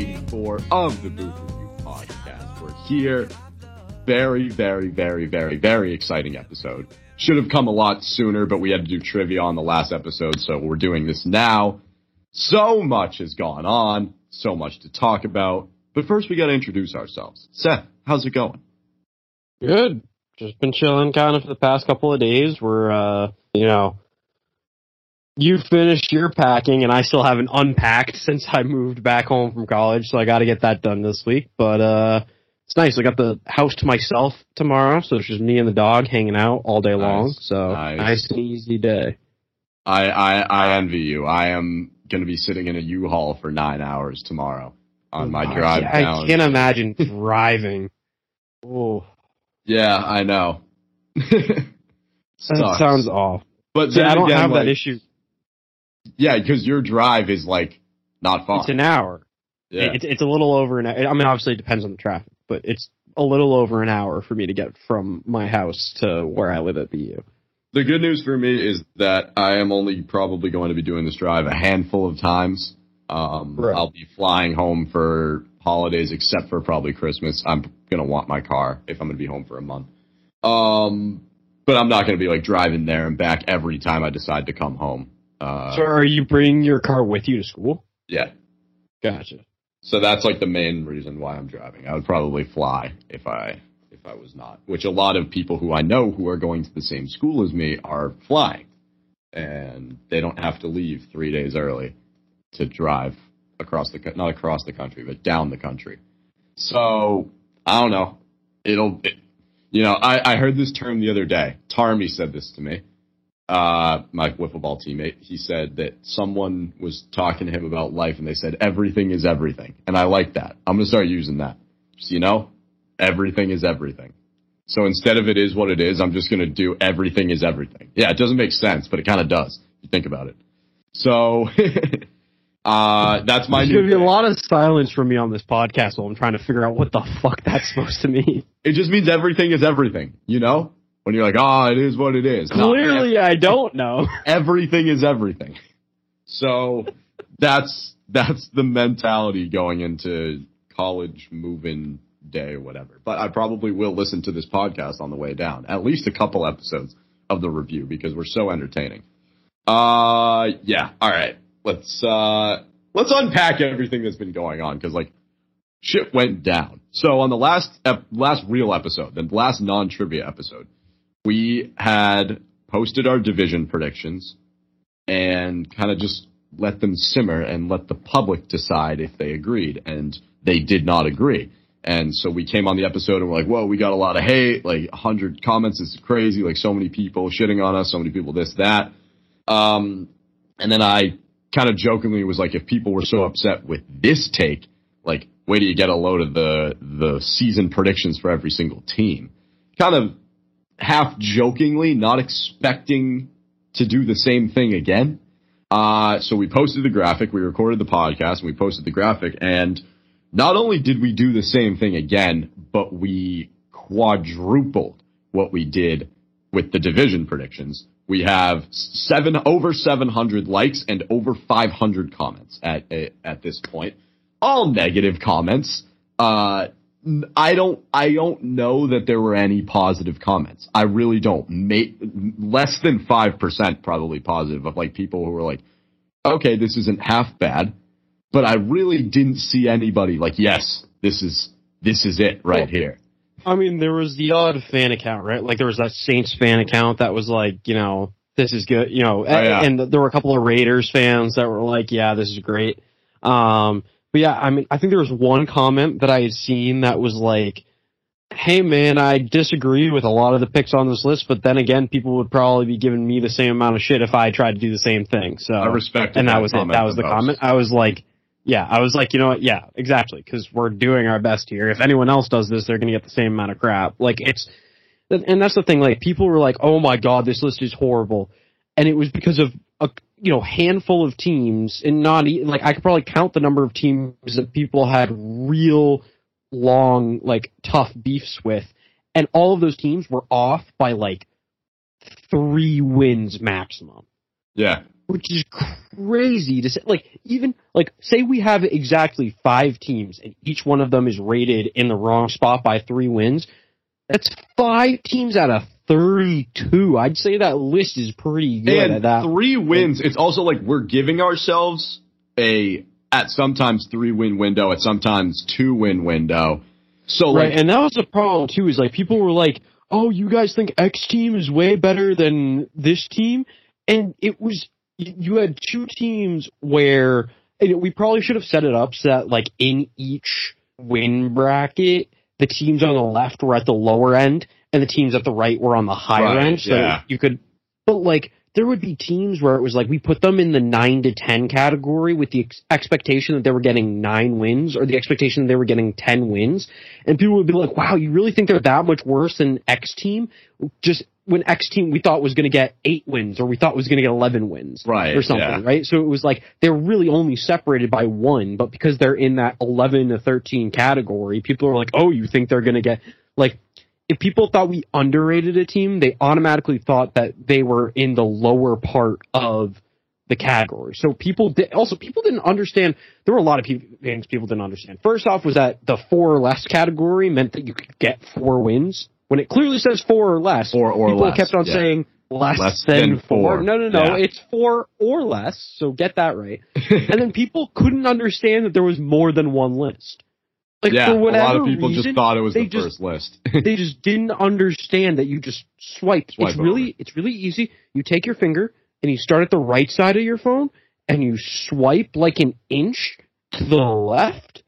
Welcome back, episode 84 of the Booth Review Podcast. We're here. Very, very, very, very, very exciting episode. Should have come a lot sooner, but we had to do trivia on the last episode, so we're doing this now. So much has gone on, so much to talk about. But first, we got to introduce ourselves. Seth, how's it going? Good. Just been chilling kind of for the past couple of days. We're, uh, you know, you finished your packing and I still haven't unpacked since I moved back home from college, so I got to get that done this week. But uh it's nice. I got the house to myself tomorrow, so it's just me and the dog hanging out all day Nice. long. So Nice. nice and easy day. I, I, I envy you. I am going to be sitting in a U-Haul for nine hours tomorrow on my I- drive I, down. can't imagine driving. Oh, Yeah, I know. that sounds off. But See, I don't again, have like, that issue. Yeah, because your drive is like not far. It's an hour. yeah. It's it's a little over an. Hour. I mean, obviously it depends on the traffic, but it's a little over an hour for me to get from my house to where I live at BU. The good news for me is that I am only probably going to be doing this drive a handful of times. Um, Right. I'll be flying home for holidays, except for probably Christmas. I'm gonna want my car if I'm gonna be home for a month. Um, but I'm not gonna be like driving there and back every time I decide to come home. Uh, so, are you bringing your car with you to school? yeah. Gotcha. So that's like the main reason why I'm driving. I would probably fly if I if I was not. Which a lot of people who I know who are going to the same school as me are flying, and they don't have to leave three days early to drive across the not across the country but down the country. So I don't know. It'll it, you know I I heard this term the other day. Tarmy said this to me uh, my wiffle ball teammate, he said that someone was talking to him about life and they said everything is everything. And I like that. I'm going to start using that. Just, you know, everything is everything. So instead of it is what it is, I'm just going to do everything is everything. Yeah, it doesn't make sense, but it kind of does. If you think about it. So, uh, that's my There's new gonna be a lot of silence from me on this podcast while I'm trying to figure out what the fuck that's supposed to mean. It just means everything is everything, you know? When you're like, oh, it is what it is. Clearly, I don't know. everything is everything. So that's that's the mentality going into college move-in day or whatever. But I probably will listen to this podcast on the way down, at least a couple episodes of the review because we're so entertaining. Uh, yeah. All right. Let's uh let's unpack everything that's been going on because like shit went down. So on the last ep- last real episode, the last non-trivia episode, we had posted our division predictions and kind of just let them simmer and let the public decide if they agreed. And they did not agree. And so we came on the episode and we're like, whoa, we got a lot of hate, like 100 comments is crazy, like so many people shitting on us, so many people this, that. Um, and then I kind of jokingly was like, if people were so upset with this take, like, wait till you get a load of the, the season predictions for every single team. Kind of half jokingly, not expecting to do the same thing again. Uh, so we posted the graphic, we recorded the podcast, and we posted the graphic, and not only did we do the same thing again, but we quadrupled what we did with the division predictions. We have seven over 700 likes and over 500 comments at at this point. All negative comments. Uh, I don't I don't know that there were any positive comments. I really don't. May, less than five percent probably positive of like people who were like, okay, this isn't half bad, but I really didn't see anybody like, yes, this is this is it right Well, here. I mean, there was the odd fan account, right? Like there was that Saints fan account that was like, you know, this is good, you know, Oh, yeah. and, there were a couple of Raiders fans that were like, yeah, this is great. Um, but yeah, I mean, I think there was one comment that I had seen that was like, hey man, I disagree with a lot of the picks on this list, but then again, people would probably be giving me the same amount of shit if I tried to do the same thing. So I respect and that was it. That was the most. comment. I was like, yeah, I was like, you know what? Yeah, exactly. Because we're doing our best here. If anyone else does this, they're going to get the same amount of crap. Like it's, and that's the thing. Like people were like, oh my god, this list is horrible, and it was because of a you know handful of teams, and not like I could probably count the number of teams that people had real long like tough beefs with, and all of those teams were off by like three wins maximum Yeah, which is crazy to say. Like even like say we have exactly five teams and each one of them is rated in the wrong spot by three wins. That's five teams out of 32. I'd say that list is pretty good and at that. three wins. It's also like we're giving ourselves a at sometimes three win window, at sometimes two win window. So right, like, and that was the problem too. Is like people were like, "Oh, you guys think X team is way better than this team," and it was you had two teams where and we probably should have set it up so that like in each win bracket, the teams on the left were at the lower end and the teams at the right were on the higher Right, end. So yeah. you could, but like there would be teams where it was like we put them in the nine to ten category with the ex- expectation that they were getting nine wins or the expectation that they were getting ten wins, and people would be like, "Wow, you really think they're that much worse than X team?" Just when X team we thought was going to get eight wins or we thought was going to get eleven wins, Right, or something, yeah. right? So it was like they're really only separated by one, but because they're in that eleven to thirteen category, people are like, "Oh, you think they're going to get like." If people thought we underrated a team, they automatically thought that they were in the lower part of the category. So people did, also people didn't understand. There were a lot of people, things people didn't understand. First off, was that the four or less category meant that you could get four wins when it clearly says four or less. Or- or people less, kept on yeah. saying less, Less than, than four. four. No, no, no. Yeah. It's four or less. So get that right. and then people couldn't understand that there was more than one list. Like yeah, a lot of people reason, just thought it was the just- first list. they just didn't understand that you just swipe. Swipe it's really it's really easy. You take your finger and you start at the right side of your phone and you swipe like an inch to the left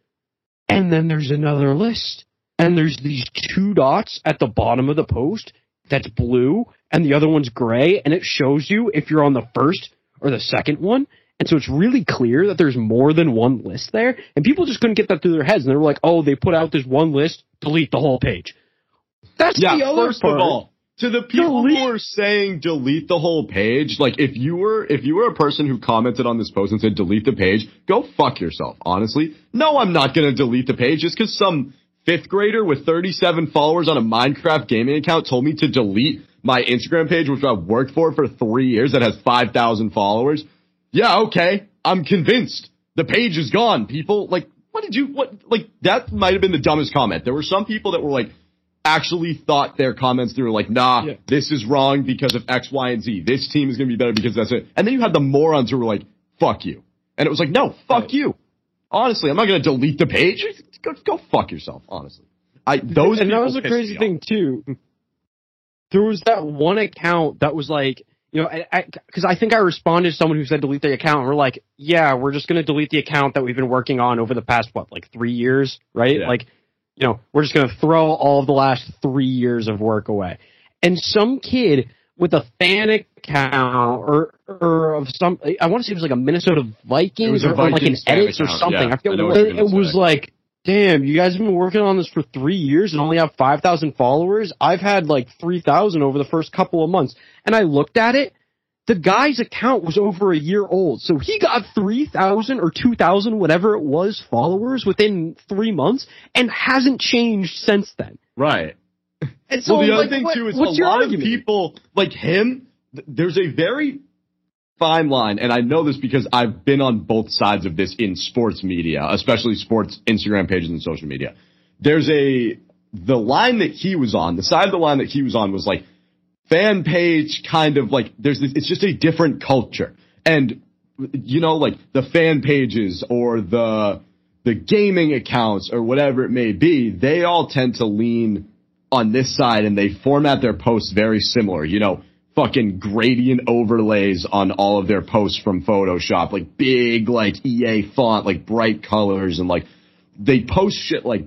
and then there's another list. And there's these two dots at the bottom of the post that's blue and the other one's gray and it shows you if you're on the first or the second one. And so it's really clear that there's more than one list there. And people just couldn't get that through their heads. And they were like, oh, they put out this one list, delete the whole page. That's yeah, the other first part. of all, to the people Delete- who are saying delete the whole page, like if you were if you were a person who commented on this post and said delete the page, go fuck yourself. Honestly, no, I'm not gonna delete the page just because some fifth grader with 37 followers on a Minecraft gaming account told me to delete my Instagram page, which I've worked for for three years, that has 5,000 followers. Yeah, okay, I'm convinced the page is gone. People like, what did you what like? That might have been the dumbest comment. There were some people that were like actually thought their comments through like, nah, Yeah. this is wrong because of X, Y, and Z. This team is going to be better because that's it. And then you had the morons who were like, fuck you. And it was like, no, fuck Right. you. Honestly, I'm not going to delete the page. Go, go fuck yourself, honestly. I, those and that was the pissed crazy thing too. There was that one account that was like, you know, because I, think I responded to someone who said delete the account. And we're like, yeah, we're just going to delete the account that we've been working on over the past what, like three years, right? Yeah. Like, you know, we're just going to throw all of the last three years of work away. And some kid with a fan account or or of some, I want to say it was like a Minnesota Vikings It was a or, or like an Vikings edits or something. yeah. I forget I what it, it was like damn, you guys have been working on this for three years and only have 5,000 followers? I've had like 3,000 over the first couple of months. And I looked at it. The guy's account was over a year old. So he got 3,000 or 2,000, whatever it was, followers within three months and hasn't changed since then. Right. And so, well, the other like, thing what- too is a lot argument? of people like him. There's a very fine line, and I know this because I've been on both sides of this in sports media, especially sports Instagram pages and social media. There's a the line that he was on. The side of the line that he was on was like fan page, kind of like there's this, it's just a different culture, and you know, like the fan pages or the the gaming accounts or whatever it may be, they all tend to lean on this side and they format their posts very similar. You know, fucking gradient overlays on all of their posts from Photoshop, like big, like EA font, like bright colors and like they post shit like,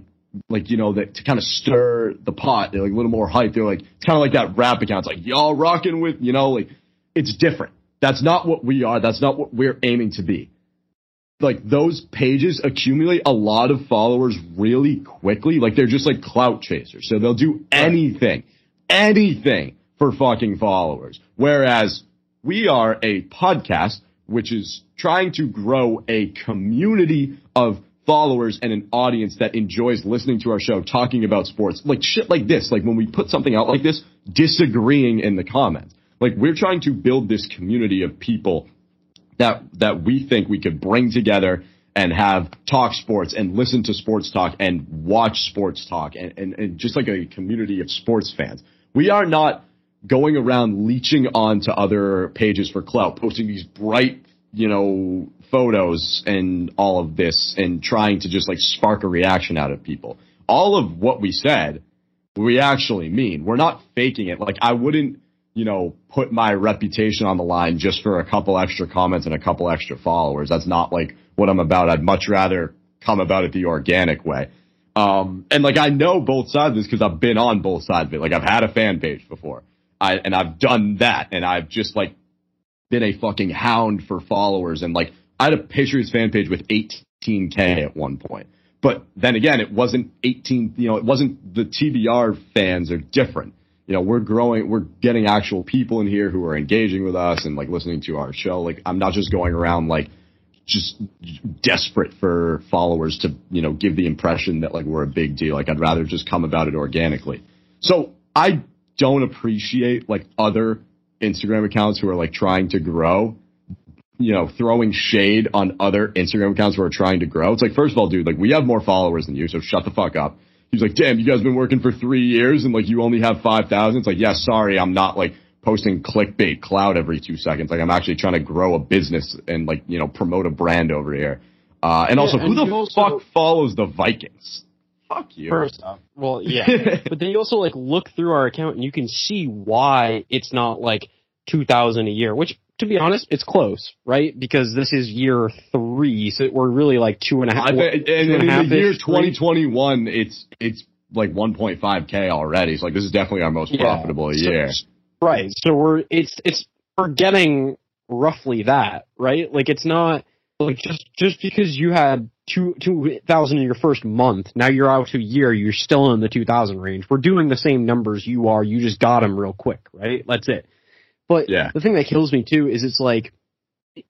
like, you know, that to kind of stir the pot. They're like a little more hype. They're like, it's kind of like that rap account. It's like, y'all rocking with, you know, like it's different. That's not what we are. That's not what we're aiming to be like those pages accumulate a lot of followers really quickly. Like they're just like clout chasers. So they'll do anything, anything for fucking followers. Whereas we are a podcast which is trying to grow a community of followers and an audience that enjoys listening to our show talking about sports. Like shit like this. Like when we put something out like this, disagreeing in the comments. Like we're trying to build this community of people that that we think we could bring together and have talk sports and listen to sports talk and watch sports talk and, and, and just like a community of sports fans. We are not going around leeching onto other pages for clout, posting these bright, you know, photos and all of this and trying to just like spark a reaction out of people. All of what we said, we actually mean. We're not faking it. Like I wouldn't, you know, put my reputation on the line just for a couple extra comments and a couple extra followers. That's not like what I'm about. I'd much rather come about it the organic way. Um, and like I know both sides of this because I've been on both sides of it. Like I've had a fan page before. I, and I've done that and I've just like been a fucking hound for followers and like I had a Patriots fan page with 18k at one point. But then again, it wasn't 18, you know, it wasn't the TBR fans are different. You know, we're growing, we're getting actual people in here who are engaging with us and like listening to our show. Like I'm not just going around like just desperate for followers to, you know, give the impression that like we're a big deal. Like I'd rather just come about it organically. So I don't appreciate like other Instagram accounts who are like trying to grow, you know, throwing shade on other Instagram accounts who are trying to grow. It's like, first of all, dude, like we have more followers than you, so shut the fuck up. He's like, damn, you guys been working for three years and like you only have 5,000. It's like, yeah, sorry, I'm not like posting clickbait cloud every two seconds. Like I'm actually trying to grow a business and like, you know, promote a brand over here. Uh, and yeah, also, and who the also, fuck follows the Vikings? Fuck you. First off, well, yeah, but then you also like look through our account and you can see why it's not like two thousand a year. Which, to be honest, it's close, right? Because this is year three, so we're really like two and a half. I and, and in the year twenty twenty one, it's it's like one point five k already. So like this is definitely our most profitable yeah, year. right. So we're it's it's we're getting roughly that, right? Like it's not like just just because you had two two thousand in your first month, now you're out to a year, you're still in the two thousand range. We're doing the same numbers you are. You just got them real quick, right? That's it. But yeah. the thing that kills me too is it's like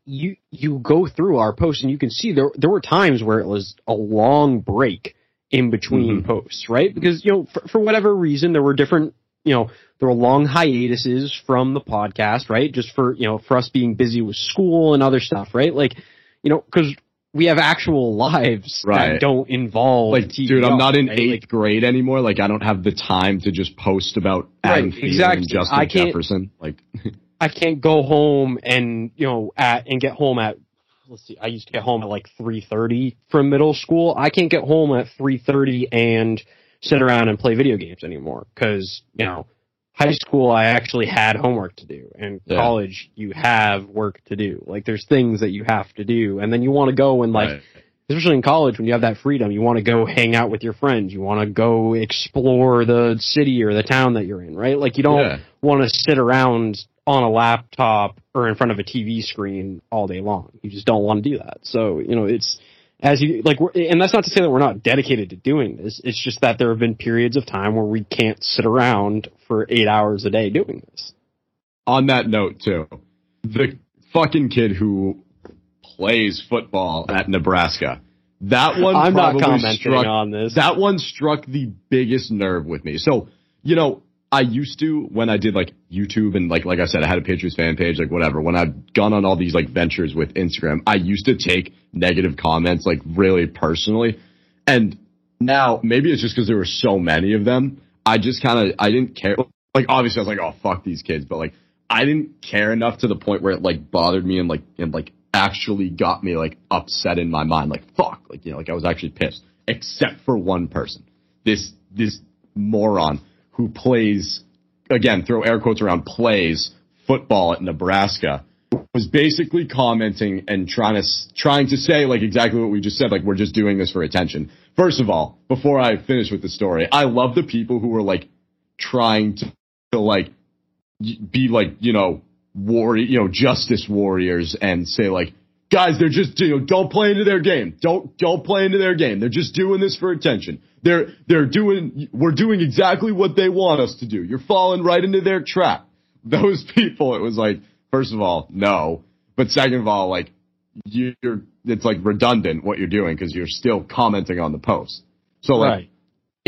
you you go through our posts and you can see there there were times where it was a long break in between mm-hmm. posts, right? Because you know for, for whatever reason there were different you know there were long hiatuses from the podcast, right? Just for you know for us being busy with school and other stuff, right? Like you know because we have actual lives right. that don't involve like dude i'm not in right? eighth like, grade anymore like i don't have the time to just post about adam right, exactly. and justin I can't, jefferson like i can't go home and you know at and get home at let's see i used to get home at like 3.30 from middle school i can't get home at 3.30 and sit around and play video games anymore because you know high school I actually had homework to do and yeah. college you have work to do. Like there's things that you have to do and then you want to go and like right. especially in college when you have that freedom, you want to go hang out with your friends, you want to go explore the city or the town that you're in, right? Like you don't yeah. want to sit around on a laptop or in front of a TV screen all day long. You just don't want to do that. So, you know, it's as you like and that's not to say that we're not dedicated to doing this. It's just that there have been periods of time where we can't sit around for eight hours a day doing this. On that note too the fucking kid who plays football at nebraska that one i'm not commenting struck, on this. that one struck the biggest nerve with me. So you know I used to when I did like YouTube and like like I said, I had a Patriots fan page, like whatever. When I've gone on all these like ventures with Instagram, I used to take negative comments like really personally. And now maybe it's just because there were so many of them. I just kind of I didn't care. Like obviously I was like, oh fuck these kids, but like I didn't care enough to the point where it like bothered me and like and like actually got me like upset in my mind. Like fuck, like you know, like I was actually pissed. Except for one person, this this moron who plays, again, throw air quotes around plays football at Nebraska was basically commenting and trying to trying to say like exactly what we just said like we're just doing this for attention. First of all, before I finish with the story, I love the people who were like trying to, to like be like, you know, war, you know, justice warriors and say like guys, they're just you know don't play into their game. Don't don't play into their game. They're just doing this for attention. They're they're doing we're doing exactly what they want us to do. You're falling right into their trap. Those people, it was like first of all, no, but second of all, like you're it's like redundant what you're doing because you're still commenting on the post. So like. Right.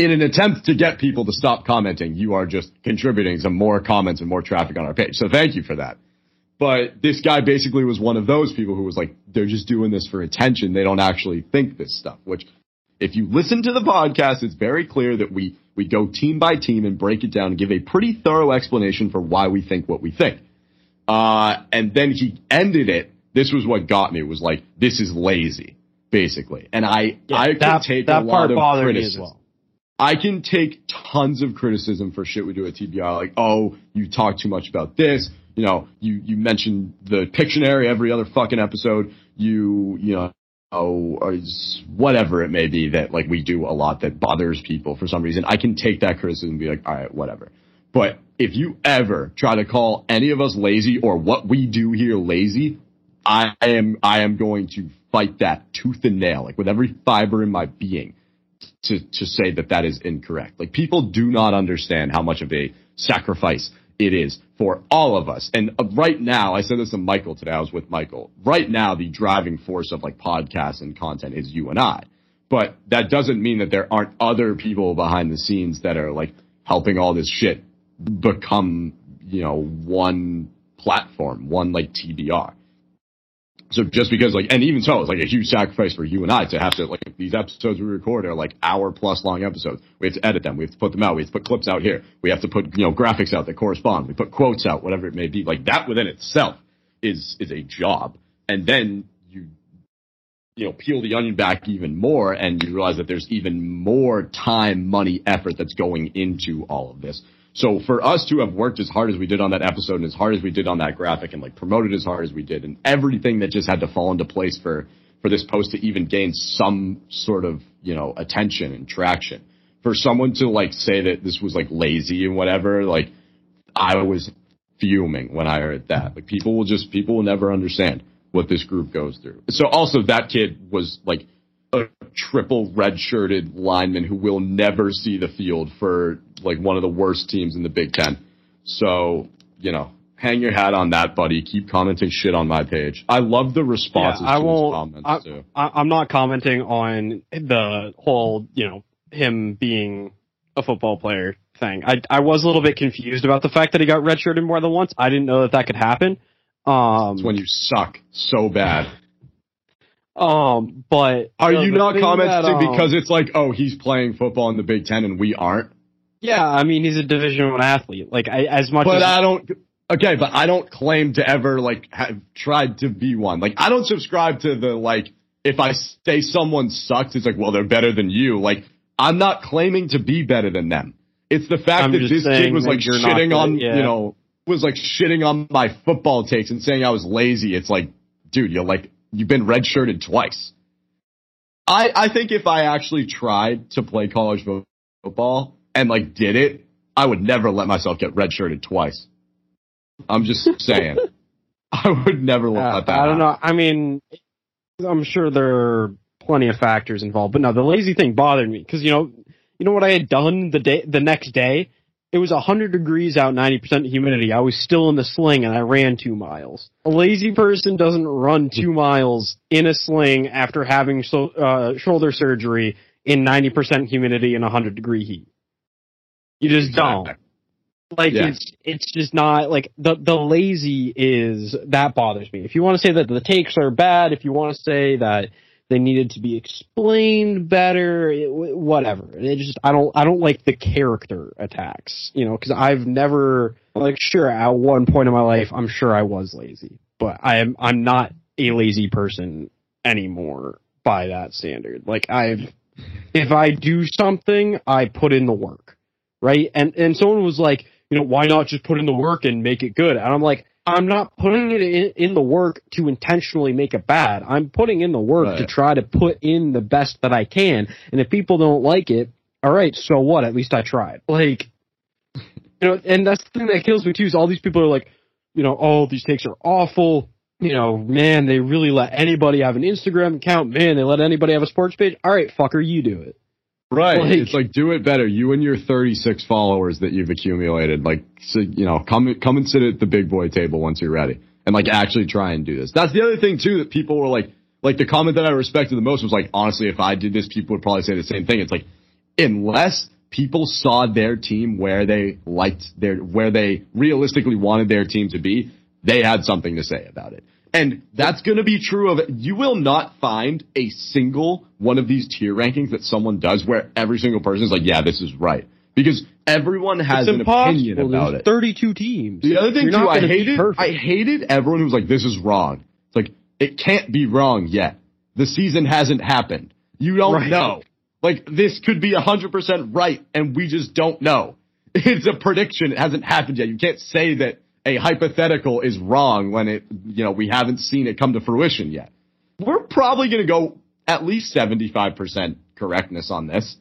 In an attempt to get people to stop commenting, you are just contributing some more comments and more traffic on our page. So thank you for that. But this guy basically was one of those people who was like, they're just doing this for attention. They don't actually think this stuff, which if you listen to the podcast, it's very clear that we, we go team by team and break it down and give a pretty thorough explanation for why we think what we think. Uh, and then he ended it. This was what got me was like, this is lazy, basically. And I, Yeah, I that, take that a part lot of bothered me as criticism. well. I can take tons of criticism for shit we do at TBR, like, oh, you talk too much about this. You know, you, you mention the Pictionary every other fucking episode. You, you know, oh, whatever it may be that like we do a lot that bothers people for some reason. I can take that criticism and be like, all right, whatever. But if you ever try to call any of us lazy or what we do here lazy, I am, I am going to fight that tooth and nail, like with every fiber in my being to, to say that that is incorrect. Like people do not understand how much of a sacrifice it is for all of us. And uh, right now, I said this to Michael today. I was with Michael. Right now, the driving force of like podcasts and content is you and I. But that doesn't mean that there aren't other people behind the scenes that are like helping all this shit become, you know, one platform, one like TBR. So just because like, and even so, it's like a huge sacrifice for you and I to have to like these episodes we record are like hour plus long episodes. We have to edit them. We have to put them out. We have to put clips out here. We have to put you know graphics out that correspond. We put quotes out, whatever it may be. Like that within itself is is a job. And then you you know peel the onion back even more, and you realize that there's even more time, money, effort that's going into all of this. So for us to have worked as hard as we did on that episode and as hard as we did on that graphic and like promoted as hard as we did and everything that just had to fall into place for, for this post to even gain some sort of, you know, attention and traction. For someone to like say that this was like lazy and whatever, like I was fuming when I heard that. Like people will just, people will never understand what this group goes through. So also that kid was like a triple red shirted lineman who will never see the field for like one of the worst teams in the Big Ten. So, you know, hang your hat on that, buddy. Keep commenting shit on my page. I love the responses Yeah, I to won't- his comments I- too. I, I'm not commenting on the whole, you know, him being a football player thing. I I was a little bit confused about the fact that he got redshirted more than once. I didn't know that that could happen. Um, It's when you suck so bad. um, but Are the- you not commenting that, um, because it's like, oh, he's playing football in the Big Ten and we aren't? Yeah, I mean he's a Division One athlete. Like I, as much But as I don't. Okay, but I don't claim to ever like have tried to be one. Like I don't subscribe to the like if I say someone sucks, it's like well they're better than you. Like I'm not claiming to be better than them. It's the fact I'm that this kid was like shitting good, on yeah. you know was like shitting on my football takes and saying I was lazy. It's like, dude, you're like you've been redshirted twice. I I think if I actually tried to play college football and like did it, I would never let myself get redshirted twice. I'm just saying. I would never let Uh, that I don't happen. know. I mean, I'm sure there are plenty of factors involved, but no, the lazy thing bothered me because you know, you know what I had done the day, the next day. It was 100 degrees out, 90% humidity. I was still in the sling and I ran two miles. A lazy person doesn't run two miles in a sling after having so, uh, shoulder surgery in 90% humidity and 100 degree heat. You just don't. Like Yeah. it's it's just not like the the lazy is that bothers me. If you want to say that the takes are bad, if you want to say that they needed to be explained better, it, whatever. It just I don't I don't like the character attacks, you know, because I've never like sure at one point in my life I'm sure I was lazy, but I am I'm not a lazy person anymore by that standard. Like I've if I do something, I put in the work right? And and someone was like, you know, why not just put in the work and make it good? And I'm like, I'm not putting it in, in the work to intentionally make it bad. I'm putting in the work to try to put in the best that I can. And if people don't like it, all right, so what? At least I tried. Like, you know, and that's the thing that kills me too. Is all these people are like, you know, oh, these takes are awful. You know, man, they really let anybody have an Instagram account. Man, they let anybody have a sports page. All right, fucker, you do it. Right. Like- it's like do it better. You and your 36 followers that you've accumulated. Like, so, you know, come come and sit at the big boy table once you're ready, and like actually try and do this. That's the other thing too that people were like, like the comment that I respected the most was like, honestly, if I did this, people would probably say the same thing. It's like, unless people saw their team where they liked their, where they realistically wanted their team to be, they had something to say about it. And that's going to be true of you will not find a single one of these tier rankings that someone does where every single person is like, yeah, this is right. Because everyone has it's an impossible. opinion about There's it. 32 teams. The other thing You're too, I hated. I hated everyone who was like, this is wrong. It's like, it can't be wrong yet. The season hasn't happened. You don't Right. know. Like, this could be 100% right, and we just don't know. It's a prediction. It hasn't happened yet. You can't say that a hypothetical is wrong when it, you know, we haven't seen it come to fruition yet. We're probably going to go at least 75% correctness on this.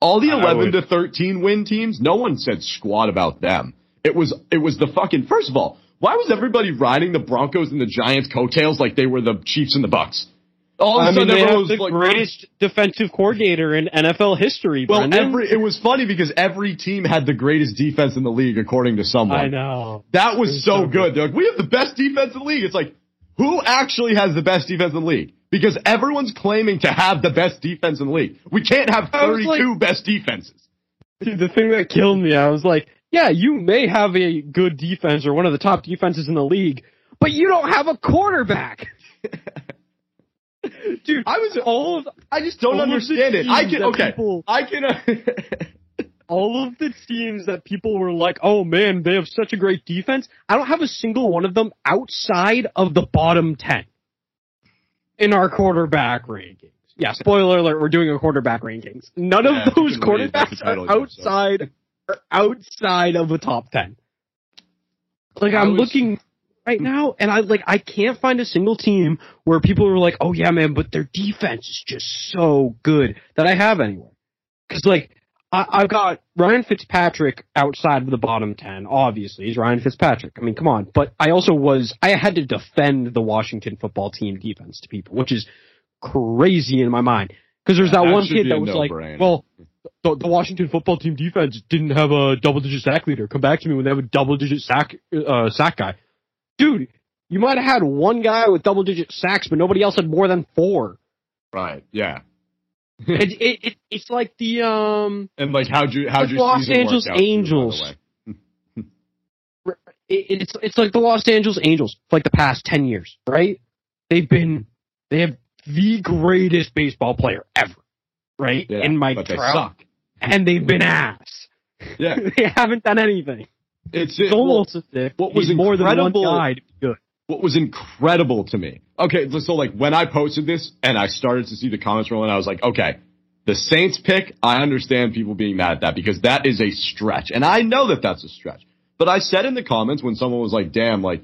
All the 11 to 13 win teams, no one said squat about them. It was, it was the fucking, first of all, why was everybody riding the Broncos and the Giants coattails like they were the Chiefs and the Bucs? All of a I mean, sudden they everyone have was the like, greatest defensive coordinator in NFL history. well, Brendan. every, it was funny because every team had the greatest defense in the league according to someone. I know. That was was so so good. good. They're like, we have the best defense in the league. It's like, who actually has the best defense in the league? Because everyone's claiming to have the best defense in the league. We can't have 32 like- best defenses. Dude, the thing that killed me, I was like, yeah, you may have a good defense or one of the top defenses in the league, but you don't have a quarterback. Dude, I was, all of I just don't all of the understand it. I can, okay, people- I can, uh, all of the teams that people were like, oh man, they have such a great defense. I don't have a single one of them outside of the bottom 10 in our quarterback rankings. Yeah, spoiler alert, we're doing a quarterback rankings. None Yeah, of those you can read, that's the quarterbacks are of the episode. outside are outside of the top 10. Like I'm was- looking right now and I like I can't find a single team where people are like, "Oh yeah, man, but their defense is just so good that I have anywhere." Cuz like I, I've got Ryan Fitzpatrick outside of the bottom 10. Obviously, he's Ryan Fitzpatrick. I mean, come on. But I also was, I had to defend the Washington football team defense to people, which is crazy in my mind. Because there's that, that one kid that was like, no-brainer. well, the, the Washington football team defense didn't have a double digit sack leader. Come back to me when they have a double digit sack, uh, sack guy. Dude, you might have had one guy with double digit sacks, but nobody else had more than four. right, yeah. it, it, it, it's like the, um, And like, how'd you, how'd you Los Angeles you, Angels. it, it's it's like the Los Angeles Angels for like the past ten years, right? They've been they have the greatest baseball player ever, right? Yeah, In Mike but they Trout, suck. and they've been ass. Yeah, they haven't done anything. It's, It's it, well, almost as if what was more than one incredible- guy to be good. what was incredible to me. Okay, so like when I posted this and I started to see the comments rolling, I was like, okay, the Saints pick, I understand people being mad at that because that is a stretch. And I know that that's a stretch. But I said in the comments when someone was like, damn, like,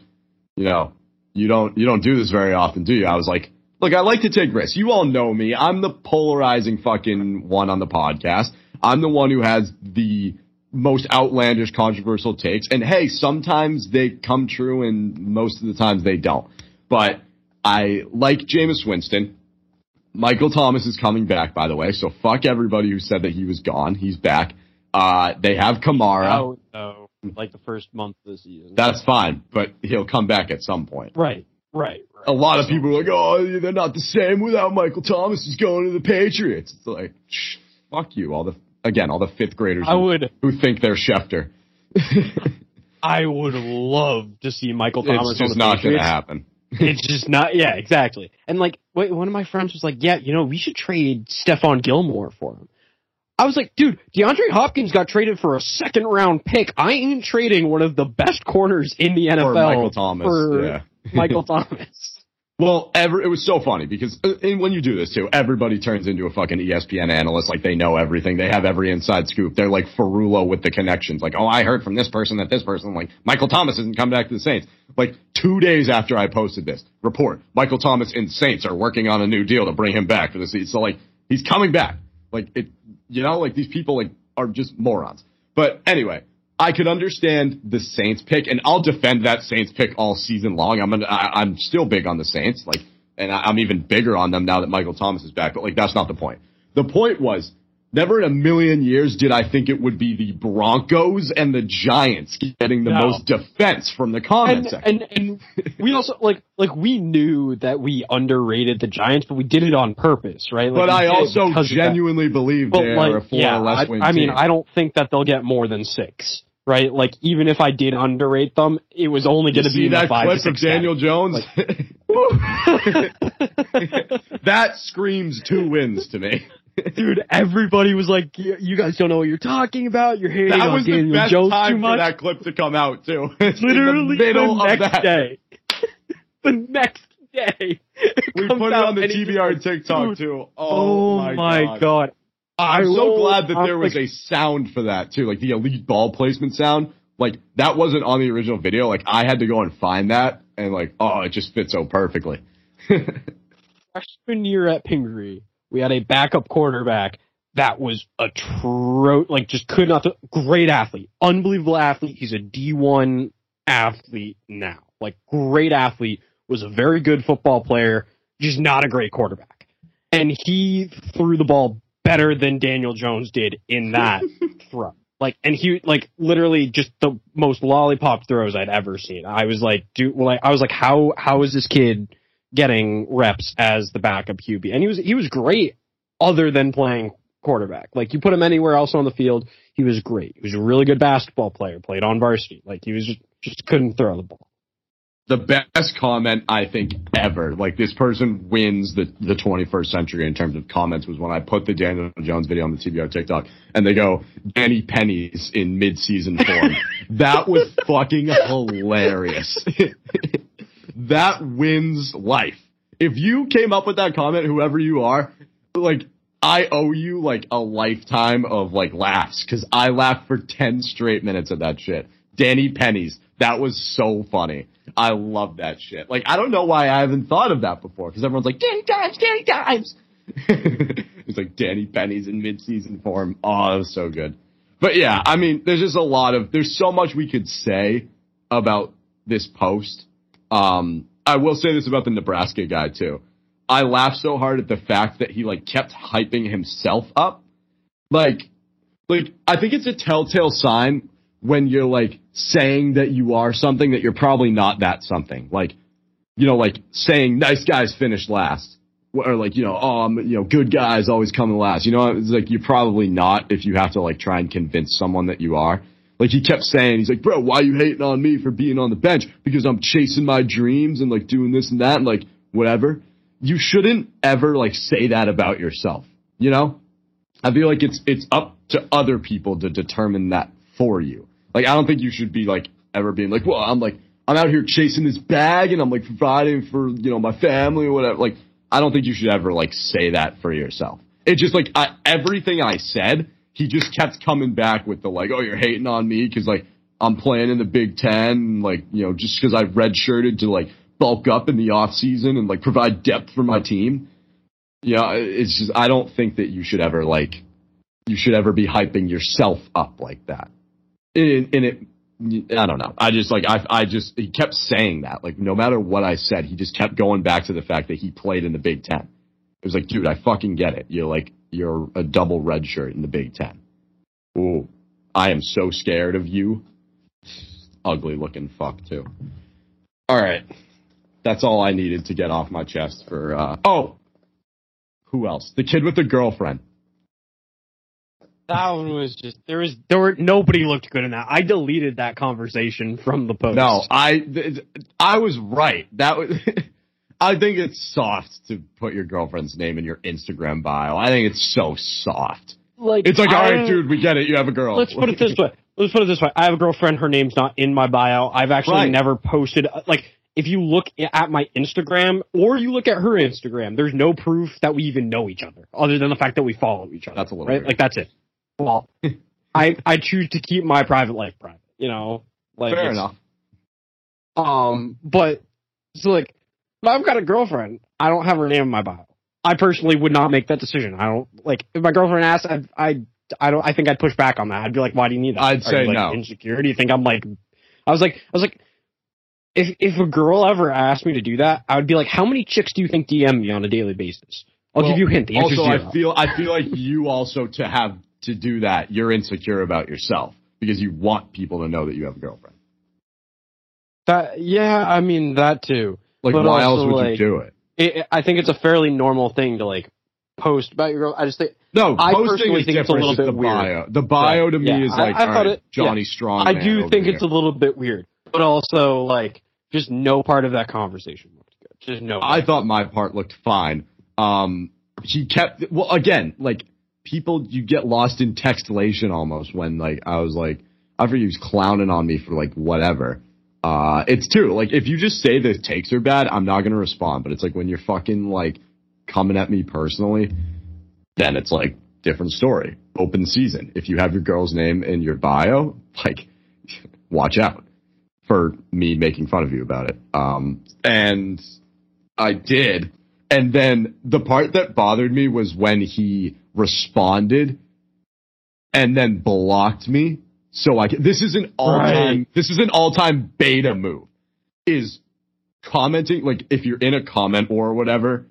you know, you don't, you don't do this very often, do you? I was like, look, I like to take risks. You all know me. I'm the polarizing fucking one on the podcast. I'm the one who has the most outlandish, controversial takes. And hey, sometimes they come true and most of the times they don't. But I like Jameis Winston. Michael Thomas is coming back, by the way. So fuck everybody who said that he was gone. He's back. Uh, they have Kamara. Oh no, like the first month of the season. That's fine, but he'll come back at some point. right, right, right. A lot of people are like, oh, they're not the same without Michael Thomas. He's going to the Patriots. It's like, shh, fuck you. All the, again, all the fifth graders I who, would, who think they're Schefter. I would love to see Michael Thomas it's just not going to happen. it's just not. Yeah, exactly. And like, wait, one of my friends was like, "Yeah, you know, we should trade Stephon Gilmore for him." I was like, "Dude, DeAndre Hopkins got traded for a second round pick. I ain't trading one of the best corners in the NFL Or Michael Thomas. for yeah. Michael Thomas." Well, ever it was so funny because uh, when you do this too, everybody turns into a fucking ESPN analyst. Like they know everything. They have every inside scoop. They're like Ferrulo with the connections. Like, oh, I heard from this person that this person. Like Michael Thomas isn't come back to the Saints. Like two days after I posted this report, Michael Thomas and Saints are working on a new deal to bring him back for the season. So like he's coming back. Like it, you know, like these people like are just morons. But anyway, I could understand the Saints pick, and I'll defend that Saints pick all season long. I'm I, I'm still big on the Saints, like, and I, I'm even bigger on them now that Michael Thomas is back. But like, that's not the point. The point was, never in a million years did I think it would be the Broncos and the Giants getting the No. most defense from the comment And, section. and and we also like like we knew that we underrated the Giants, but we did it on purpose, right? Like, but I also that. genuinely believe But they're like, a four yeah, or less I, win I mean, team. I don't think that they'll get more than six. right? Like even if I did underrate them, it was only going to be in the that five clip of Daniel Jones? that screams two wins to me. Dude, everybody was like, "You guys don't know what you're talking about. You're hating That on was the Daniel best Jones too time for much." that clip to come out too. Literally the the next day. the next day. We put it on the TBR TikTok dude, too. Oh, Oh, my god. I'm I so glad that there was like- a sound for that too, like the elite ball placement sound. Like that wasn't on the original video. Like I had to go and find that, and like, oh, it just fits so perfectly. freshman year at Pingree, we had a backup quarterback that was atro like just could not th- great athlete, unbelievable athlete. He's a D1 athlete now. Like great athlete, was a very good football player, just not a great quarterback. And he threw the ball better than Daniel Jones did in that throw. Like, and he, like, literally just the most lollipop throws I'd ever seen. I was like, dude, well, I was like, how, how is this kid getting reps as the backup QB? And he was, he was great other than playing quarterback. Like, you put him anywhere else on the field, he was great. He was a really good basketball player, played on varsity. Like, he was just, just couldn't throw the ball. the best comment I think ever. Like this person wins the the 21st century in terms of comments was when I put the Daniel Jones video on the TBR TikTok and they go Danny Pennies in mid-season form. that was fucking hilarious. that wins life. If you came up with that comment, whoever you are, like I owe you like a lifetime of like laughs because I laughed for 10 straight minutes at that shit. Danny Pennies. That was so funny. I love that shit. Like, I don't know why I haven't thought of that before because everyone's like, Danny Dimes, Danny Dimes. it's like Danny Pennies in mid-season form. Oh, it was so good. But yeah, I mean, there's just a lot of, there's so much we could say about this post. Um, I will say this about the Nebraska guy too. I laughed so hard at the fact that he like kept hyping himself up. Like, like, I think it's a telltale sign when you're like saying that you are something that you're probably not that something. Like, you know, like saying nice guys finish last. Or like, you know, oh, I'm, you know, good guys always come last. You know, it's like you're probably not if you have to like try and convince someone that you are. Like he kept saying, he's like, bro, why you hating on me for being on the bench? Because I'm chasing my dreams and like doing this and that and like whatever. You shouldn't ever like say that about yourself. You know? I feel like it's it's up to other people to determine that for you. Like I don't think you should be like ever being like, well, I'm like I'm out here chasing this bag and I'm like providing for you know my family or whatever. Like I don't think you should ever like say that for yourself. It's just like I, everything I said, he just kept coming back with the like, oh, you're hating on me because like I'm playing in the Big Ten, like you know, just because I redshirted to like bulk up in the off season and like provide depth for my team. Yeah, it's just I don't think that you should ever like you should ever be hyping yourself up like that. And, and it, I don't know. I just like I I just he kept saying that like no matter what I said, he just kept going back to the fact that he played in the Big Ten. It was like, dude, I fucking get it. You're like you're a double red shirt in the Big Ten. Ooh, I am so scared of you. Ugly looking fuck too. All right, that's all I needed to get off my chest for. uh Oh, who else? The kid with the girlfriend. That one was just there was there were nobody looked good in that. I deleted that conversation from the post. No, I th- I was right. That was. I think it's soft to put your girlfriend's name in your Instagram bio. I think it's so soft. like It's like, all I- right, dude, we get it. You have a girl. Let's put it this way. Let's put it this way. I have a girlfriend. Her name's not in my bio. I've actually Right. never posted. Like, if you look at my Instagram or you look at her Instagram, there's no proof that we even know each other, other than the fact that we follow each other. That's a little right. weird. Like that's it. Well, I I choose to keep my private life private. You know, like Fair enough. Um, but so like, if I've got a girlfriend, I don't have her name in my bio. I personally would not make that decision. I don't like if my girlfriend asked, I I I don't. I think I'd push back on that. I'd be like, why do you need that? I'd Are say you, like, no. Insecure? Do you think I'm like? I was like, I was like, if if a girl ever asked me to do that, I would be like, how many chicks do you think DM me on a daily basis? I'll Well, give you a hint. The Also, zero. I feel I feel like you also to have to do that, you're insecure about yourself because you want people to know that you have a girlfriend. that yeah, I mean that too. Like, But why else would like- you do it? it, I think it's a fairly normal thing to like post about your girl. I just think No, I posting personally is think it's a little bit the weird. bio. The bio Right. to me Yeah, is like I thought right, it- yeah. Johnny Strong. I do think it's a little bit weird, but also like just no part of that conversation looked good. Just no. I thought my part looked fine. Um, he kept well again, like people, you get lost in textlation almost when like I was like, I forget he was clowning on me for like whatever. Uh, it's true. Like if you just say the takes are bad, I'm not gonna respond. But it's like when you're fucking like coming at me personally, then it's like different story. Open season. If you have your girl's name in your bio, like watch out for me making fun of you about it. Um, and I did. And then the part that bothered me was when he responded and then blocked me. So I, this is an all time, Right. this is an all time beta move is commenting, like if you're in a comment or whatever,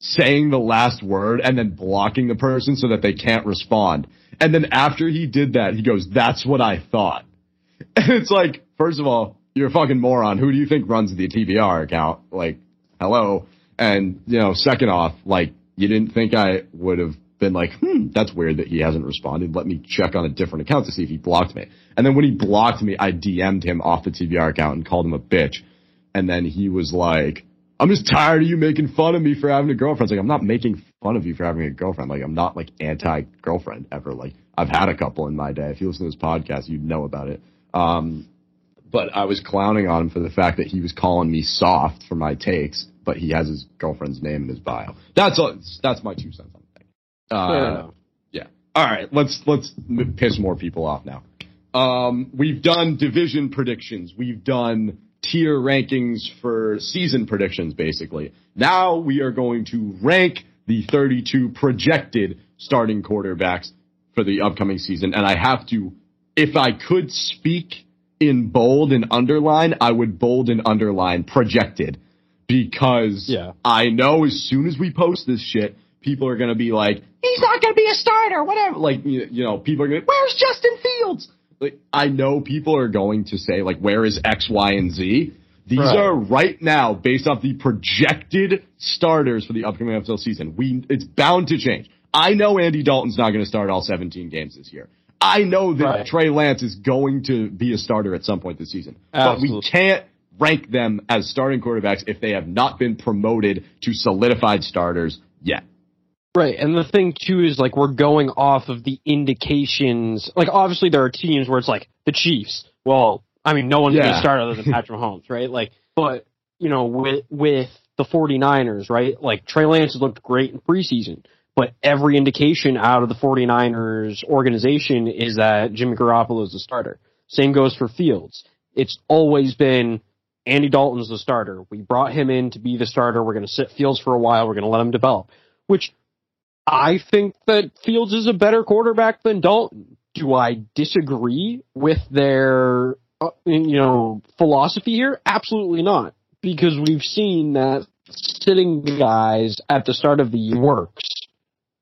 saying the last word and then blocking the person so that they can't respond. And then after he did that, he goes, that's what I thought. And it's like, first of all, you're a fucking moron. Who do you think runs the TBR account? Like, hello. And, you know, second off, like, you didn't think I would have been like, hmm, that's weird that he hasn't responded. Let me check on a different account to see if he blocked me. And then when he blocked me, I DM'd him off the TBR account and called him a bitch. And then he was like, I'm just tired of you making fun of me for having a girlfriend. It's like, I'm not making fun of you for having a girlfriend. Like, I'm not like anti girlfriend ever. Like, I've had a couple in my day. If you listen to this podcast, you'd know about it. Um, but I was clowning on him for the fact that he was calling me soft for my takes, but he has his girlfriend's name in his bio. That's all, that's my two cents on Uh, yeah. All right. Let's let's piss more people off now. Um, we've done division predictions. We've done tier rankings for season predictions, basically. Now we are going to rank the 32 projected starting quarterbacks for the upcoming season, and I have to, if I could speak in bold and underline, I would bold and underline projected because Yeah. I know as soon as we post this shit, people are gonna be like, he's not gonna be a starter, whatever. Like, you know, people are gonna, where's Justin Fields? Like, I know people are going to say, like, where is X, Y, and Z? These Right. are right now based off the projected starters for the upcoming NFL season. We, it's bound to change. I know Andy Dalton's not gonna start all 17 games this year. I know that Right. Trey Lance is going to be a starter at some point this season. But we can't rank them as starting quarterbacks if they have not been promoted to solidified starters yet. Right, and the thing too is like we're going off of the indications. Like obviously there are teams where it's like the Chiefs. Well, I mean no one's going to start other than Patrick Mahomes, right? Like, but you know with with the 49ers, right? Like Trey Lance has looked great in preseason, but every indication out of the 49ers organization is that Jimmy Garoppolo is the starter. Same goes for Fields. It's always been Andy Dalton's the starter. We brought him in to be the starter. We're going to sit Fields for a while. We're going to let him develop. Which I think that Fields is a better quarterback than Dalton. Do I disagree with their, uh, you know, philosophy here? Absolutely not. Because we've seen that sitting guys at the start of the year works,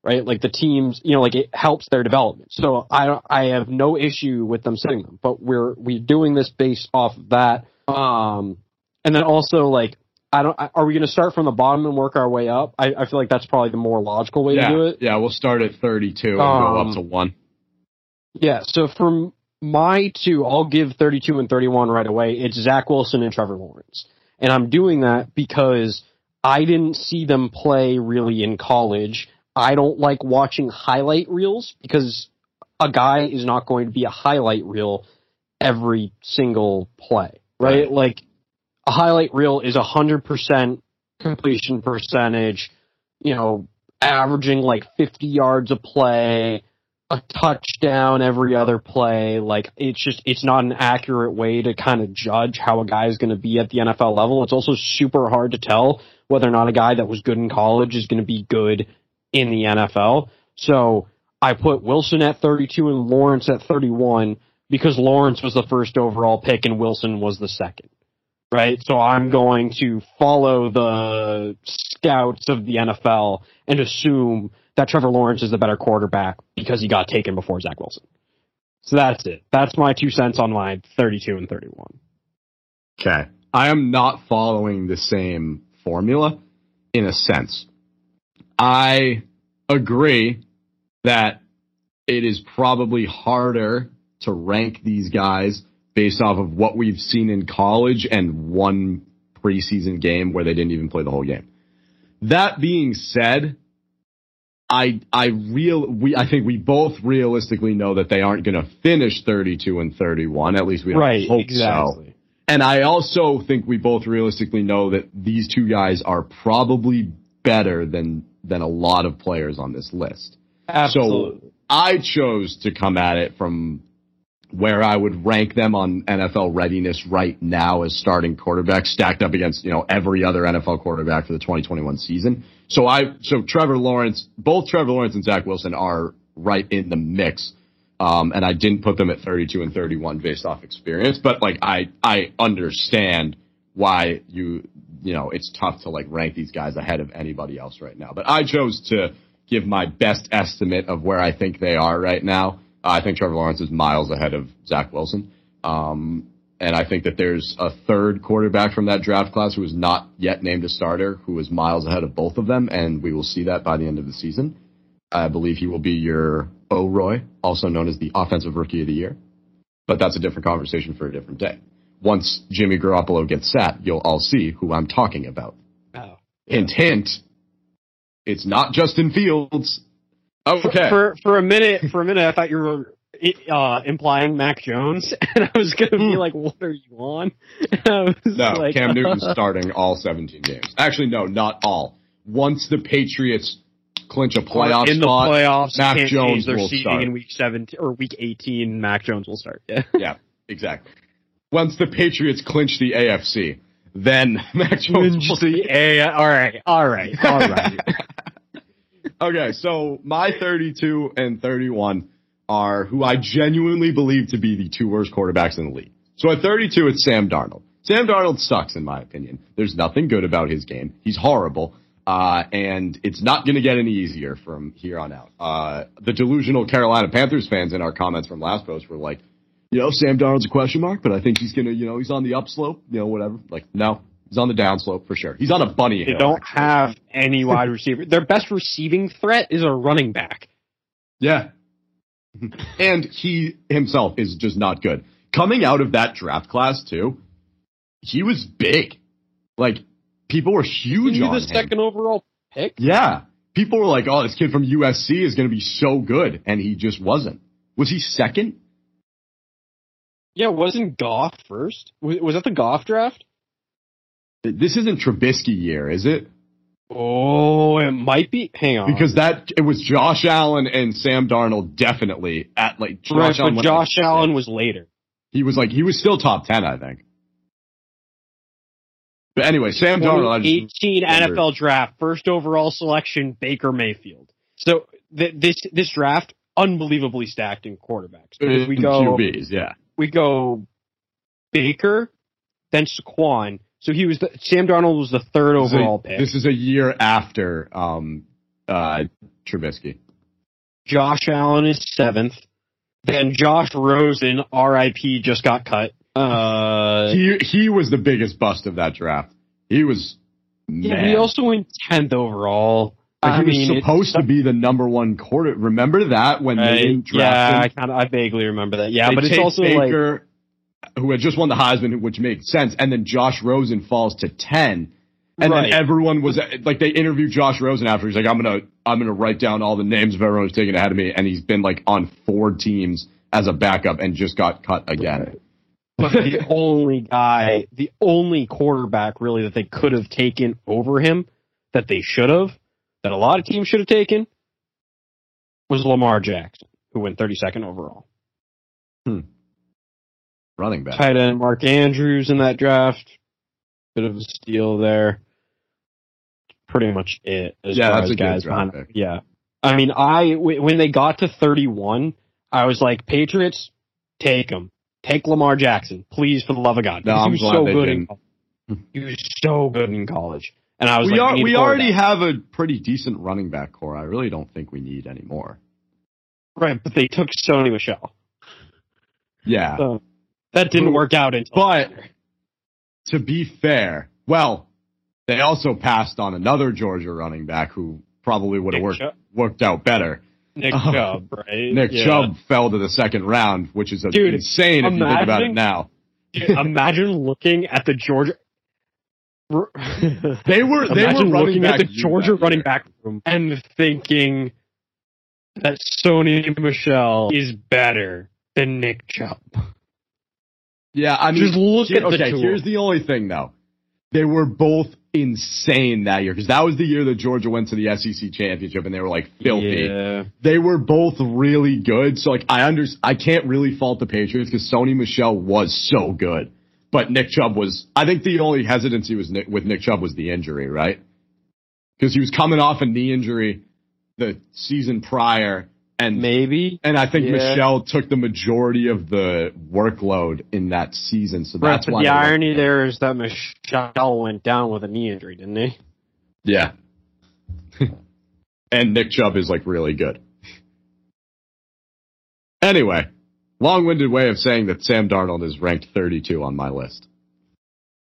right? Like the teams, you know, like it helps their development. So I, I have no issue with them sitting them, but we're, we're doing this based off of that. Um, and then also like, I don't, are we going to start from the bottom and work our way up? I, I feel like that's probably the more logical way yeah, to do it. yeah, we'll start at 32 and go Um, up to one. Yeah, so from my two, I'll give 32 and 31 right away. It's Zach Wilson and Trevor Lawrence. And I'm doing that because I didn't see them play really in college. I don't like watching highlight reels because a guy is not going to be a highlight reel every single play, right? Right. Like a highlight reel is hundred percent completion percentage, you know, averaging like 50 yards a play, a touchdown every other play. Like it's just it's not an accurate way to kind of judge how a guy is going to be at the NFL level. It's also super hard to tell whether or not a guy that was good in college is going to be good in the NFL. So I put Wilson at 32 and Lawrence at 31 because Lawrence was the first overall pick and Wilson was the second. Right? So I'm going to follow the scouts of the NFL and assume that Trevor Lawrence is the better quarterback because he got taken before Zach Wilson. So that's it. That's my two cents on my 32 and 31. Okay. I am not following the same formula in a sense. I agree that it is probably harder to rank these guys based off of what we've seen in college and one preseason game where they didn't even play the whole game. That being said, I I real we I think we both realistically know that they aren't going to finish 32 and 31. At least we right, hope exactly. so. And I also think we both realistically know that these two guys are probably better than than a lot of players on this list. Absolutely. So I chose to come at it from where I would rank them on NFL readiness right now as starting quarterbacks stacked up against, you know, every other NFL quarterback for the 2021 season. So I, so Trevor Lawrence, both Trevor Lawrence and Zach Wilson are right in the mix. Um, and I didn't put them at 32 and 31 based off experience, but like I, I understand why you, you know, it's tough to like rank these guys ahead of anybody else right now. But I chose to give my best estimate of where I think they are right now. I think Trevor Lawrence is miles ahead of Zach Wilson. Um, and I think that there's a third quarterback from that draft class who is not yet named a starter, who is miles ahead of both of them, and we will see that by the end of the season. I believe he will be your O Roy, also known as the Offensive Rookie of the Year. But that's a different conversation for a different day. Once Jimmy Garoppolo gets sat, you'll all see who I'm talking about. Oh. Hint, hint. It's not Justin Fields. Okay. For for a minute, for a minute, I thought you were uh, implying Mac Jones, and I was gonna be like, "What are you on?" no, like, Cam Newton's starting all 17 games. Actually, no, not all. Once the Patriots clinch a playoff in the spot, playoffs, Mac Jones will start. in week seventeen or week eighteen. Mac Jones will start. Yeah. yeah, exactly. Once the Patriots clinch the AFC, then Mac Jones will the A. All right, all right, all right. Okay, so my 32 and 31 are who I genuinely believe to be the two worst quarterbacks in the league. So at 32, it's Sam Darnold. Sam Darnold sucks, in my opinion. There's nothing good about his game. He's horrible. Uh, and it's not going to get any easier from here on out. Uh, the delusional Carolina Panthers fans in our comments from last post were like, you know, Sam Darnold's a question mark, but I think he's going to, you know, he's on the upslope, you know, whatever. Like, no, he's on the downslope for sure. He's on a bunny They hill. don't actually. have any wide receiver. Their best receiving threat is a running back. Yeah. and he himself is just not good. Coming out of that draft class too, he was big. Like people were huge He on the him. second overall pick. Yeah. People were like, "Oh, this kid from USC is going to be so good," and he just wasn't. Was he second? Yeah, wasn't Goff first? Was, was that the Goff draft? This isn't Trubisky year, is it? Oh, it might be. Hang on. Because that it was Josh Allen and Sam Darnold definitely at like Josh right, Allen. but Josh Allen was later. He was like he was still top ten, I think. But anyway, Sam Darnold. 18 wondered. NFL draft, first overall selection, Baker Mayfield. So th- this this draft unbelievably stacked in quarterbacks. Because we go QBs, yeah. we go Baker, then Saquon. So he was the, Sam Darnold was the third This is a- overall pick. This is a year after um, uh, Trubisky. Josh Allen is seventh. Then Josh Rosen, R.I.P. just got cut. Uh, He he was the biggest bust of that draft. He was yeah, man. he also went tenth overall. Like, I he was mean, supposed to be the number one quarter. Remember that when they Right. didn't yeah, I draft kind of, I vaguely remember that. Yeah, They but it's also like, Baker, who had just won the Heisman, which made sense, and then Josh Rosen falls to ten. And Right. then everyone was like, they interviewed Josh Rosen after. He's like, I'm gonna, I'm gonna write down all the names of everyone who's taken ahead of me, and he's been like on four teams as a backup and just got cut again. but the only guy, the only quarterback really that they could have taken over him, that they should have, that a lot of teams should have taken, was Lamar Jackson, who went 32nd overall. Hmm. Running back. Tight end Mark Andrews in that draft, bit of a steal there. Pretty much it as Yeah, that's as a good guys pick. Yeah, I mean, I w- when they got to 31, I was like, Patriots, take him, take Lamar Jackson, please, for the love of God. No, I'm he was so good didn't. in he was so good in college. And I was We like, are, we already have a pretty decent running back core. I really don't think we need any more. right, but they took Sony Michel. Yeah. So that didn't work out until But to be fair, well, they also passed on another Georgia running back who probably would have worked Chubb. worked out better. Nick Oh. Chubb, right? Nick Yeah. Chubb fell to the second round, which is Dude, insane if you think about it now. Dude, imagine looking at the Georgia. They were they imagine were looking at the Georgia running back room and thinking that Sony Michel is better than Nick Chubb. Yeah, I mean, Just look here- at the okay. two. Here's the only thing though. They were both insane that year because that was the year that Georgia went to the SEC championship and they were like filthy. Yeah. They were both really good. So like I under I can't really fault the Patriots because Sony Michel was so good, but Nick Chubb was. I think the only hesitancy was Nick, with Nick Chubb was the injury, right? Because he was coming off a knee injury the season prior, and Maybe. and I think Yeah. Michel took the majority of the workload in that season. So that's but why the they went- irony there is that Michel went down with a knee injury, didn't he? Yeah. and Nick Chubb is like really good. Anyway, long-winded way of saying that Sam Darnold is ranked 32 on my list.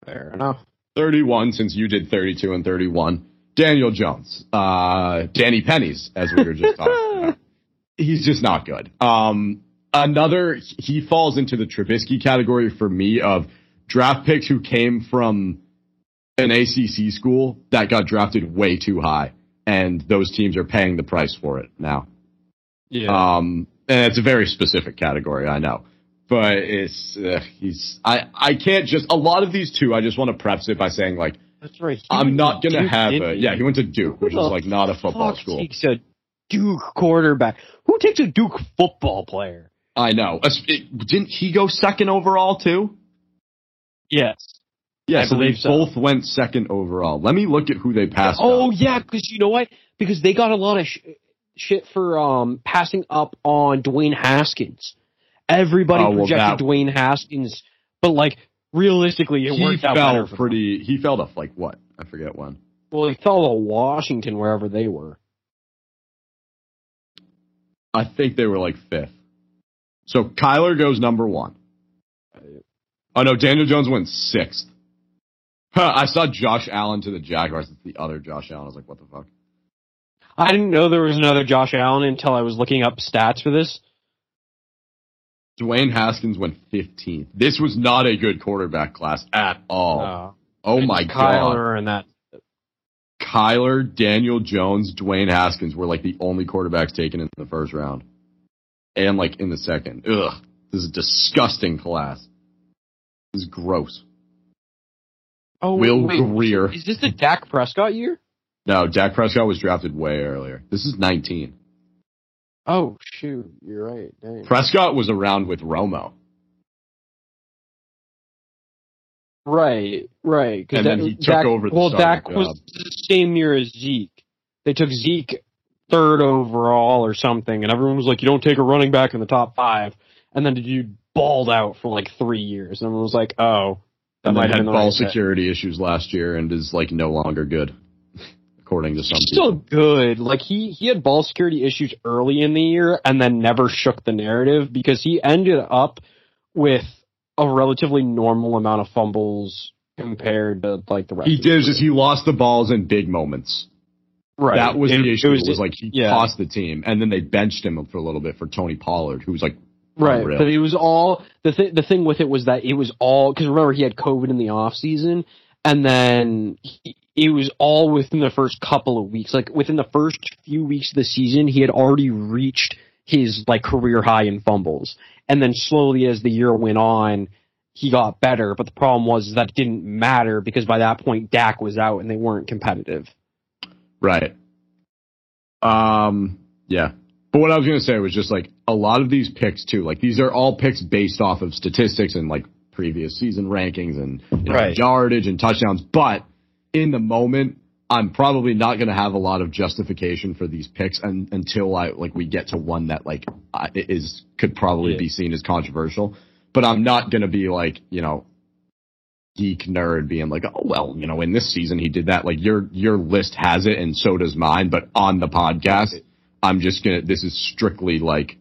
Fair enough. 31 since you did 32 and 31. Daniel Jones, uh, Danny Pennies, as we were just talking about. He's just not good. Um, another, he falls into the Trubisky category for me of draft picks who came from an ACC school that got drafted way too high, and those teams are paying the price for it now. Yeah. Um, and it's a very specific category, I know, but it's uh, he's I I can't just a lot of these two. I just want to preface it by saying like That's right. He I'm not gonna Duke, have a yeah. He went to Duke, which is like not a football school. takes a Duke quarterback. Who takes a Duke football player? I know. It- Didn't he go second overall too? Yes. Yeah, I so they so. both went second overall. Let me look at who they passed. Oh on. yeah, because you know what? Because they got a lot of sh- shit for um passing up on Dwayne Haskins. Everybody Oh, well, projected that- Dwayne Haskins, but like realistically, it he worked out fell better. For pretty. He fell off like what? I forget when. well, he fell to Washington wherever they were. I think they were like fifth. So Kyler goes number one. Oh no, Daniel Jones went sixth. Huh, I saw Josh Allen to the Jaguars. It's the other Josh Allen. I was like, what the fuck? I didn't know there was another Josh Allen until I was looking up stats for this. Dwayne Haskins went 15th. This was not a good quarterback class at all. Oh, oh it's my god. Kyler and that. Kyler, Daniel Jones, Dwayne Haskins were like the only quarterbacks taken in the first round. And like in the second. Ugh. This is a disgusting class. This is gross. Oh, Will wait, Greer. Is this the Dak Prescott year? No, Dak Prescott was drafted way earlier. This is 19. Oh shoot, you're right. Dang. Prescott was around with Romo. Right, right. And then Dak- he took Dak- over the Well, Dak was the same year as Zeke. They took Zeke third overall or something, and everyone was like, "You don't take a running back in the top five. And then the dude balled out for like three years, and everyone was like, "Oh, that And might then have had ball right pick." security issues last year and is like no longer good, according to some He's people. still good. Like he he had ball security issues early in the year, and then never shook the narrative because he ended up with a relatively normal amount of fumbles compared to like the rest. He of did just he lost the balls in big moments. Right. That was It- the it issue. was- was, like he yeah. tossed the team, and then they benched him for a little bit for Tony Pollard, who was like, Right, Unreal. but it was all the th- the thing with it was that it was all because remember he had COVID in the off season, and then he, it was all within the first couple of weeks. Like within the first few weeks of the season, he had already reached his like career high in fumbles, and then slowly as the year went on, he got better. But the problem was that it didn't matter because by that point Dak was out and they weren't competitive. right. Um, yeah. But what I was gonna say was just like a lot of these picks too. Like these are all picks based off of statistics and like previous season rankings and you know, Right. yardage and touchdowns. But in the moment, I'm probably not gonna have a lot of justification for these picks un until I like we get to one that like is could probably Yeah. be seen as controversial. But I'm not gonna be like you know geek nerd being like, oh well, you know, in this season he did that. Like your your list has it, and so does mine. But on the podcast, I'm just gonna. This is strictly like,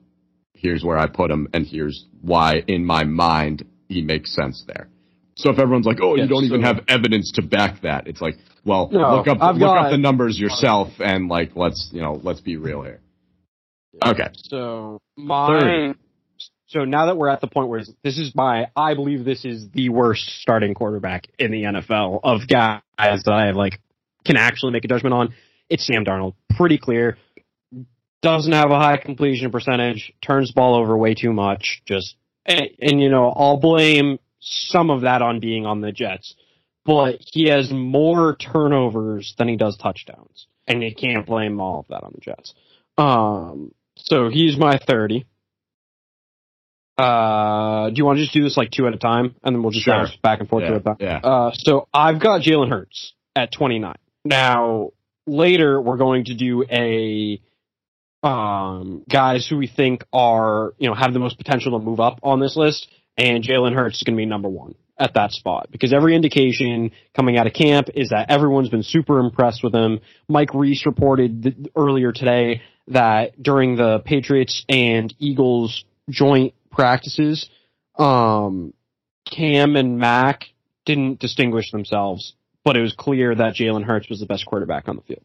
here's where I put him, and here's why in my mind he makes sense there. So if everyone's like, oh, you don't even have evidence to back that, it's like, well, No, look up I've look got- up the numbers yourself, and like, let's you know, let's be real here. Okay. So my so now that we're at the point where this is my I believe this is the worst starting quarterback in the NFL of guys that I like can actually make a judgment on. It's Sam Darnold. Pretty clear. Doesn't have a high completion percentage. Turns the ball over way too much. Just and, and you know I'll blame some of that on being on the Jets, but he has more turnovers than he does touchdowns, and you can't blame all of that on the Jets. Um, so he's my 30. Uh, do you want to just do this like two at a time, and then we'll just Sure. back and forth two Yeah. at a time? yeah. Uh, so I've got Jalen Hurts at 29. Now, later we're going to do a um, guys who we think are, you know, have the most potential to move up on this list, and Jalen Hurts is going to be number one at that spot because every indication coming out of camp is that everyone's been super impressed with him. Mike Reiss reported th- earlier today that during the Patriots and Eagles joint practices, um, Cam and Mac didn't distinguish themselves, but it was clear that Jalen Hurts was the best quarterback on the field.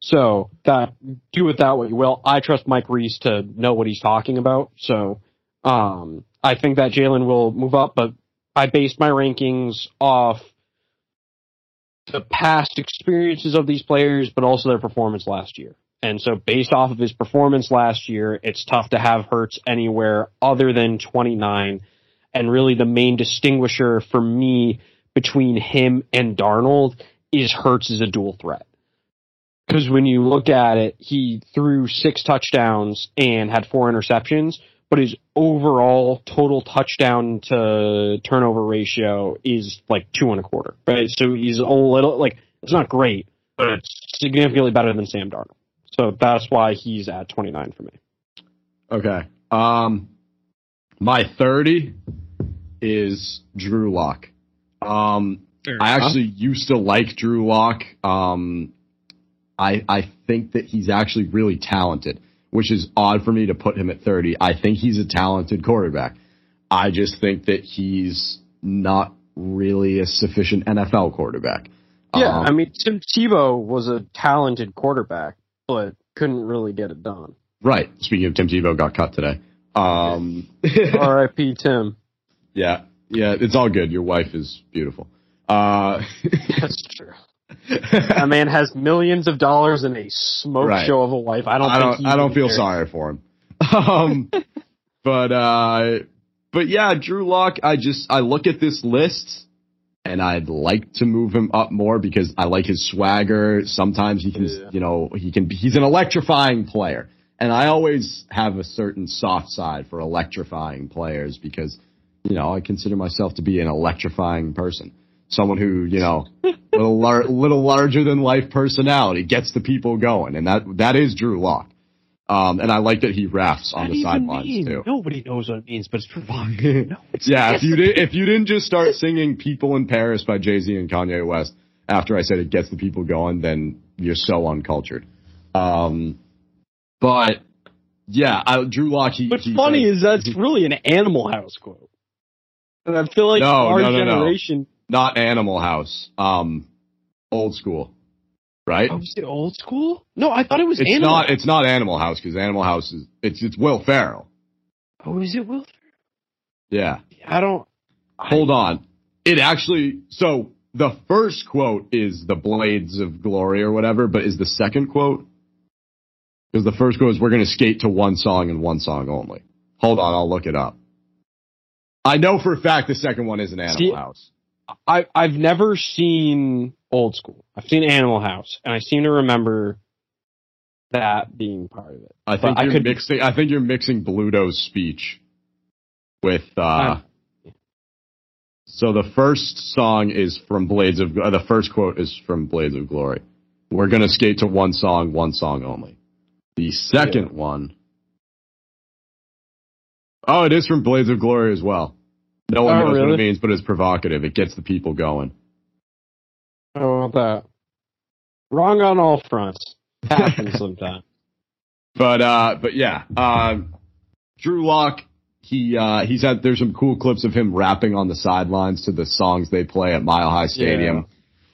So that do with that what you will. I trust Mike Reiss to know what he's talking about. So um, I think that Jalen will move up, but I based my rankings off the past experiences of these players, but also their performance last year. And so based off of his performance last year, it's tough to have Hurts anywhere other than 29. And really the main distinguisher for me between him and Darnold is Hurts is a dual threat. Because when you look at it, he threw six touchdowns and had four interceptions, but his overall total touchdown to turnover ratio is like two and a quarter. Right? So he's a little like it's not great, but it's significantly better than Sam Darnold. So that's why he's at 29 for me. Okay. Um, my 30 is Drew Lock. Um, I actually used to like Drew Lock. Um, I I think that he's actually really talented, which is odd for me to put him at 30. I think he's a talented quarterback. I just think that he's not really a sufficient NFL quarterback. Yeah, Um, I mean Tim Tebow was a talented quarterback, but couldn't really get it done. right. Speaking of Tim Tebow, got cut today. Um, R.I.P. Tim. yeah, yeah, it's all good. Your wife is beautiful. Uh, That's true. That man has millions of dollars and a smoke Right. show of a wife. I don't. I don't. I don't feel sorry for him. Um, but uh, but yeah, Drew Lock. I just I look at this list and I'd like to move him up more because I like his swagger. Sometimes he can, Yeah. you know, he can. He's an electrifying player, and I always have a certain soft side for electrifying players because you know I consider myself to be an electrifying person. Someone who, you know, little lar- little larger than life personality gets the people going, and that that is Drew Lock. Um, and I like that he refs on the sidelines mean? too. Nobody knows what it means, but it's provocative. No, it's Yeah, if you did, if you didn't just start singing "People in Paris" by Jay Z and Kanye West after I said it gets the people going, then you're so uncultured. Um, but yeah, I, Drew Lock. He, What's he funny said- is that's really an Animal House quote, and I feel like No, our no, no. generation. Not Animal House, um, old school, right? Oh, is it old school? No, I thought it was it's Animal. not. It's not Animal House because Animal House is it's it's Will Ferrell. oh, is it Will? Yeah. I don't. Hold on. It actually, so the first quote is the blades of glory or whatever, but is the second quote? Because the first quote is we're going to skate to one song and one song only. Hold on, I'll look it up. I know for a fact the second one is an Animal See- House. I I've never seen old school. I've seen Animal House, and I seem to remember that being part of it. I think I you're could- mixing. I think you're mixing Bluto's speech with. uh Uh. So the first song is from Blades of. Uh, the first quote is from Blades of Glory. We're gonna skate to one song, one song only. The second one Oh, it is from Blades of Glory as well. No one Oh, knows what it means, but it's provocative. It gets the people going. How about that? Wrong on all fronts. Happens sometimes. But uh, but yeah, um, Drew Lock. He uh, he's had there's some cool clips of him rapping on the sidelines to the songs they play at Mile High Stadium.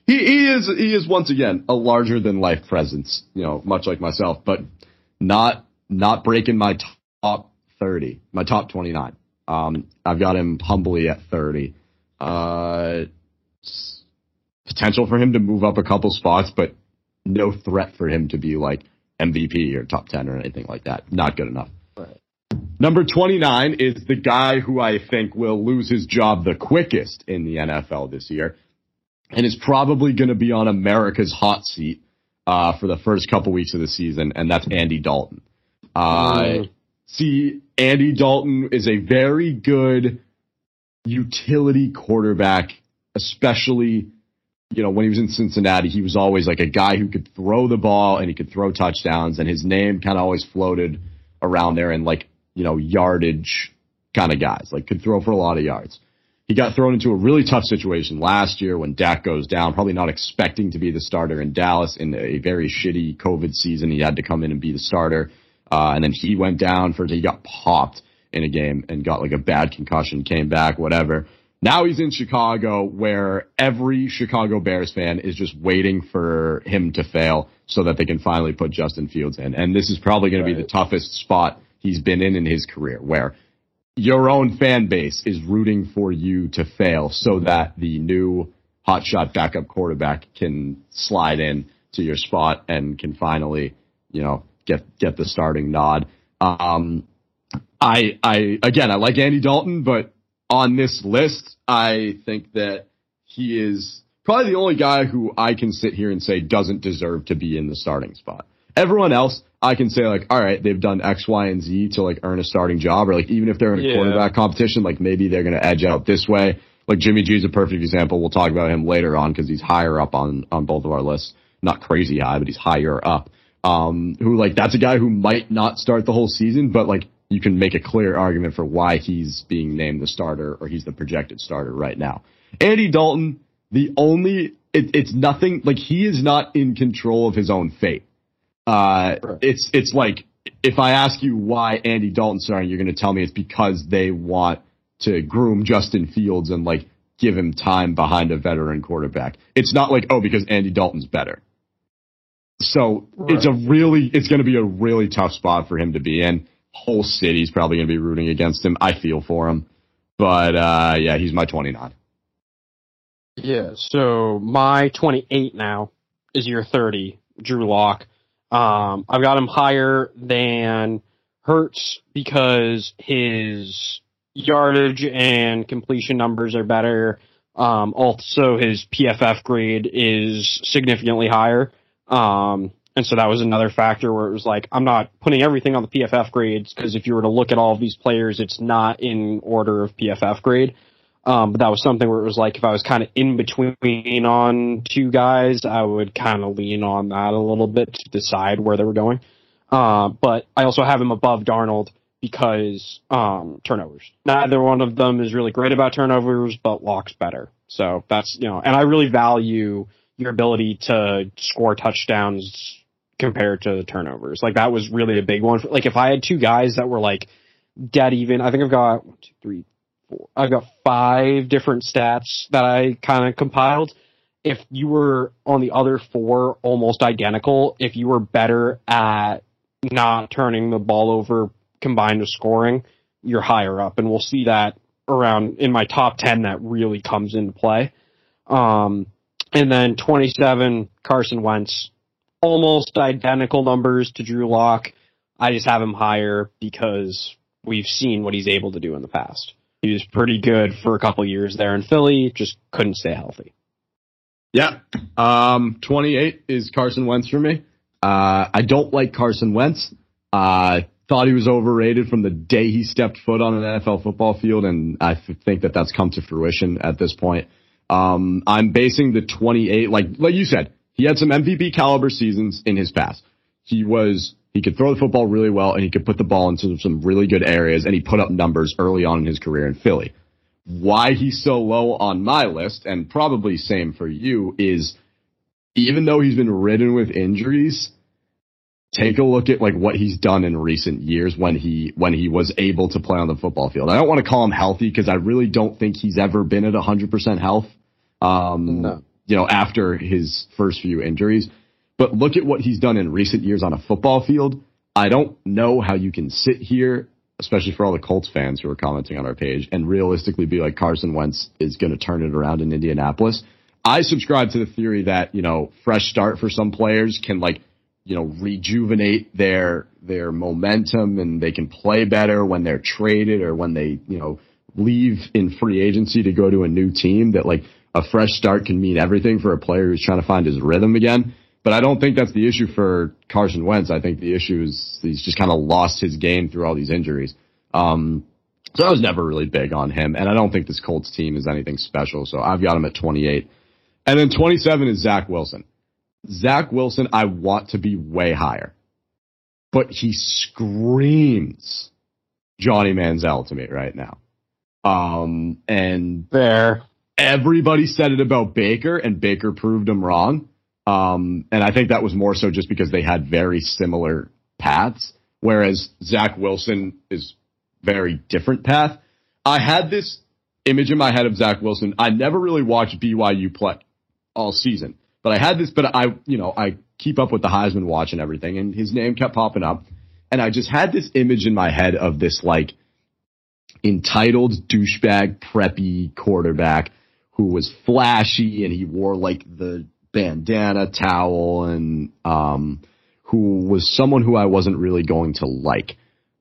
He he is he is once again a larger than life presence. You know, much like myself, but not not breaking my top 30, my top 29. Um, I've got him humbly at 30. Uh, potential for him to move up a couple spots, but no threat for him to be like MVP or top 10 or anything like that. Not good enough. Right. Number 29 is the guy who I think will lose his job the quickest in the NFL this year and is probably going to be on America's hot seat uh, for the first couple weeks of the season, and that's Andy Dalton. Uh, mm. See, Andy Dalton is a very good utility quarterback, especially you know, when he was in Cincinnati, he was always like a guy who could throw the ball and he could throw touchdowns, and his name kind of always floated around there and like, you know, yardage kind of guys, like could throw for a lot of yards. He got thrown into a really tough situation last year when Dak goes down, probably not expecting to be the starter in Dallas in a very shitty COVID season. He had to come in and be the starter. Uh, and then he went down for, he got popped in a game and got like a bad concussion, came back, whatever. Now he's in Chicago where every Chicago Bears fan is just waiting for him to fail so that they can finally put Justin Fields in. And this is probably going right. to be the toughest spot he's been in in his career where your own fan base is rooting for you to fail so that the new hotshot backup quarterback can slide in to your spot and can finally, you know, get, get the starting nod. Um, I, I, again, I like Andy Dalton, but on this list, I think that he is probably the only guy who I can sit here and say doesn't deserve to be in the starting spot. Everyone else, I can say like, all right, they've done X, Y, and Z to like earn a starting job, or like even if they're in a yeah. quarterback competition, like maybe they're going to edge out this way. Like Jimmy G is a perfect example. We'll talk about him later on because he's higher up on on both of our lists. Not crazy high, but he's higher up. Um, who like that's a guy who might not start the whole season, but like you can make a clear argument for why he's being named the starter or he's the projected starter right now. Andy Dalton, the only, it, it's nothing, like he is not in control of his own fate. Uh, it's, it's like, if I ask you why Andy Dalton's starting, you're going to tell me it's because they want to groom Justin Fields and like give him time behind a veteran quarterback. It's not like, oh, because Andy Dalton's better. So right. it's a really, it's going to be a really tough spot for him to be in whole city's probably going to be rooting against him. I feel for him. But uh, yeah, he's my 29. Yeah, so my 28 now is your 30, Drew Lock. Um, I've got him higher than Hurts because his yardage and completion numbers are better. Um, also, his PFF grade is significantly higher. Um, and so that was another factor where it was like, I'm not putting everything on the PFF grades because if you were to look at all of these players, it's not in order of PFF grade. Um, but that was something where it was like, if I was kind of in between on two guys, I would kind of lean on that a little bit to decide where they were going. Uh, but I also have him above Darnold because um, turnovers. Neither one of them is really great about turnovers, but Lock's better. So that's you know, and I really value your ability to score touchdowns compared to the turnovers. Like that was really a big one. Like if I had two guys that were like dead even, I think I've got one, two, three, four. I've got five different stats that I kind of compiled. If you were on the other four almost identical, if you were better at not turning the ball over combined with scoring, you're higher up. And we'll see that around in my top 10 that really comes into play. Um, and then 27, Carson Wentz almost identical numbers to Drew Lock. I just have him higher because we've seen what he's able to do in the past. He was pretty good for a couple years there in Philly, just couldn't stay healthy. Yeah. Um, 28 is Carson Wentz for me. Uh, I don't like Carson Wentz. I uh, thought he was overrated from the day he stepped foot on an NFL football field, and I think that that's come to fruition at this point. Um, I'm basing the 28, like, like you said, he had some MVP caliber seasons in his past. He was, he could throw the football really well and he could put the ball into some really good areas and he put up numbers early on in his career in Philly. Why he's so low on my list and probably same for you is even though he's been ridden with injuries, take a look at like what he's done in recent years when he when he was able to play on the football field. I don't want to call him healthy because I really don't think he's ever been at 100% health. Um, no you know, after his first few injuries. But look at what he's done in recent years on a football field. I don't know how you can sit here, especially for all the Colts fans who are commenting on our page, and realistically be like Carson Wentz is going to turn it around in Indianapolis. I subscribe to the theory that, you know, fresh start for some players can like, you know, rejuvenate their, their momentum and they can play better when they're traded or when they, you know, leave in free agency to go to a new team that like a fresh start can mean everything for a player who's trying to find his rhythm again. But I don't think that's the issue for Carson Wentz. I think the issue is he's just kind of lost his game through all these injuries. Um, so I was never really big on him, and I don't think this Colts team is anything special. So I've got him at 28. And then 27 is Zach Wilson. Zach Wilson, I want to be way higher, but he screams Johnny Manziel to me right now. Um, and Fair. Everybody said it about Baker, and Baker proved them wrong. Um, and I think that was more so just because they had very similar paths, whereas Zach Wilson is very different path. I had this image in my head of Zach Wilson. I never really watched BYU play all season, but I had this, but I, you know, I keep up with the Heisman watch and everything, and his name kept popping up. And I just had this image in my head of this like entitled douchebag preppy quarterback who was flashy and he wore like the bandana towel and um who was someone who I wasn't really going to like.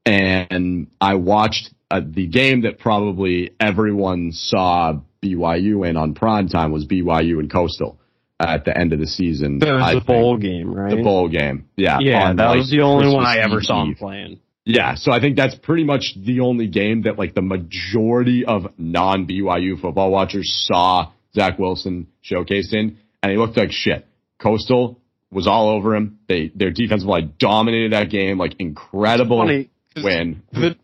And I watched uh, the game that probably everyone saw BYU in on prime time was BYU and Coastal at the end of the season. That was I the think. bowl game, right? The bowl game. Yeah. Yeah, on, that like, was the only one I ever Eve saw him Eve. playing. Yeah, so I think that's pretty much the only game that like the majority of non BYU football watchers saw Zach Wilson showcased in, and he looked like shit. Coastal was all over him. They their defensive line dominated that game, like incredible Funny, win. The,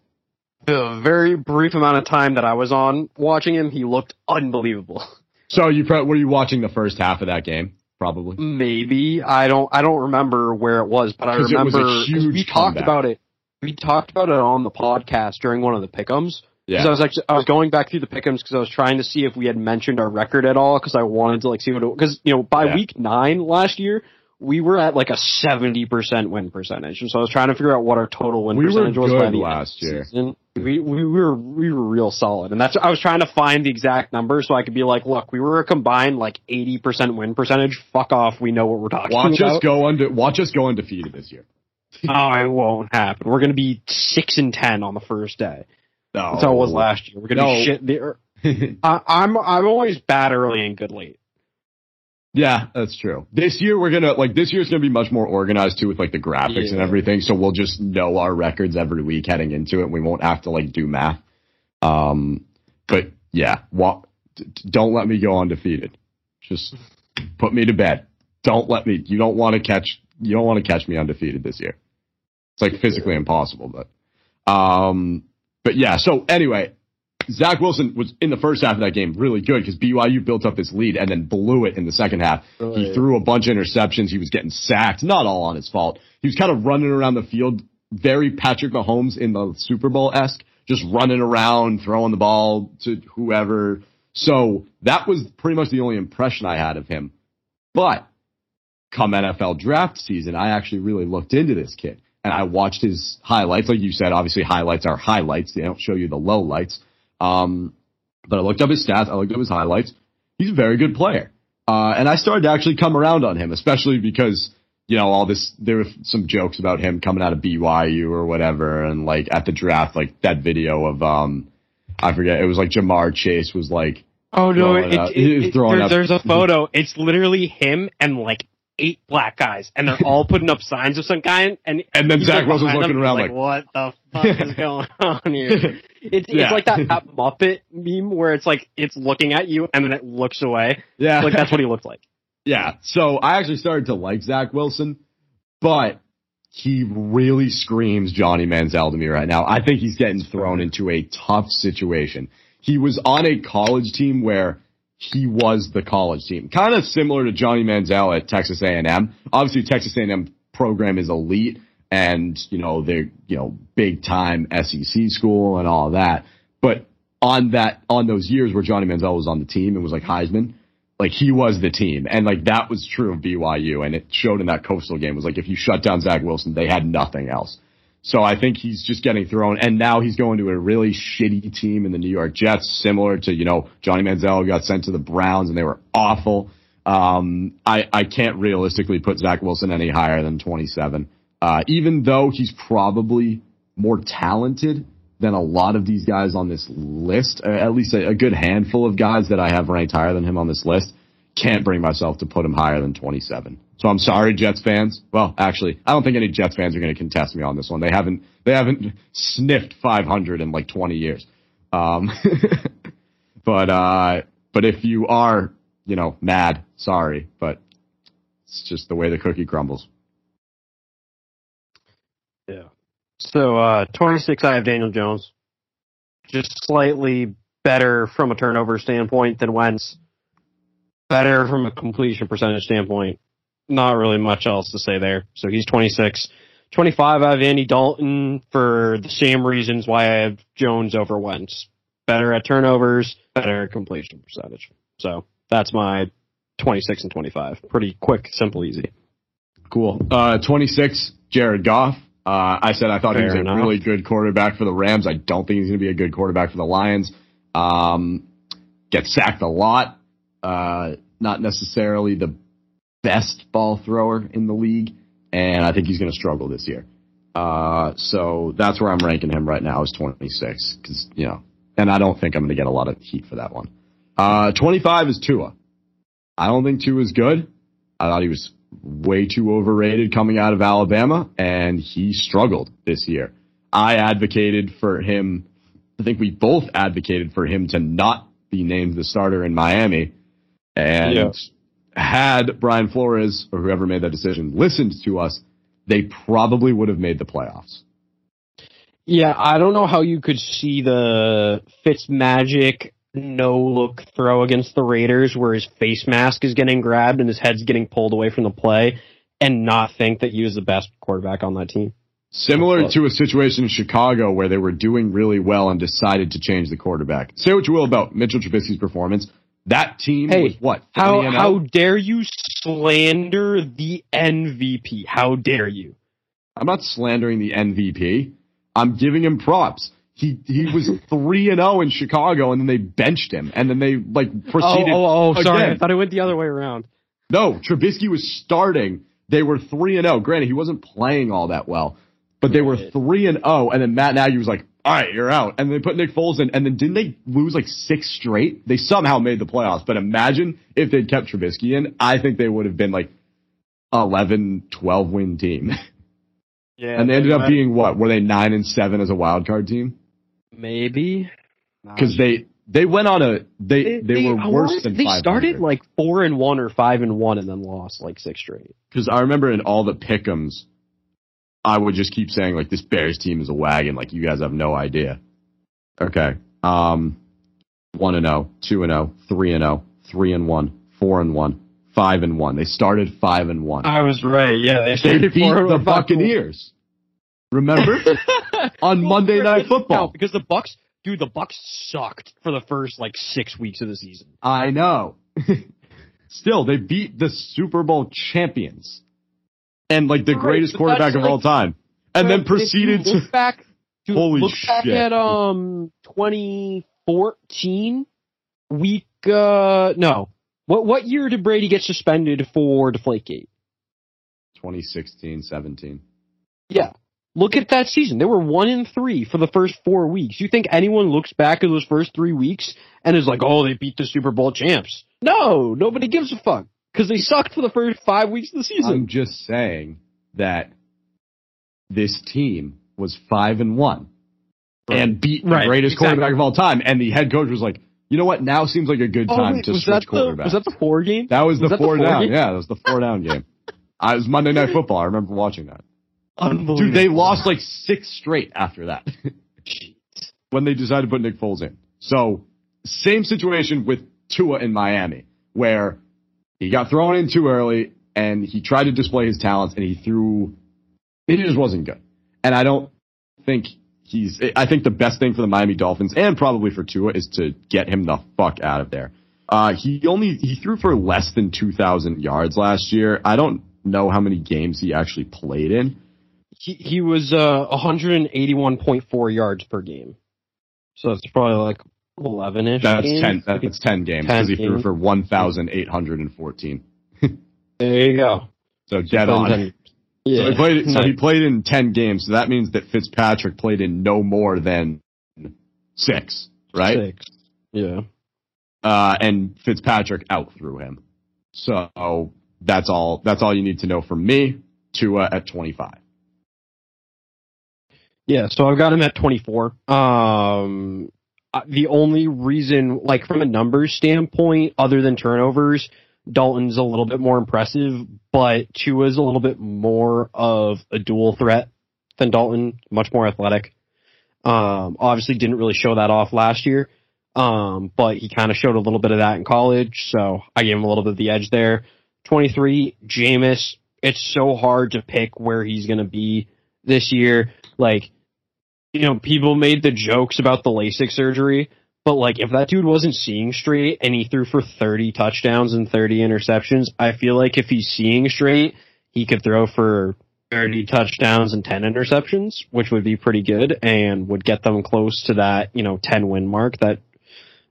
the very brief amount of time that I was on watching him, he looked unbelievable. So you pro- were you watching the first half of that game? Probably. Maybe I don't I don't remember where it was, but I 'Cause it was remember a 'cause huge we talked about it. We talked about it on the podcast during one of the pickums. Because Yeah. I was actually I was going back through the pickums because I was trying to see if we had mentioned our record at all because I wanted to like see what because you know by Yeah. week nine last year we were at like a seventy percent win percentage, and so I was trying to figure out what our total win We percentage was by the last year. season. We we were we were real solid, and that's I was trying to find the exact number so I could be like, look, we were a combined like eighty percent win percentage. Fuck off, we know what we're talking Watch about. us go unde- watch us go undefeated this year. oh, it won't happen. We're gonna be six and ten on the first day. No. That's how it was last year. We're gonna No. shit. The, I, I'm I'm always bad early and good late. Yeah, that's true. This year we're gonna like this year's gonna be much more organized too with like the graphics and everything. So we'll just know our records every week heading into it. We won't have to like do math. Um, but yeah, wa- don't let me go undefeated. Just put me to bed. Don't let me. You don't want to catch. You don't want to catch me undefeated this year. It's like physically impossible, but um, but yeah. So anyway, Zach Wilson was in the first half of that game really good because BYU built up this lead and then blew it in the second half. He threw a bunch of interceptions. He was getting sacked, not all on his fault. He was kind of running around the field, very Patrick Mahomes in the Super Bowl esque, just running around, throwing the ball to whoever. So that was pretty much the only impression I had of him. But come NFL draft season, I actually really looked into this kid and I watched his highlights. Like you said, obviously highlights are highlights. They don't show you the low lights. Um, but I looked up his stats. I looked up his highlights. He's a very good player. Uh, and I started to actually come around on him, especially because, you know, all this, there were some jokes about him coming out of BYU or whatever. And like at the draft, like that video of, um, I forget, it was like Ja'Marr Chase was like, Oh no! Throwing It, up- it, it- throwing there- up- there's a photo. It's literally him and like eight black guys, and they're all putting up signs of some kind. And And then Zach like, Wilson's looking them, around like, like- "What the fuck is going on here?" It's Yeah. it's like that, that Muppet meme where it's like it's looking at you and then it looks away. yeah, Like that's what he looked like. Yeah. So I actually started to like Zach Wilson, but he really screams Johnny Manziel to me right now. I think he's getting thrown into a tough situation. He was on a college team where he was the college team, kind of similar to Johnny Manziel at Texas A&M. Obviously, Texas A&M program is elite, and you know they're you know big time SEC school and all that. But on that on those years where Johnny Manziel was on the team and was like Heisman, like he was the team. And like that was true of BYU and it showed in that coastal game was like if you shut down Zach Wilson, they had nothing else. So I think he's just getting thrown and now he's going to a really shitty team in the New York Jets, similar to, you know, Johnny Manziel got sent to the Browns and they were awful. Um, I, I can't realistically put Zach Wilson any higher than 27. Uh, even though he's probably more talented than a lot of these guys on this list, uh, at least a, a good handful of guys that I have ranked higher than him on this list, can't bring myself to put him higher than 27. So I'm sorry, Jets fans. Well, actually, I don't think any Jets fans are going to contest me on this one. They haven't, they haven't sniffed 500 in like 20 years. Um, but, uh, but if you are, you know, mad, sorry, but it's just the way the cookie crumbles. Yeah. So, uh, 26, I have Daniel Jones. Just slightly better from a turnover standpoint than Wentz. Better from a completion percentage standpoint. Not really much else to say there. So he's 26. 25, I have Andy Dalton for the same reasons why I have Jones over Wentz. Better at turnovers, better at completion percentage. So that's my 26 and 25. Pretty quick, simple, easy. Cool. Uh, 26, Jared Goff. Uh, I said I thought he was a really good quarterback for the Rams. I don't think he's going to be a good quarterback for the Lions. Um, gets sacked a lot. Uh, not necessarily the best ball thrower in the league, and I think he's going to struggle this year. Uh, so that's where I'm ranking him right now is 26 because you know, and I don't think I'm going to get a lot of heat for that one. Uh, 25 is Tua. I don't think Tua is good. I thought he was way too overrated coming out of Alabama, and he struggled this year. I advocated for him. I think we both advocated for him to not be named the starter in Miami. And Yeah. had Brian Flores or whoever made that decision listened to us, they probably would have made the playoffs. Yeah, I don't know how you could see the Fitz magic no look throw against the Raiders where his face mask is getting grabbed and his head's getting pulled away from the play and not think that he was the best quarterback on that team. Similar to a situation in Chicago where they were doing really well and decided to change the quarterback. Say what you will about Mitchell Trubisky's performance. That team Hey, was what? How how dare you slander the MVP? How dare you? I'm not slandering the MVP. I'm giving him props. He he was three and zero in Chicago, and then they benched him, and then they like Oh, proceeded. oh, oh, sorry. I thought it went the other way around. No, Trubisky was starting. They were three and zero. Granted, he wasn't playing all that well, but they were three and zero. And then Matt Nagy was like, "All right, you're out." And they put Nick Foles in, and then didn't they lose like six straight? They somehow made the playoffs. But imagine if they'd kept Trubisky in. I think they would have been like 11, 12 win team. Yeah, and they ended up being what? Were they nine and seven as a wild card team? maybe Because they they went on a they they, were worse than They started like four and one or five and one, and then lost like six straight. because I remember in all the pickums, I would just keep saying like this Bears team is a wagon. Like you guys have no idea. Okay. Um, one and zero, two and zero, three and zero, three and one, four and one, five and one. They started five and one. I was right. Yeah, they They beat the Buccaneers. Remember on Monday Night No, Football? because the Bucs, dude, the Bucs sucked for the first like six weeks of the season. I know. Still, they beat the Super Bowl champions and like the Right, greatest quarterback of all time, and then proceeded to look back. Dude, Holy look back at um 2014 week. Uh, no, what what year did Brady get suspended for Deflategate? 2016, 17. Yeah. Look at that season. They were one in three for the first four weeks. You think anyone looks back at those first three weeks and is like, "Oh, they beat the Super Bowl champs"? No, nobody gives a fuck because they sucked for the first five weeks of the season. I'm just saying that this team was five and one and beat the Right, greatest exactly. quarterback of all time, and the head coach was like, "You know what? Now seems like a good Oh, time wait, to switch that the quarterbacks." was that the four game? that was the was that the four four down. game? Yeah, that was the four down game. I, it was Monday Night Football. I remember watching that. Unbelievable. Dude, they lost like six straight after that when they decided to put Nick Foles in. So, same situation with Tua in Miami, where he got thrown in too early and he tried to display his talents and he threw, it just wasn't good. And I don't think he's, I think the best thing for the Miami Dolphins and probably for Tua is to get him the fuck out of there. Uh, he only he threw for less than 2,000 yards last year. I don't know how many games he actually played in. He he was uh 181.4 yards per game. So that's probably like 11 ish. That's ten. That's ten games because he threw for 1,814. There you go. So dead on. Yeah. So he played. So he played in ten games. So that means that Fitzpatrick played in no more than six, right? Six. Yeah. Uh, and Fitzpatrick outthrew him. So that's all. That's all you need to know from me. Tua at twenty five. Yeah, so I've got him at 24. Um, the only reason, like from a numbers standpoint, other than turnovers, Dalton's a little bit more impressive, but Tua's a little bit more of a dual threat than Dalton, much more athletic. Um, obviously didn't really show that off last year. Um, but he kind of showed a little bit of that in college, so I gave him a little bit of the edge there. 23, Jameis, it's so hard to pick where he's going to be this year. Like, you know, people made the jokes about the LASIK surgery, but like, if that dude wasn't seeing straight and he threw for 30 touchdowns and 30 interceptions, I feel like if he's seeing straight, he could throw for 30 touchdowns and 10 interceptions, which would be pretty good and would get them close to that, you know, 10 win mark that,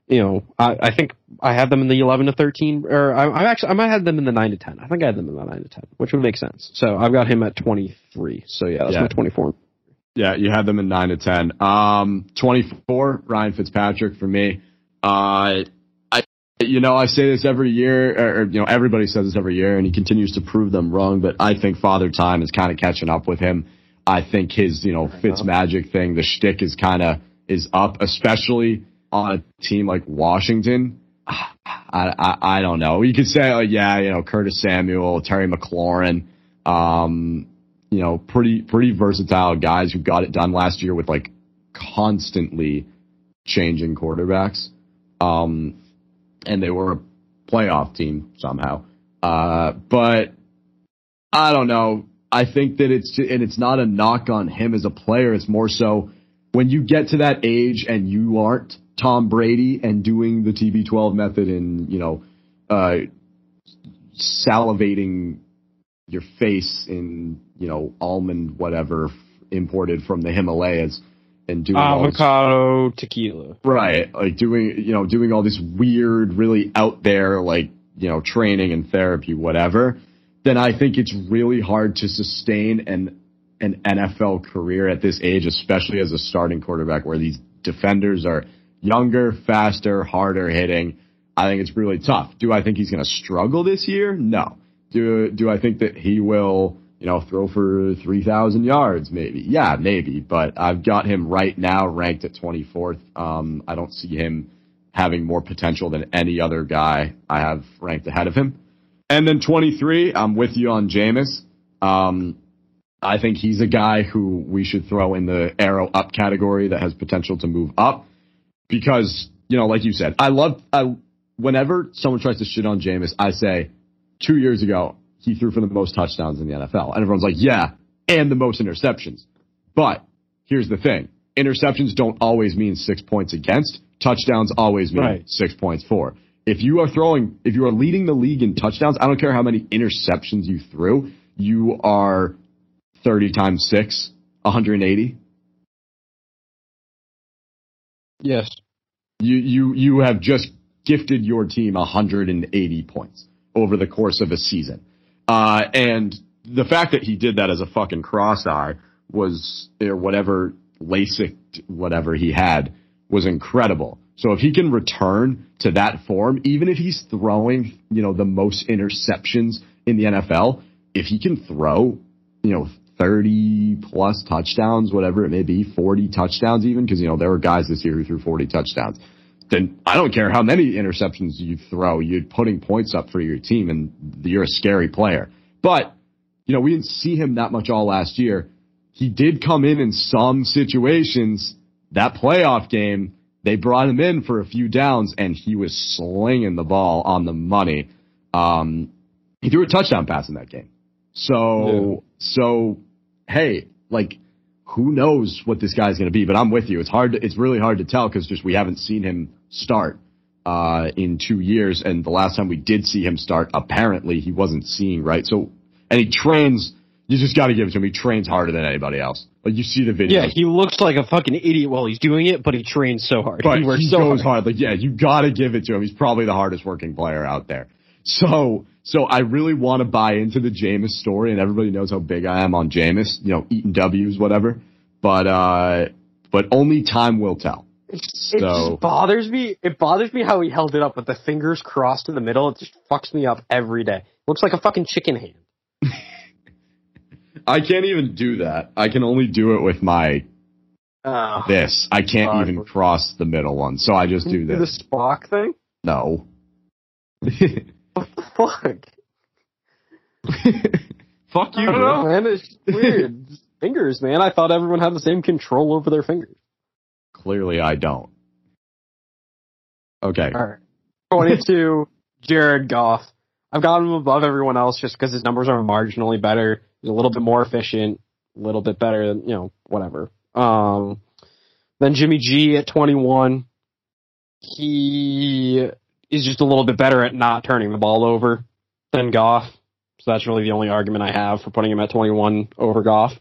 you know, I, I think I had them in the 11 to 13, or I, I actually, I might have them in the 9 to 10. I think I had them in the 9 to 10, which would make sense. So I've got him at 23. So yeah, that's Yeah. my 24. Yeah, you had them in nine to ten. Um, twenty four. Ryan Fitzpatrick for me. Uh, I, you know, I say this every year, or, or, you know, everybody says this every year, and he continues to prove them wrong. But I think Father Time is kind of catching up with him. I think his, you know, Fitz magic thing, the shtick is kind of is up, especially on a team like Washington. I, I I don't know. You could say, like, yeah, you know, Curtis Samuel, Terry McLaurin, um, you know, pretty pretty versatile guys who got it done last year with like constantly changing quarterbacks. Um, and they were a playoff team somehow. Uh, but I don't know. I think that it's and it's not a knock on him as a player. It's more so when you get to that age and you aren't Tom Brady and doing the TB12 method and you know, uh, salivating your face in you know almond whatever imported from the Himalayas and doing all this- Avocado tequila. right. Like doing you know doing all this weird really out there like you know training and therapy whatever then I think it's really hard to sustain an an NFL career at this age especially as a starting quarterback where these defenders are younger faster harder hitting. I think it's really tough. Do I think he's going to struggle this year? No do do I think that he will you know throw for 3000 yards? Maybe. Yeah maybe but I've got him right now ranked at 24th um I don't see him having more potential than any other guy I have ranked ahead of him. And then 23 I'm with you on Jameis. Um I think he's a guy who we should throw in the arrow up category that has potential to move up because you know like you said I love I whenever someone tries to shit on Jameis I say two years ago, he threw for the most touchdowns in the NFL. And everyone's like, yeah, and the most interceptions. But here's the thing. Interceptions don't always mean six points against. Touchdowns always mean Right. six points for. If you are throwing, if you are leading the league in touchdowns, I don't care how many interceptions you threw, you are 30 times six, 180. Yes. You, you, you have just gifted your team 180 points over the course of a season. Uh, and the fact that he did that as a fucking cross eye was, or whatever LASIK, whatever he had, was incredible. So if he can return to that form, even if he's throwing, you know, the most interceptions in the NFL, if he can throw, you know, 30 plus touchdowns, whatever it may be, 40 touchdowns even, because, you know, there were guys this year who threw 40 touchdowns then I don't care how many interceptions you throw, you're putting points up for your team and you're a scary player. But, you know, we didn't see him that much all last year. He did come in in some situations. That playoff game, they brought him in for a few downs and he was slinging the ball on the money. Um, he threw a touchdown pass in that game. So, so, hey, like, who knows what this guy's going to be? But I'm with you. It's hard. To, it's really hard to tell because just we haven't seen him start. uh, in two years, and the last time we did see him start, apparently he wasn't seeing right. So, and he trains. You just got to give it to him. He trains harder than anybody else. Like you see the video. Yeah, he looks like a fucking idiot while he's doing it, but he trains so hard. but he works he so goes hard. hard. Like yeah, you got to give it to him. He's probably the hardest working player out there. So, so I really want to buy into the Jameis story, and everybody knows how big I am on Jameis. You know, eating W's, whatever. But uh, but only time will tell. It So- just bothers me. It bothers me how he held it up with the fingers crossed in the middle. It just fucks me up every day. It Looks like a fucking chicken hand. I can't even do that. I can only do it with my Uh, this. I can't God. even cross the middle one, so I just do this. the. Spock thing. No. What the fuck? Fuck you, man. It's weird. fingers, man. I thought everyone had the same control over their fingers. Clearly, I don't. Okay. All right. 22, Jared Goff. I've got him above everyone else just because his numbers are marginally better. He's a little bit more efficient, a little bit better than, you know, whatever. Um, then Jimmy G at 21. He is just a little bit better at not turning the ball over than Goff. So that's really the only argument I have for putting him at 21 over Goff.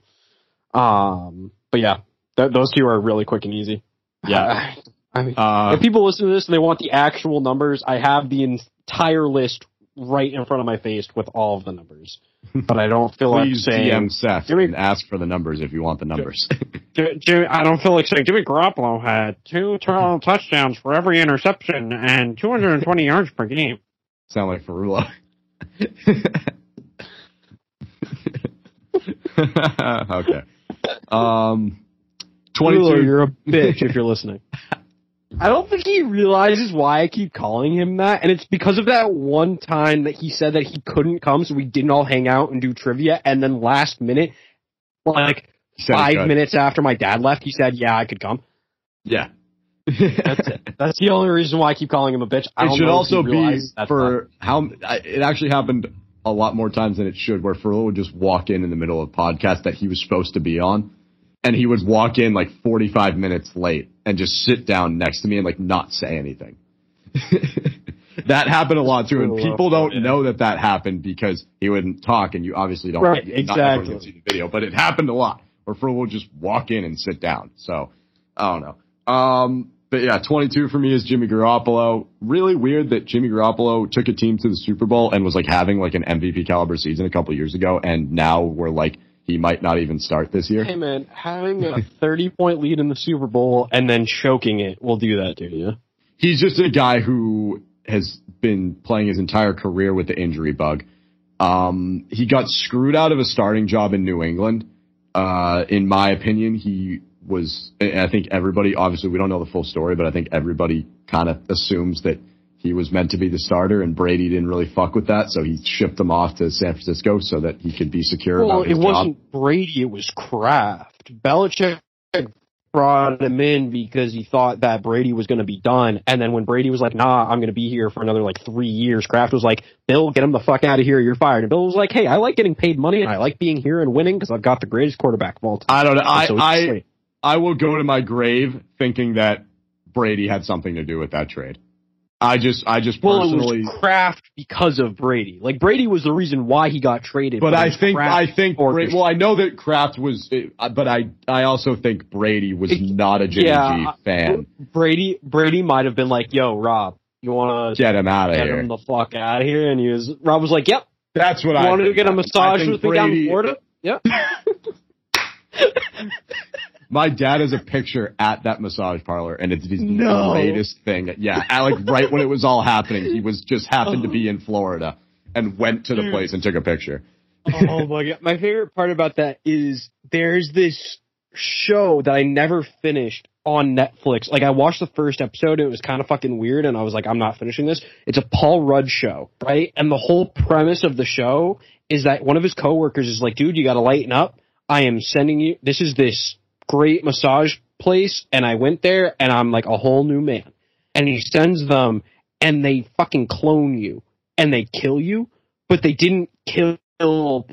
Um, but yeah, th- those two are really quick and easy. Yeah. I mean, Uh, if people listen to this and they want the actual numbers, I have the entire list right in front of my face with all of the numbers. But I don't feel like please saying DM Seth Jimmy- and ask for the numbers if you want the numbers. Jimmy, I don't feel like saying Jimmy Garoppolo had two total touchdowns for every interception and 220 yards per game. Sound like Farula. okay. Um, Rulo, 22. you're a bitch if you're listening. I don't think he realizes why I keep calling him that, and it's because of that one time that he said that he couldn't come, so we didn't all hang out and do trivia, and then last minute, like Said five good. minutes after my dad left, he said, "Yeah, I could come." Yeah. That's it. That's the only reason why I keep calling him a bitch. I It don't should know also be realizes that's for how I- it actually happened a lot more times than it should, where Ferrell would just walk in in the middle of a podcast that he was supposed to be on, and he would walk in like 45 minutes late and just sit down next to me and like not say anything. that happened a lot too, and people don't yeah. know that that happened because he wouldn't talk, and you obviously don't. Right, exactly. see the video, but it happened a lot where Ferrell would just walk in and sit down. So I don't know. Um, but yeah, 22 for me is Jimmy Garoppolo. Really weird that Jimmy Garoppolo took a team to the Super Bowl and was like having like an MVP caliber season a couple years ago, and now we're like he might not even start this year. Hey man, having a 30 point lead in the Super Bowl and then choking it will do that to you. He's just a guy who has been playing his entire career with the injury bug. Um, he got screwed out of a starting job in New England. Uh, in my opinion, he was, and I think everybody, obviously we don't know the full story, but I think everybody kind of assumes that he was meant to be the starter and Brady didn't really fuck with that. So he shipped him off to San Francisco so that he could be secure Well, about it his job. wasn't Brady, it was Kraft. Belichick brought him in because he thought that Brady was going to be done. And then when Brady was like, nah, I'm going to be here for another like three years, Kraft was like, Bill, get him the fuck out of here. You're fired. And Bill was like, hey, I like getting paid money and I like being here and winning because I've got the greatest quarterback of all time. I don't know. I, so I. I will go to my grave thinking that Brady had something to do with that trade. I just, I just well, it personally, was Kraft because of Brady. Like Brady was the reason why he got traded. but I think, I think, Bra- orchestrated. well, I know that Kraft was, but I, I also think Brady was It- not a Jimmy yeah, fan. Brady Brady might have been like, "Yo, Rob, you want to Get him out of get here. Get him the fuck out of here?" And he was Rob was like, "Yep, That's what you I wanted to get a massage with me down in Brady- Florida." Yep. My dad has a picture at that massage parlor, and it's the No. greatest thing. Yeah, like right when it was all happening, he was just happened to be oh. in Florida and went to the Dude. place and took a picture. oh my god! My favorite part about that is there's this show that I never finished on Netflix. Like I watched the first episode, and it was kind of fucking weird, and I was like, I'm not finishing this. It's a Paul Rudd show, right? And the whole premise of the show is that one of his coworkers is like, dude, you got to lighten up. I am sending you. This is this great massage place, and I went there, and I'm like a whole new man. And he sends them, and they fucking clone you, and they kill you, but they didn't kill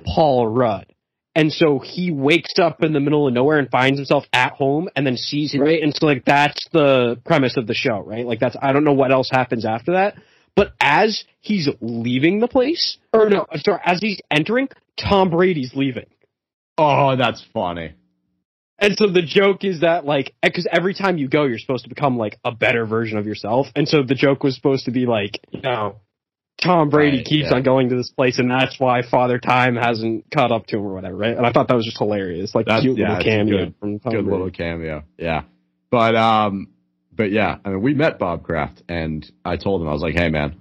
Paul Rudd. And so he wakes up in the middle of nowhere and finds himself at home and then sees him, right? And so like that's the premise of the show, right? Like that's, I don't know what else happens after that. But as he's leaving the place, or no, sorry, as he's entering, Tom Brady's leaving. Oh, that's funny. And so the joke is that like, because every time you go, you're supposed to become like a better version of yourself. And so the joke was supposed to be like, you know, Tom Brady Right, keeps yeah. on going to this place, and that's why Father Time hasn't caught up to him or whatever, right? And I thought that was just hilarious, like That's- cute yeah, little cameo good- from Tom Good Brady. little cameo. Yeah. But um but yeah, I mean we met Bob Kraft and I told him I was like, Hey man,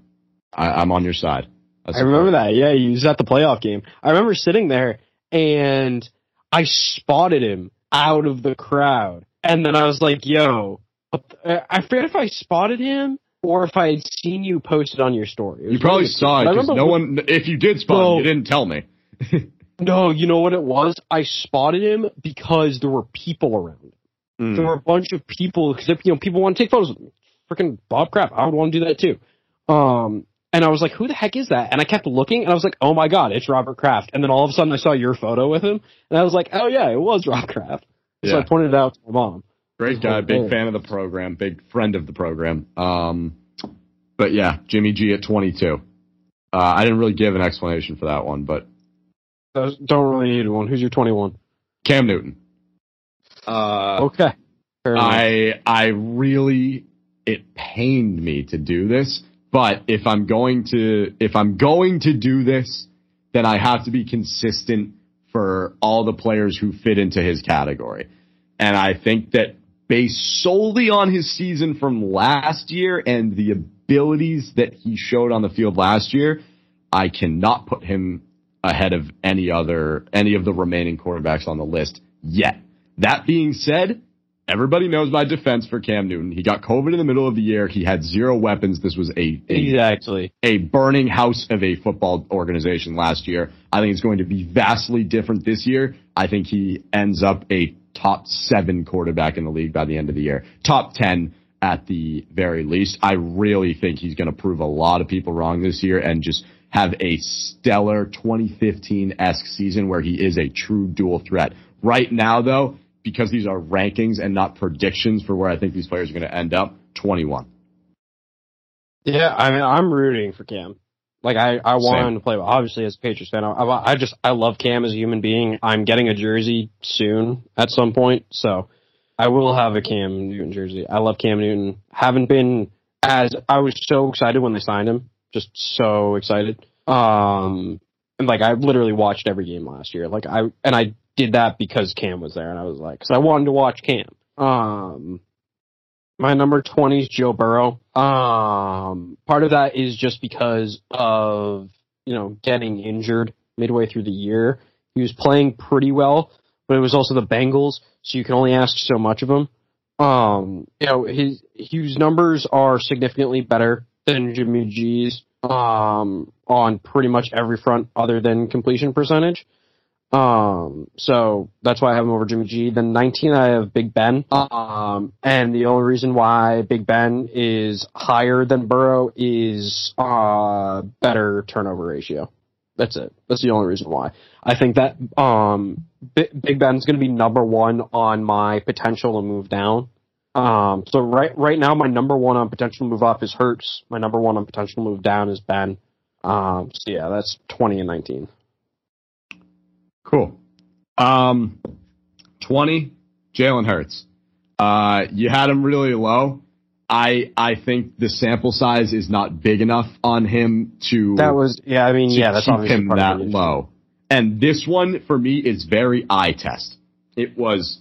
I, I'm on your side. I remember that. Yeah, he was at the playoff game. I remember sitting there and I spotted him out of the crowd, and then I was like, "Yo." I forget if I spotted him or if I had seen you posted on your story. You probably one of the two. saw it because no one if you did spot No. him, you didn't tell me. No, you know what it was? I spotted him because there were people around. Hmm. There were a bunch of people because you know people want to take photos with me. Freaking Bob Kraft, I would want to do that too. Um, and I was like, "Who the heck is that?" And I kept looking, and I was like, "Oh my god, it's Robert Kraft!" And then all of a sudden, I saw your photo with him, and I was like, "Oh yeah, it was Rob Kraft." So I pointed it out to my mom. Great guy, big Yeah. fan of the program, big friend of the program. Um, but yeah, Jimmy G at 22. Uh, I didn't really give an explanation for that one, but Don't really need one. Who's your twenty-one? Cam Newton. Uh, Okay. Fair enough. I I really it pained me to do this, but if I'm going to if I'm going to do this, then I have to be consistent for all the players who fit into his category. And I think that based solely on his season from last year and the abilities that he showed on the field last year, I cannot put him ahead of any other any of the remaining quarterbacks on the list yet. That being said, everybody knows my defense for Cam Newton. He got COVID in the middle of the year. He had zero weapons. This was a, a exactly. a burning house of a football organization last year. I think it's going to be vastly different this year. I think he ends up a top seven quarterback in the league by the end of the year. Top 10 at the very least. I really think he's going to prove a lot of people wrong this year and just have a stellar 2015-esque season where he is a true dual threat. Right now though, because these are rankings and not predictions for where I think these players are going to end up, 21. Yeah, I mean, I'm rooting for Cam. Like, I, I want Same. him to play well. Obviously, as a Patriots fan, I, I, I just, I love Cam as a human being. I'm getting a jersey soon at some point, so I will have a Cam Newton jersey. I love Cam Newton. Haven't been as, I was so excited when they signed him. Just so excited. Um, and like, I literally watched every game last year. Like, I, and I did that because Cam was there, and I was like, cause I wanted to watch Cam. Um, my number 20 is Joe Burrow. Um, part of that is just because of, you know, getting injured midway through the year. He was playing pretty well, but it was also the Bengals, so you can only ask so much of him. Um, you know, his, his numbers are significantly better than Jimmy G's, um, on pretty much every front other than completion percentage. Um, so that's why I have him over Jimmy G. Then 19, I have Big Ben. Um, and the only reason why Big Ben is higher than Burrow is, uh, better turnover ratio. That's it. That's the only reason why. I think that, um, B- Big Ben's gonna be number one on my potential to move down. Um, so right, right now my number one on potential to move up is Hurts. My number one on potential to move down is Ben. Um, so yeah, that's 20 and 19. Cool. Um, 20, Jalen Hurts. Uh, you had him really low. I, I think the sample size is not big enough on him to, That was, yeah, I mean, yeah, that's keep him that low. And this one for me is very eye test. It was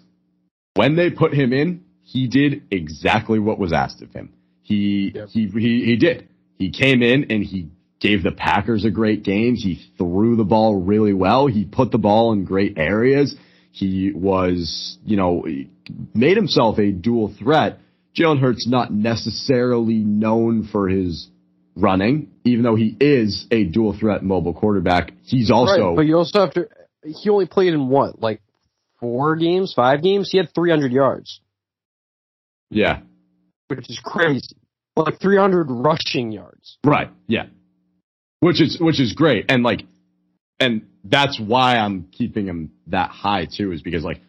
when they put him in, he did exactly what was asked of him. He, Yep. he, he, he did. He came in and he gave the Packers a great game. He threw the ball really well. He put the ball in great areas. He was, you know, made himself a dual threat. Jalen Hurts not necessarily known for his running, even though he is a dual threat mobile quarterback. He's also right, but you also have to. He only played in what, like four games, five games. He had 300 yards, yeah, which is crazy. Like 300 rushing yards. right, yeah, which is which is great. And like and that's why I'm keeping him that high too, is because like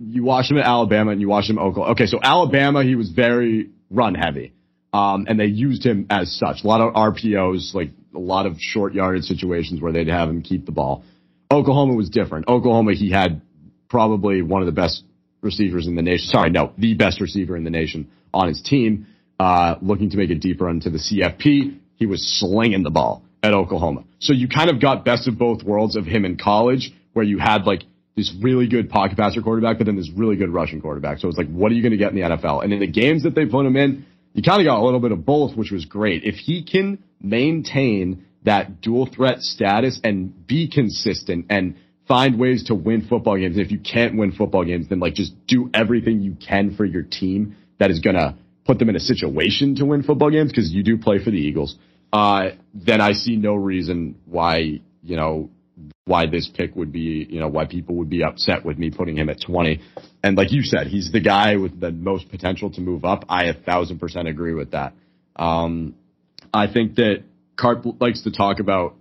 you watch him at Alabama and you watch him at Oklahoma. Okay, so Alabama, he was very run heavy. Um, and they used him as such. A lot of RPOs, like a lot of short yardage situations where they'd have him keep the ball. Oklahoma was different. Oklahoma, he had probably one of the best receivers in the nation. Sorry, no, the best receiver in the nation on his team, uh, looking to make it deeper into the CFP. He was slinging the ball at Oklahoma. So you kind of got best of both worlds of him in college, where you had like this really good pocket passer quarterback, but then this really good rushing quarterback. So it's like, what are you going to get in the NFL? And in the games that they put him in, you kind of got a little bit of both, which was great. If he can maintain that dual threat status and be consistent and find ways to win football games. If you can't win football games, then like just do everything you can for your team that is going to put them in a situation to win football games because you do play for the Eagles. Uh, then I see no reason why, you know, why this pick would be, you know, why people would be upset with me putting him at 20. And like you said, he's the guy with the most potential to move up. I a thousand percent agree with that. Um, I think that Carp likes to talk about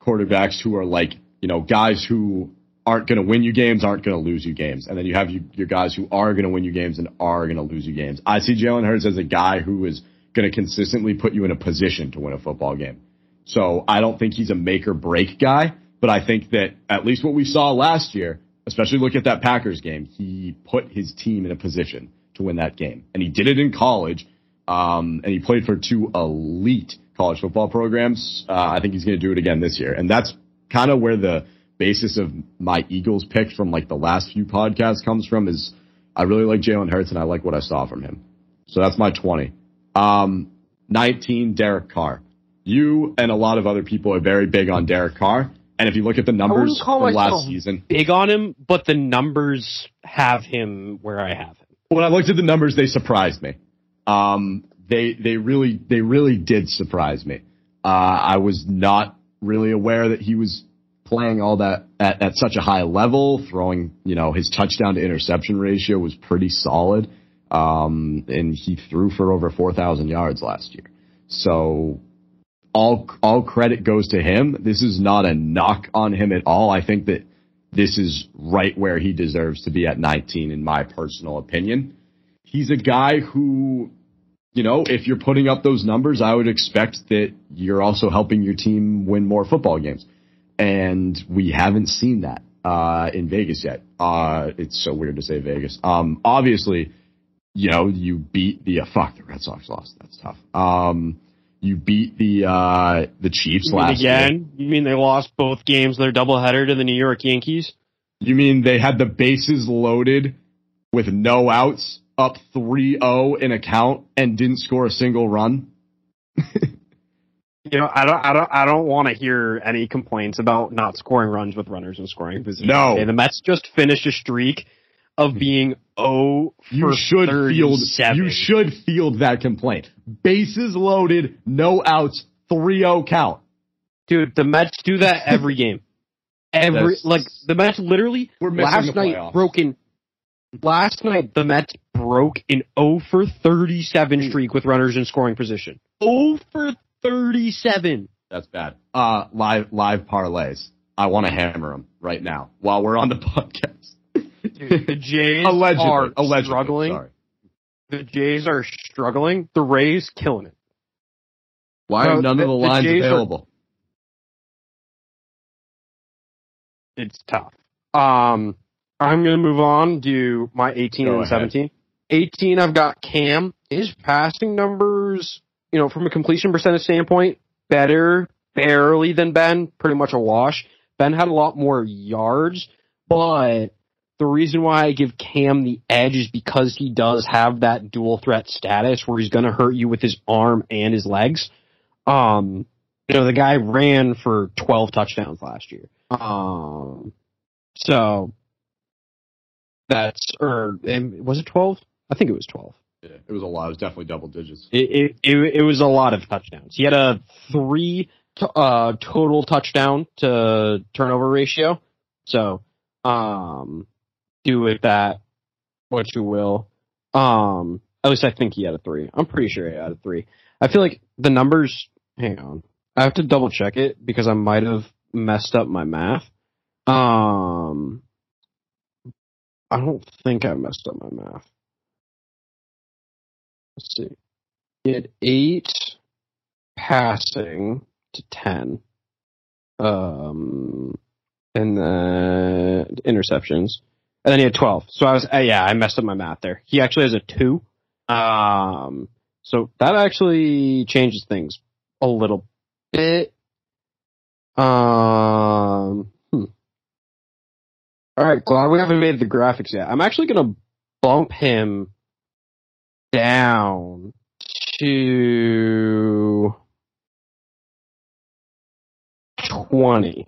quarterbacks who are like, you know, guys who aren't going to win you games, aren't going to lose you games. And then you have you, your guys who are going to win you games and are going to lose you games. I see Jalen Hurts as a guy who is going to consistently put you in a position to win a football game. So I don't think he's a make or break guy. But I think that at least what we saw last year, especially look at that Packers game, he put his team in a position to win that game. And he did it in college. Um, and he played for two elite college football programs. Uh, I think he's going to do it again this year. And that's kind of where the basis of my Eagles pick from like the last few podcasts comes from is I really like Jalen Hurts and I like what I saw from him. So that's my 20. Um, 19, Derek Carr. You and a lot of other people are very big on Derek Carr. And if you look at the numbers from last season, big on him, but the numbers have him where I have him. When I looked at the numbers, they surprised me. Um, they they really they really did surprise me. Uh, I was not really aware that he was playing all that at, at such a high level. Throwing, you know, his touchdown to interception ratio was pretty solid, um, and he threw for over four thousand yards last year. So all all credit goes to him. This is not a knock on him at all. I think that this is right where he deserves to be at 19 in my personal opinion. He's a guy who you know, if you're putting up those numbers, I would expect that you're also helping your team win more football games. And we haven't seen that uh, in Vegas yet. Uh, it's so weird to say Vegas. Um, obviously, you know, you beat the uh, fuck the Red Sox lost. That's tough. Um, you beat the uh, the Chiefs last game. again. Year. You mean they lost both games? Their doubleheader to the New York Yankees. You mean they had the bases loaded with no outs, up 3-0 in a count, and didn't score a single run? you know, I don't, I don't, I don't want to hear any complaints about not scoring runs with runners in scoring position. No, okay, the Mets just finished a streak of being oh you should field you should field that complaint. Bases loaded, no outs, 3-0 count. Dude, the Mets do that every game. Every That's, like the Mets literally last night broken last night the Mets broke an 0 for 37 streak with runners in scoring position. 0 for 37. That's bad. Uh live live parlays. I want to hammer them right now while we're on the podcast. Dude, the Jays allegedly, are allegedly, struggling. Sorry. The Jays are struggling. The Rays killing it. Why are none the, of the lines the available? Are, it's tough. Um, I'm going to move on to my 18 Go and ahead. 17. 18, I've got Cam. His passing numbers, you know, from a completion percentage standpoint, better barely than Ben, pretty much a wash. Ben had a lot more yards, but the reason why I give Cam the edge is because he does have that dual threat status where he's going to hurt you with his arm and his legs. Um, you know, the guy ran for 12 touchdowns last year. Um, so that's, or was it 12? I think it was 12. Yeah, it was a lot. It was definitely double digits. It, it, it, it was a lot of touchdowns. He had a three, uh, total touchdown to turnover ratio. So, um, do with that what you will. Um, at least I think he had a three. I'm pretty sure he had a three. I feel like the numbers. Hang on, I have to double check it because I might have messed up my math. Um, I don't think I messed up my math. Let's see. He had eight passing to ten. Um, and then interceptions. And then he had 12. So I was, uh, yeah, I messed up my math there. He actually has a two. Um, so that actually changes things a little bit. Um, hmm. All right, glad we haven't made the graphics yet. I'm actually going to bump him down to 20.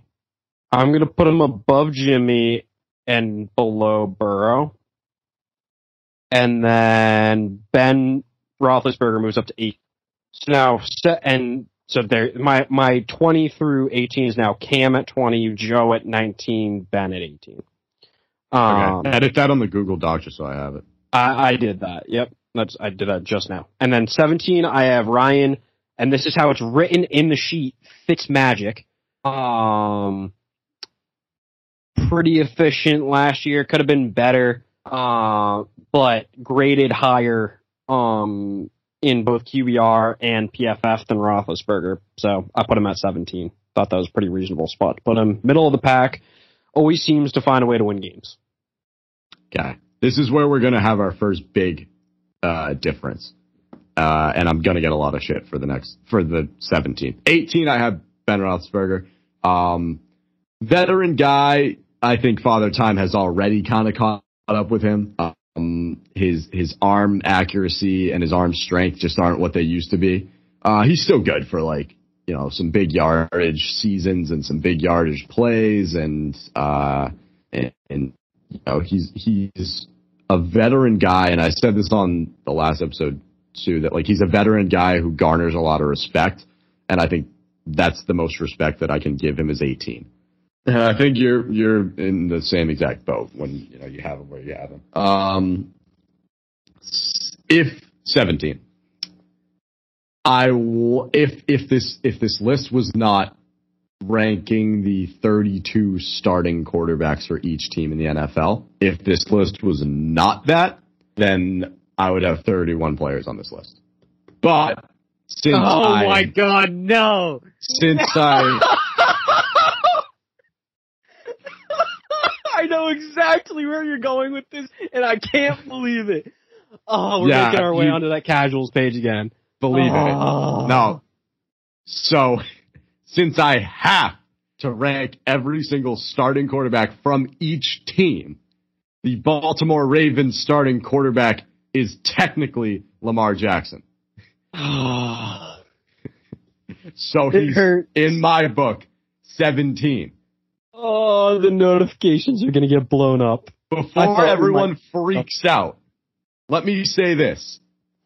I'm going to put him above Jimmy and below Burrow. And then Ben Roethlisberger moves up to eight. So now, and so there, my, my 20 through 18 is now Cam at 20, Joe at 19, Ben at 18. Um, okay. Edit that on the Google Doc just so I have it. I, I did that. Yep. That's, I did that just now. And then 17, I have Ryan, and this is how it's written in the sheet, Fitz Magic. Um, pretty efficient last year. Could have been better, uh, but graded higher um, in both QBR and PFF than Roethlisberger. So I put him at 17. Thought that was a pretty reasonable spot to put him. Middle of the pack. Always seems to find a way to win games. Okay. This is where we're going to have our first big uh, difference. Uh, and I'm going to get a lot of shit for the next, for the 17th. 18, I have Ben Roethlisberger. Um, veteran guy, I think Father Time has already kind of caught up with him. Um, his his arm accuracy and his arm strength just aren't what they used to be. Uh, he's still good for like you know some big yardage seasons and some big yardage plays and uh, and, and you know he's he's a veteran guy and I said this on the last episode too that like he's a veteran guy who garners a lot of respect and I think that's the most respect that I can give him is 18. I think you're you're in the same exact boat when you know you have them where you have them. Um, if 17, I w- if if this if this list was not ranking the 32 starting quarterbacks for each team in the NFL, if this list was not that, then I would have 31 players on this list. But since oh I, my god, no! Since I I know exactly where you're going with this, and I can't believe it. Oh, we're yeah, making our way you, onto that casuals page again. Believe oh. it. No. So, since I have to rank every single starting quarterback from each team, the Baltimore Ravens starting quarterback is technically Lamar Jackson. so he's in my book 17. Oh, the notifications are going to get blown up. Before everyone might... freaks out, let me say this.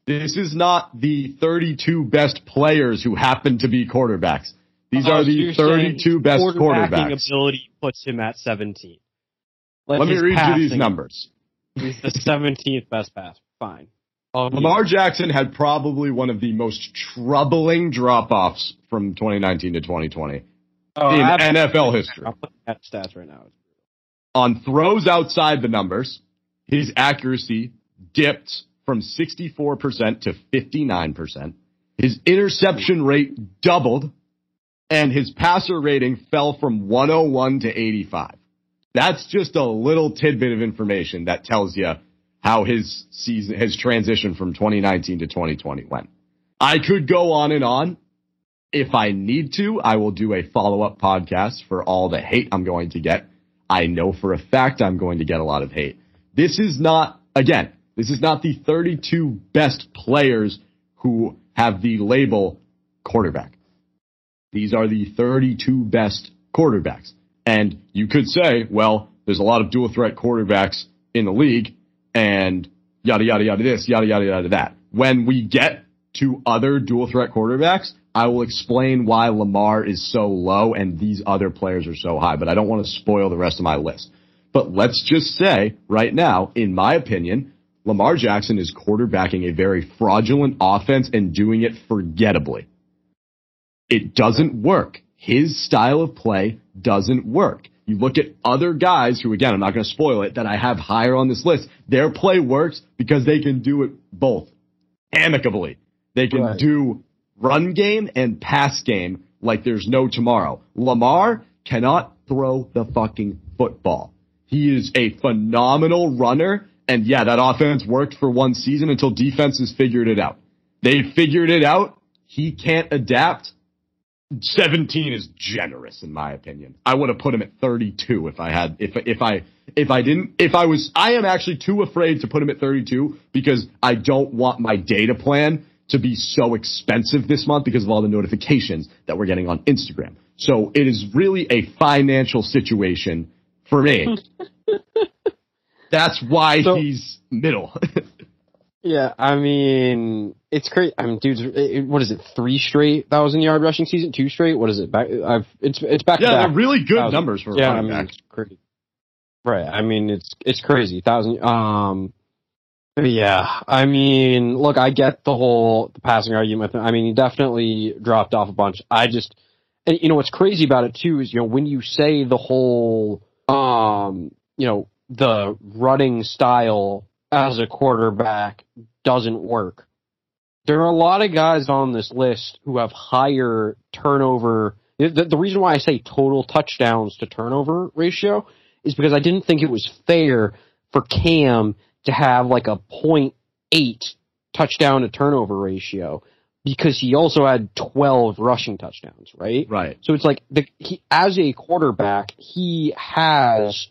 This is not the 32 best players who happen to be quarterbacks. These uh, are the 32 best quarterbacks. ability puts him at 17. Let, let me read passing, you these numbers. He's the 17th best pass. Fine. Lamar Jackson had probably one of the most troubling drop-offs from 2019 to 2020 oh, in NFL history. I'll put that stats right now. On throws outside the numbers, his accuracy dipped from 64% to 59%. His interception rate doubled, and his passer rating fell from 101 to 85. That's just a little tidbit of information that tells you how his season, his transition from 2019 to 2020 went. I could go on and on. If I need to, I will do a follow up podcast for all the hate I'm going to get. I know for a fact I'm going to get a lot of hate. This is not, again, this is not the 32 best players who have the label quarterback. These are the 32 best quarterbacks. And you could say, well, there's a lot of dual threat quarterbacks in the league and yada, yada, yada this, yada, yada, yada that. When we get to other dual threat quarterbacks, I will explain why Lamar is so low and these other players are so high, but I don't want to spoil the rest of my list. But let's just say right now, in my opinion, Lamar Jackson is quarterbacking a very fraudulent offense and doing it forgettably. It doesn't work. his style of play doesn't work. You look at other guys who, again, I'm not going to spoil it, that I have higher on this list. Their play works because they can do it both amicably. They can Right. do run game and pass game like there's no tomorrow. Lamar cannot throw the fucking football. He is a phenomenal runner. And yeah, that offense worked for one season until defenses figured it out. They figured it out. He can't adapt. 17 is generous in my opinion. I would have put him at 32 if I had, if, if I, if I didn't, if I was, I am actually too afraid to put him at 32 because I don't want my data plan to be so expensive this month because of all the notifications that we're getting on Instagram. So it is really a financial situation for me. That's why So- he's middle. Yeah, I mean, it's crazy. I mean, dudes, it, what is it? Three straight thousand yard rushing season? Two straight? What is it? Back, I've it's it's back. yeah, they're really good Thousand. numbers for yeah, I mean, back. Right. I mean, it's it's crazy. Thousand. Um. Yeah. I mean, look, I get the whole the passing argument. I mean, he definitely dropped off a bunch. I just, and you know, what's crazy about it too is you know when you say the whole, um, you know, the running style as a quarterback doesn't work. There are a lot of guys on this list who have higher turnover. The, the reason why I say total touchdowns to turnover ratio is because I didn't think it was fair for Cam to have like a 0.8 touchdown to turnover ratio because he also had 12 rushing touchdowns, right? Right. So it's like the he as a quarterback, he has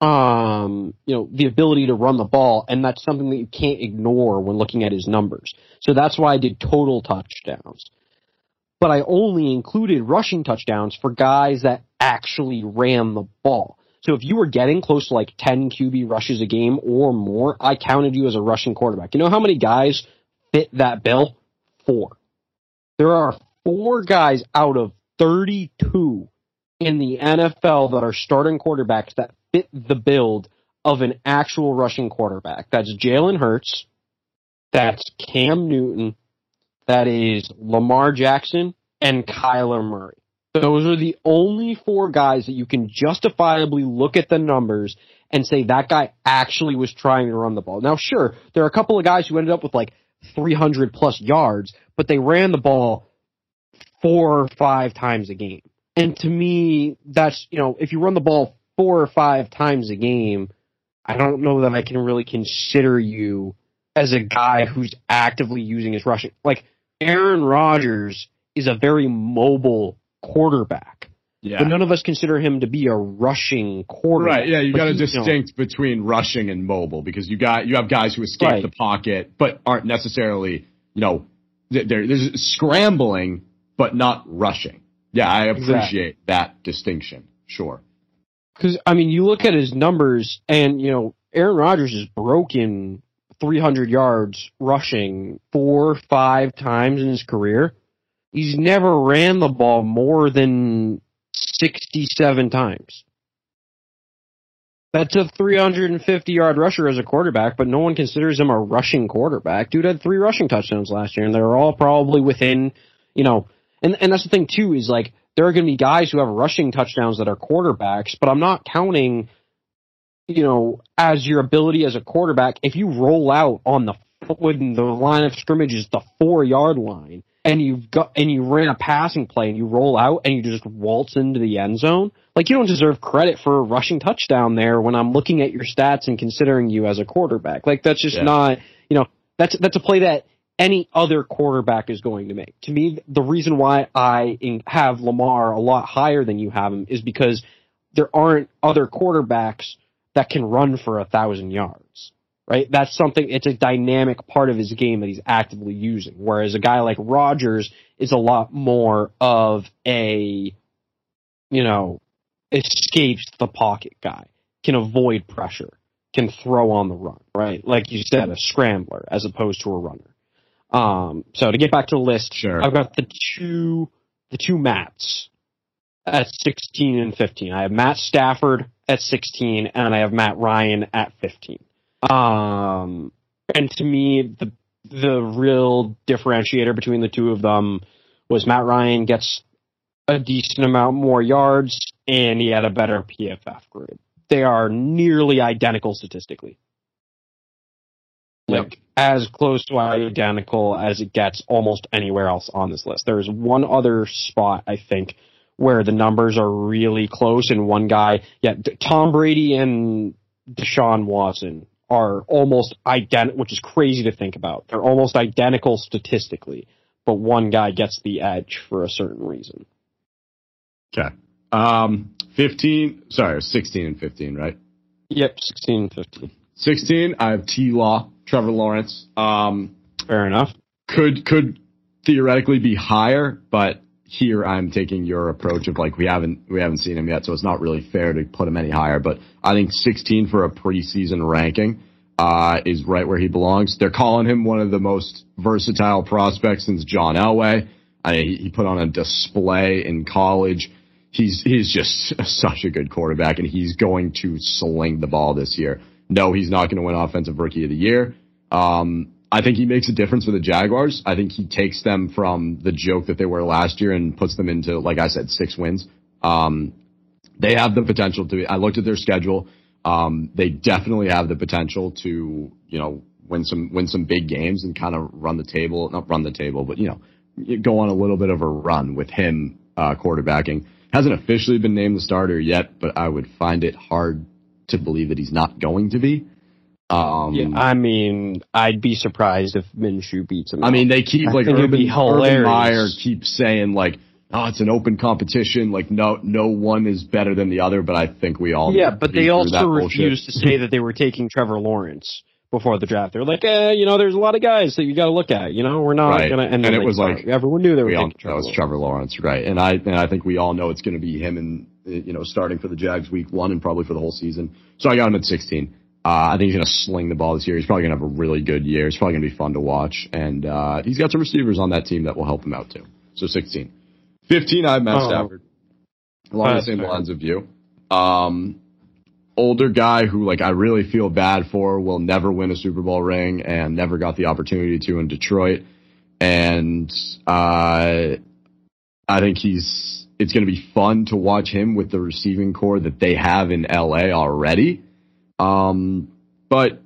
um, you know, the ability to run the ball, and that's something that you can't ignore when looking at his numbers. So that's why I did total touchdowns. But I only included rushing touchdowns for guys that actually ran the ball. So if you were getting close to like 10 QB rushes a game or more, I counted you as a rushing quarterback. You know how many guys fit that bill? Four. There are four guys out of 32 in the NFL that are starting quarterbacks that fit the build of an actual rushing quarterback. That's Jalen Hurts. That's Cam Newton. That is Lamar Jackson and Kyler Murray. Those are the only four guys that you can justifiably look at the numbers and say that guy actually was trying to run the ball. Now, sure, there are a couple of guys who ended up with like 300 plus yards, but they ran the ball four or five times a game. And to me, that's, you know, if you run the ball four or five times a game, I don't know that I can really consider you as a guy who's actively using his rushing. Like, Aaron Rodgers is a very mobile quarterback, Yeah. but none of us consider him to be a rushing quarterback. Right, yeah, you got to he- you know, distinct between rushing and mobile because you got you have guys who escape Right. the pocket but aren't necessarily, you know, th- they're, there's scrambling but not rushing. Yeah, I appreciate that distinction. Sure. Because I mean, you look at his numbers, and you know, Aaron Rodgers has broken 300 yards rushing four, five times in his career. He's never ran the ball more than 67 times. That's a 350 yard rusher as a quarterback, but no one considers him a rushing quarterback. Dude had three rushing touchdowns last year, and they were all probably within, you know, and and that's the thing too is like there are going to be guys who have rushing touchdowns that are quarterbacks, but I'm not counting, you know, as your ability as a quarterback. If you roll out on the when the line of scrimmage is the four yard line, and you've got and you ran a passing play and you roll out and you just waltz into the end zone, like you don't deserve credit for a rushing touchdown there when I'm looking at your stats and considering you as a quarterback. Like that's just Yeah. not, you know, that's that's a play that any other quarterback is going to make. To me, the reason why I have Lamar a lot higher than you have him is because there aren't other quarterbacks that can run for a thousand yards. Right? That's something, it's a dynamic part of his game that he's actively using. Whereas a guy like Rodgers is a lot more of a, you know, escapes the pocket guy, can avoid pressure, can throw on the run, right? Like you said, a scrambler as opposed to a runner. Um, so to get back to the list, Sure. I've got the two, the two Matts at 16 and 15. I have Matt Stafford at 16 and I have Matt Ryan at 15. Um, and to me, the, the real differentiator between the two of them was Matt Ryan gets a decent amount more yards, and he had a better PFF grade. They are nearly identical statistically. Like as close to identical as it gets almost anywhere else on this list. There's one other spot I think where the numbers are really close, and one guy, yeah, Tom Brady and Deshaun Watson are almost identical, which is crazy to think about. They're almost identical statistically, but one guy gets the edge for a certain reason. Okay. Um, 15, sorry, 16 and 15, right? Yep, 16 and 15. 16, I have T Law, Trevor Lawrence. Um, Fair enough. Could, could theoretically be higher, but here I'm taking your approach of like we haven't we haven't seen him yet, so it's not really fair to put him any higher. But I think 16 for a preseason ranking uh, is right where he belongs. They're calling him one of the most versatile prospects since John Elway. I mean, he, put on a display in college. He's he's just such a good quarterback, and he's going to sling the ball this year. No, he's not going to win Offensive Rookie of the Year. Um, I think he makes a difference for the Jaguars. I think he takes them from the joke that they were last year and puts them into, like I said, six wins. Um, they have the potential to. I looked at their schedule. Um, they definitely have the potential to, you know, win some win some big games and kind of run the table. Not run the table, but you know, go on a little bit of a run with him uh, quarterbacking. Hasn't officially been named the starter yet, but I would find it hard to believe that he's not going to be. Um, yeah, I mean, I'd be surprised if Minshew beats him. I mean, they keep like Urban, Urban Meyer keeps saying like, "Oh, it's an open competition. Like, no, no one is better than the other." But I think we all yeah. But they also refused to say that they were taking Trevor Lawrence before the draft. They're like, eh, you know, there's a lot of guys that you got to look at. You know, we're not right. gonna. And, and it was like everyone knew they were all, Trevor that was Lawrence. Trevor Lawrence, right? And I and I think we all know it's going to be him and you know starting for the Jags week one and probably for the whole season. So I got him at 16. Uh, I think he's going to sling the ball this year. He's probably going to have a really good year. It's probably going to be fun to watch. And uh, he's got some receivers on that team that will help him out too. So 16. 15, I have Matt oh. Stafford. Along the same fair. lines of you. Um, older guy who like I really feel bad for will never win a Super Bowl ring and never got the opportunity to in Detroit. And uh, I think he's it's going to be fun to watch him with the receiving core that they have in LA already. Um, but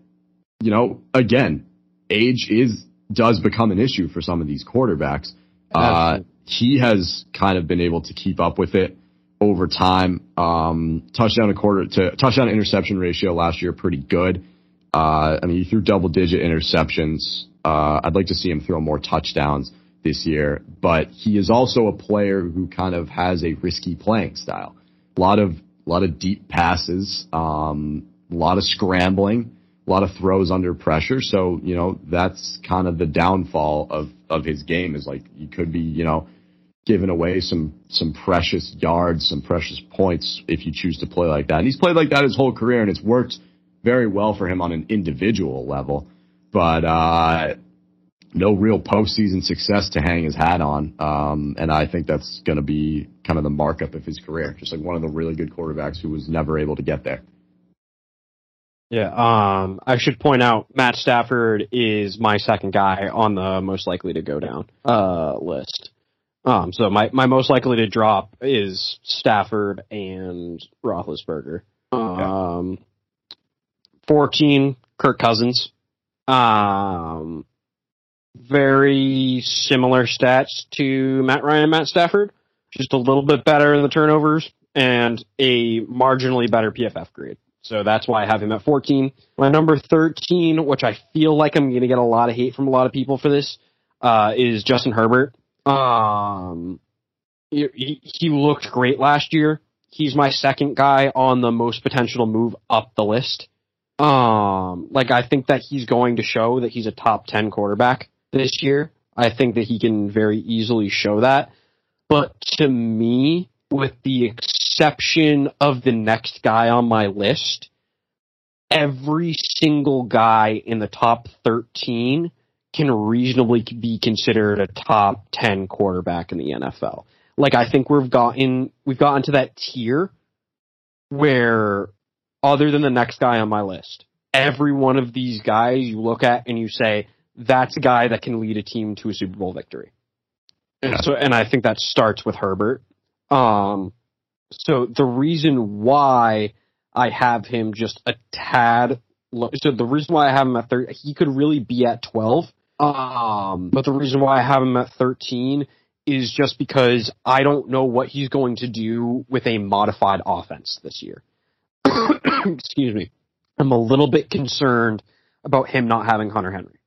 you know, again, age is does become an issue for some of these quarterbacks. Uh, he has kind of been able to keep up with it over time. Um, touchdown a quarter to touchdown interception ratio last year pretty good. Uh, I mean, he threw double digit interceptions. Uh, I'd like to see him throw more touchdowns this year, but he is also a player who kind of has a risky playing style. A lot of a lot of deep passes. Um, a lot of scrambling, a lot of throws under pressure. So, you know, that's kind of the downfall of, of his game is like he could be, you know, giving away some, some precious yards, some precious points if you choose to play like that. And he's played like that his whole career and it's worked very well for him on an individual level. But, uh, no real postseason success to hang his hat on. Um, and I think that's going to be kind of the markup of his career. Just like one of the really good quarterbacks who was never able to get there. Yeah, um, I should point out Matt Stafford is my second guy on the most likely to go down uh, list. Um, so my, my most likely to drop is Stafford and Roethlisberger. Um, 14, Kirk Cousins. Um, very similar stats to Matt Ryan and Matt Stafford, just a little bit better in the turnovers and a marginally better PFF grade. So that's why I have him at 14. My number 13, which I feel like I'm going to get a lot of hate from a lot of people for this, uh, is Justin Herbert. Um, he, he looked great last year. He's my second guy on the most potential move up the list. Um, like I think that he's going to show that he's a top 10 quarterback this year. I think that he can very easily show that. But to me, with the exception of the next guy on my list, every single guy in the top 13 can reasonably be considered a top 10 quarterback in the NFL. Like I think we've gotten we've gotten to that tier where other than the next guy on my list, every one of these guys you look at and you say that's a guy that can lead a team to a Super Bowl victory. And so and I think that starts with Herbert. Um, so the reason why I have him just a tad, low, so the reason why I have him at 30, he could really be at 12. Um, but the reason why I have him at 13 is just because I don't know what he's going to do with a modified offense this year. Excuse me. I'm a little bit concerned about him not having Hunter Henry.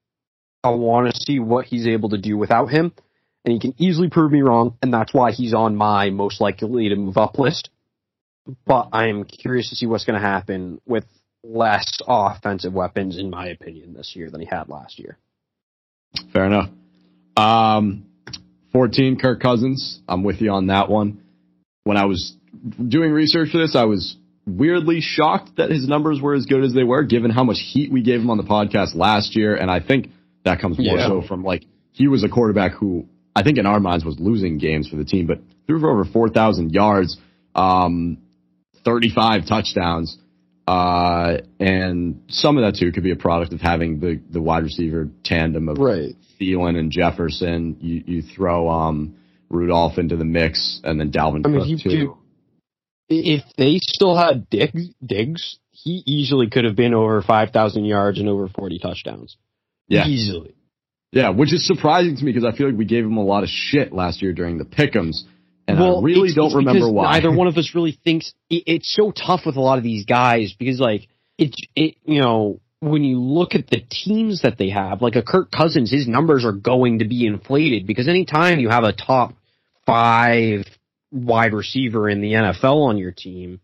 I want to see what he's able to do without him, and he can easily prove me wrong, and that's why he's on my most likely to move up list. But I'm curious to see what's going to happen with less offensive weapons, in my opinion, this year than he had last year. Fair enough. Um, 14, Kirk Cousins. I'm with you on that one. When I was doing research for this, I was weirdly shocked that his numbers were as good as they were, given how much heat we gave him on the podcast last year. And I think that comes more Yeah. so from like he was a quarterback who I think in our minds was losing games for the team, but threw for over 4,000 yards, um, 35 touchdowns. Uh, and some of that too could be a product of having the, the wide receiver tandem of Right. Thielen and Jefferson. You, you throw, um, Rudolph into the mix and then Dalvin I mean, he too. If they still had Diggs, Diggs, he easily could have been over 5,000 yards and over 40 touchdowns. Yeah. Easily. Yeah, which is surprising to me because I feel like we gave him a lot of shit last year during the pick'ems, and I really it's- don't it's remember why. Neither one of us really thinks it, it's so tough with a lot of these guys because, like, it, it, you know, when you look at the teams that they have, like a Kirk Cousins, his numbers are going to be inflated because anytime you have a top five wide receiver in the NFL on your team,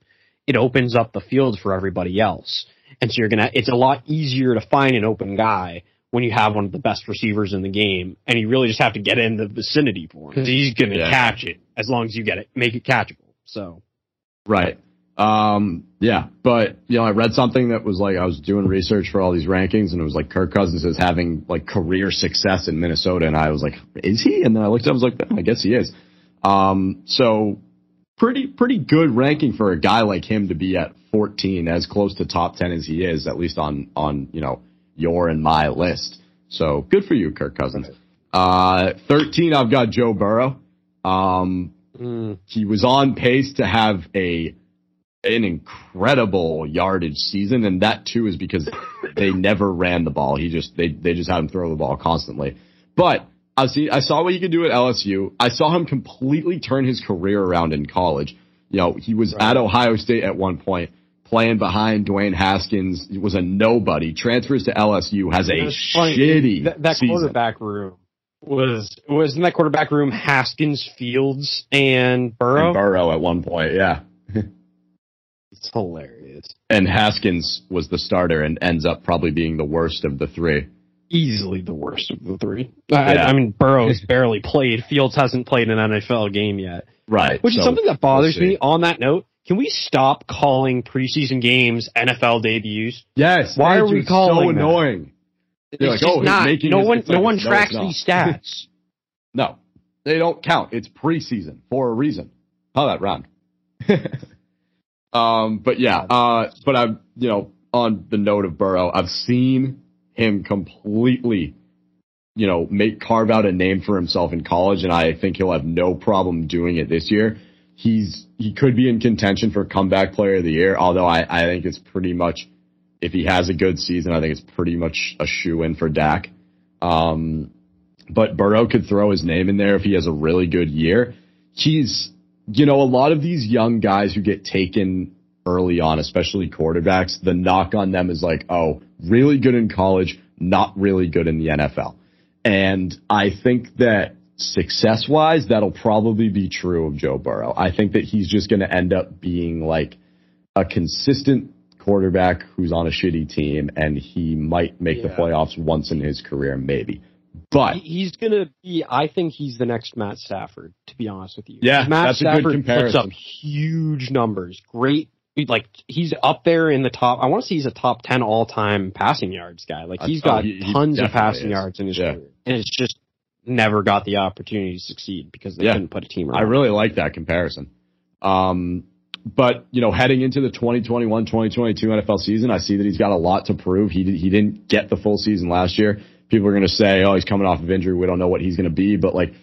it opens up the field for everybody else. And so you're gonna, it's a lot easier to find an open guy when you have one of the best receivers in the game, and you really just have to get in the vicinity for him because he's gonna Yeah. catch it as long as you get it, make it catchable. So Right. Um, yeah, but you know, I read something that was like I was doing research for all these rankings, and it was like Kirk Cousins is having like career success in Minnesota, and I was like, is he? And then I looked up, I was like, "Oh, I guess he is. Um, so pretty pretty good ranking for a guy like him to be at 14, as close to top 10 as he is, at least on on you know your and my list. So good for you, Kirk Cousins. Uh, 13, I've got Joe Burrow. Um, mm, he was on pace to have a an incredible yardage season, and that too is because they never ran the ball. He just they they just had him throw the ball constantly. But I see I saw what he could do at LSU. I saw him completely turn his career around in college. You know, he was Right. at Ohio State at one point, playing behind Dwayne Haskins. Was a nobody. Transfers to LSU, has a funny, shitty that, quarterback room was was in that quarterback room Haskins, Fields, and Burrow. And Burrow at one point, yeah. it's hilarious. And Haskins was the starter and ends up probably being the worst of the three. Easily the worst of the three. I, Yeah. I mean, Burrow's barely played. Fields hasn't played an NFL game yet, Right. which is something that bothers we'll me. On that note, can we stop calling preseason games NFL debuts? Yes. Why are we calling so that? annoying. You're It's like, just oh, not. making no his one, no defense. one tracks it's these stats. No, they don't count. It's preseason for a reason. How that round. um, but yeah, uh, but I'm, you know, on the note of Burrow, I've seen him completely, you know, make carve out a name for himself in college, and I think he'll have no problem doing it this year. He's he could be in contention for comeback player of the year, although I, I think it's pretty much if he has a good season, I think it's pretty much a shoe in for Dak. Um, but Burrow could throw his name in there if he has a really good year. He's, you know, a lot of these young guys who get taken early on, especially quarterbacks, the knock on them is like, oh, really good in college, not really good in the NFL. And I think that success wise, that'll probably be true of Joe Burrow. I think that he's just going to end up being like a consistent quarterback who's on a shitty team and he might make the playoffs once in his career, maybe. But He's gonna be. I think he's the next Matt Stafford. To be honest with you, Yeah, Matt that's a good Stafford puts up huge numbers. Great, like he's up there in the top. I want to say he's a top ten all time passing yards guy. Like he's oh, got he- he tons of passing is. yards in his Yeah. career, and it's just never got the opportunity to succeed because they Yeah. couldn't put a team around. I really like that comparison. Um, but you know, heading into the 2021-2022 NFL season, I see that he's got a lot to prove. He he didn't get the full season last year. People are going to say, "Oh, he's coming off of injury. We don't know what he's going to be." But like,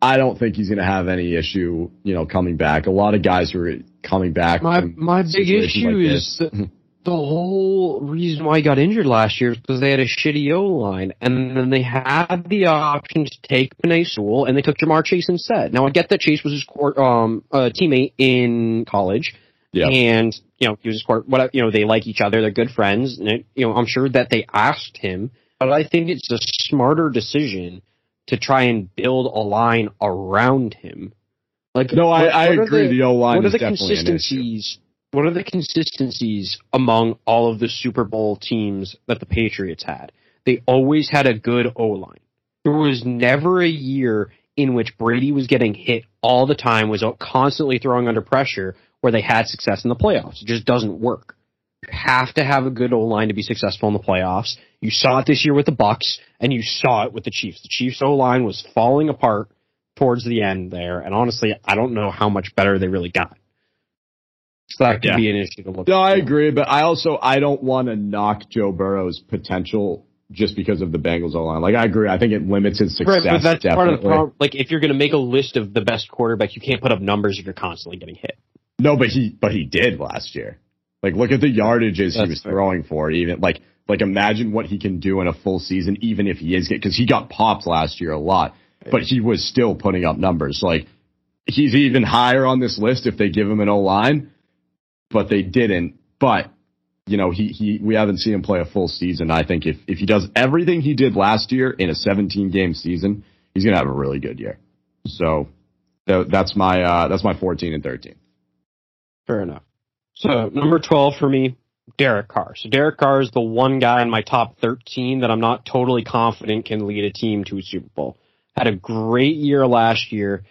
I don't think he's going to have any issue, you know, coming back. A lot of guys who are coming back. My my big issue like is the, the whole reason why he got injured last year is because they had a shitty O line, and then they had the option to take Penei Sewell, and they took Ja'Marr Chase instead. Now I get that Chase was his court, um uh, teammate in college. Yeah. And, you know, he was his court, what, you know, they like each other. They're good friends. And, it, you know, I'm sure that they asked him, but I think it's a smarter decision to try and build a line around him. Like no, I, I agree. The, the O line. What are the consistencies? What are the consistencies among all of the Super Bowl teams that the Patriots had? They always had a good O line. There was never a year in which Brady was getting hit all the time, was constantly throwing under pressure, where they had success in the playoffs. It just doesn't work. You have to have a good O line to be successful in the playoffs. You saw it this year with the Bucs, and you saw it with the Chiefs. The Chiefs O line was falling apart towards the end there, and honestly, I don't know how much better they really got. So that could yeah. be an issue to look. No, I agree, but I also I don't want to knock Joe Burrow's potential just because of the Bengals O line. Like I agree, I think it limits his success. Right, but that's definitely. part of the problem. Like if you're going to make a list of the best quarterbacks, you can't put up numbers if you're constantly getting hit. No, but he but he did last year. Like look at the yardages that's he was fair. throwing for. Even like like imagine what he can do in a full season, even if he is because he got popped last year a lot, but he was still putting up numbers. Like he's even higher on this list if they give him an O line, but they didn't. But you know he he we haven't seen him play a full season. I think if if he does everything he did last year in a 17 game season, he's gonna have a really good year. So that's my uh, that's my 14 and 13. Fair enough. So number 12 for me, Derek Carr. So Derek Carr is the one guy in my top 13 that I'm not totally confident can lead a team to a Super Bowl. Had a great year last year.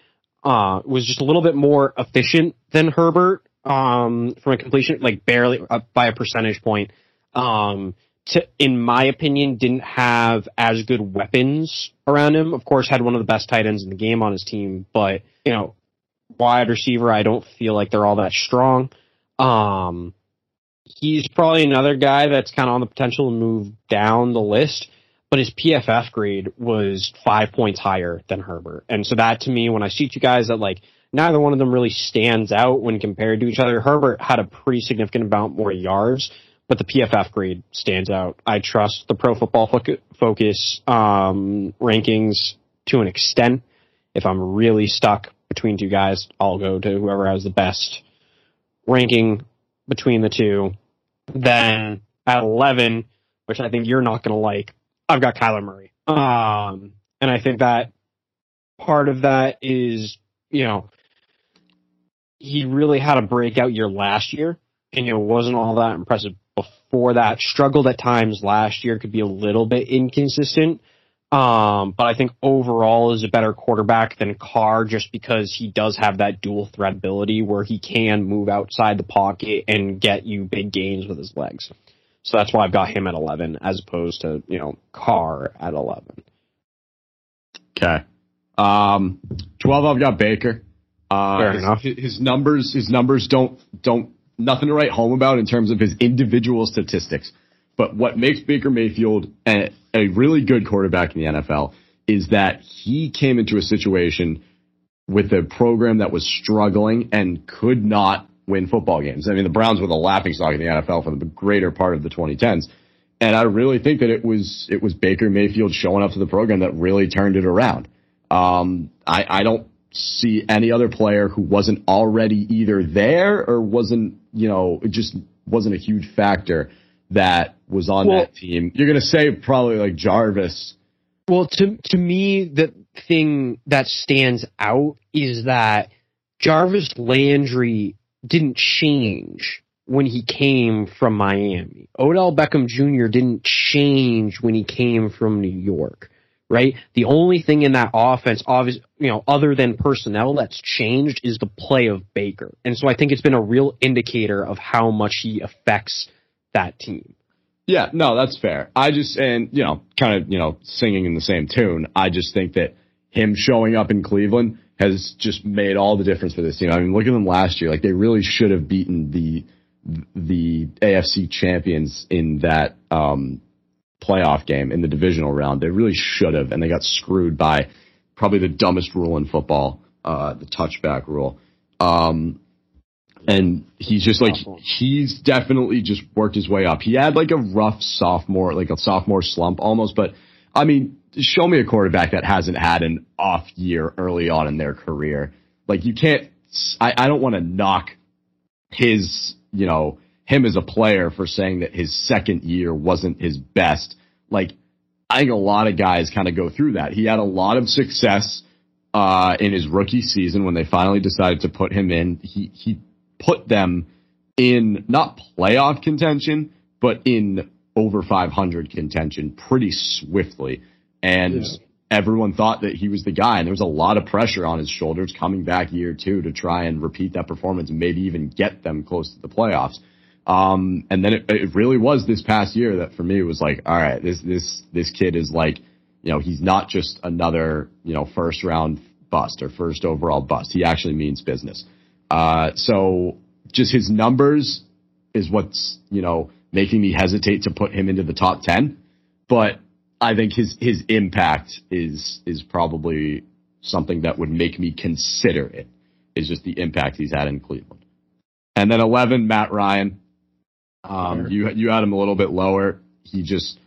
Uh, was just a little bit more efficient than Herbert, um, from a completion, like barely uh, by a percentage point. Um, to, in my opinion, didn't have as good weapons around him. Of course, had one of the best tight ends in the game on his team, but you know, wide receiver, I don't feel like they're all that strong. Um, he's probably another guy that's kind of on the potential to move down the list, but his PFF grade was five points higher than Herbert. And so that to me, when I see two guys that like neither one of them really stands out when compared to each other, Herbert had a pretty significant amount more yards, but the PFF grade stands out. I trust the Pro Football Focus um, rankings to an extent. If I'm really stuck between two guys, I'll go to whoever has the best ranking between the two. Then at 11, which I think you're not going to like, I've got Kyler Murray. Um, and I think that part of that is, you know, he really had a breakout year last year, and it wasn't all that impressive before that. Struggled at times last year, could be a little bit inconsistent. Um, but I think overall is a better quarterback than Carr just because he does have that dual threat ability where he can move outside the pocket and get you big gains with his legs. So that's why I've got him at 11 as opposed to, you know, Carr at 11. Okay. Um, 12 I've got Baker. Uh, Fair his, enough. His numbers, his numbers don't, don't, nothing to write home about in terms of his individual statistics. But what makes Baker Mayfield a, a really good quarterback in the NFL is that he came into a situation with a program that was struggling and could not win football games. I mean, the Browns were the laughing stock in the NFL for the greater part of the 2010s. And I really think that it was it was Baker Mayfield showing up to the program that really turned it around. Um, I, I don't see any other player who wasn't already either there or wasn't, you know, it just wasn't a huge factor that was on well, that team. You're going to say probably like Jarvis. Well, to to me, the thing that stands out is that Jarvis Landry didn't change when he came from Miami. Odell Beckham Jr. didn't change when he came from New York, right? The only thing in that offense, obviously, you know, other than personnel that's changed is the play of Baker. And so I think it's been a real indicator of how much he affects that team. Yeah, no, that's fair. I just, and, you know, kind of, you know, singing in the same tune. I just think that him showing up in Cleveland has just made all the difference for this team. I mean, look at them last year. Like they really should have beaten the, the AFC champions in that, um, playoff game in the divisional round. They really should have, and they got screwed by probably the dumbest rule in football, uh, the touchback rule. Um, and he's just like he's definitely just worked his way up. He had like a rough sophomore, like a sophomore slump almost, but I mean, show me a quarterback that hasn't had an off year early on in their career. Like you can't. I, I don't want to knock his, you know, him as a player for saying that his second year wasn't his best. Like I think a lot of guys kind of go through that. He had a lot of success uh, in his rookie season when they finally decided to put him in. He he put them in not playoff contention, but in over 500 contention pretty swiftly. And yeah. everyone thought that he was the guy. And there was a lot of pressure on his shoulders coming back year two to try and repeat that performance and maybe even get them close to the playoffs. Um, and then it, it really was this past year that for me was like, all right, this, this, this kid is like, you know, he's not just another, you know, first round bust or first overall bust. He actually means business. Uh, so just his numbers is what's, you know, making me hesitate to put him into the top 10. But I think his, his impact is, is probably something that would make me consider it is just the impact he's had in Cleveland. And then 11, Matt Ryan. Um, you, you had him a little bit lower. He just,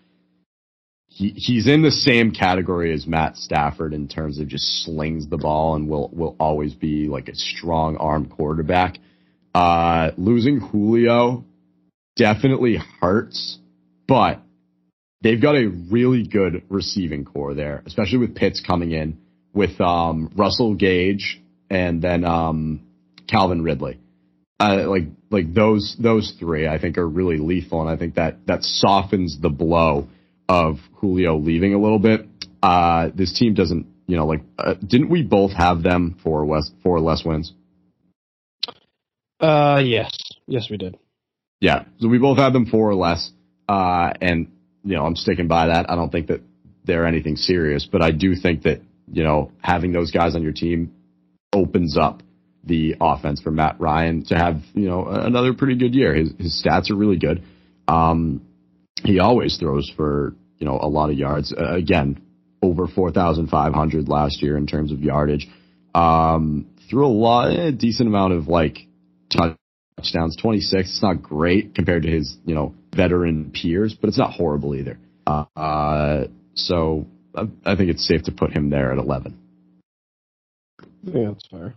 he, he's in the same category as Matt Stafford in terms of just slings the ball and will, will always be like a strong arm quarterback. Uh, losing Julio definitely hurts, but they've got a really good receiving core there, especially with Pitts coming in with um, Russell Gage and then um, Calvin Ridley. Uh, like like those those three, I think are really lethal, and I think that that softens the blow of Julio leaving a little bit. Uh, this team doesn't, you know, like uh, didn't we both have them for less for less wins? Uh, yes, yes, we did. Yeah, so we both had them four or less, uh, and you know I'm sticking by that. I don't think that they're anything serious, but I do think that you know having those guys on your team opens up the offense for Matt Ryan to have you know another pretty good year. His his stats are really good. Um, he always throws for you know a lot of yards. Uh, again, over four thousand five hundred last year in terms of yardage. Um, threw a lot, a decent amount of like touchdowns, 26. It's not great compared to his, you know, veteran peers, but it's not horrible either. Uh, so I, I think it's safe to put him there at 11. Yeah, that's fair.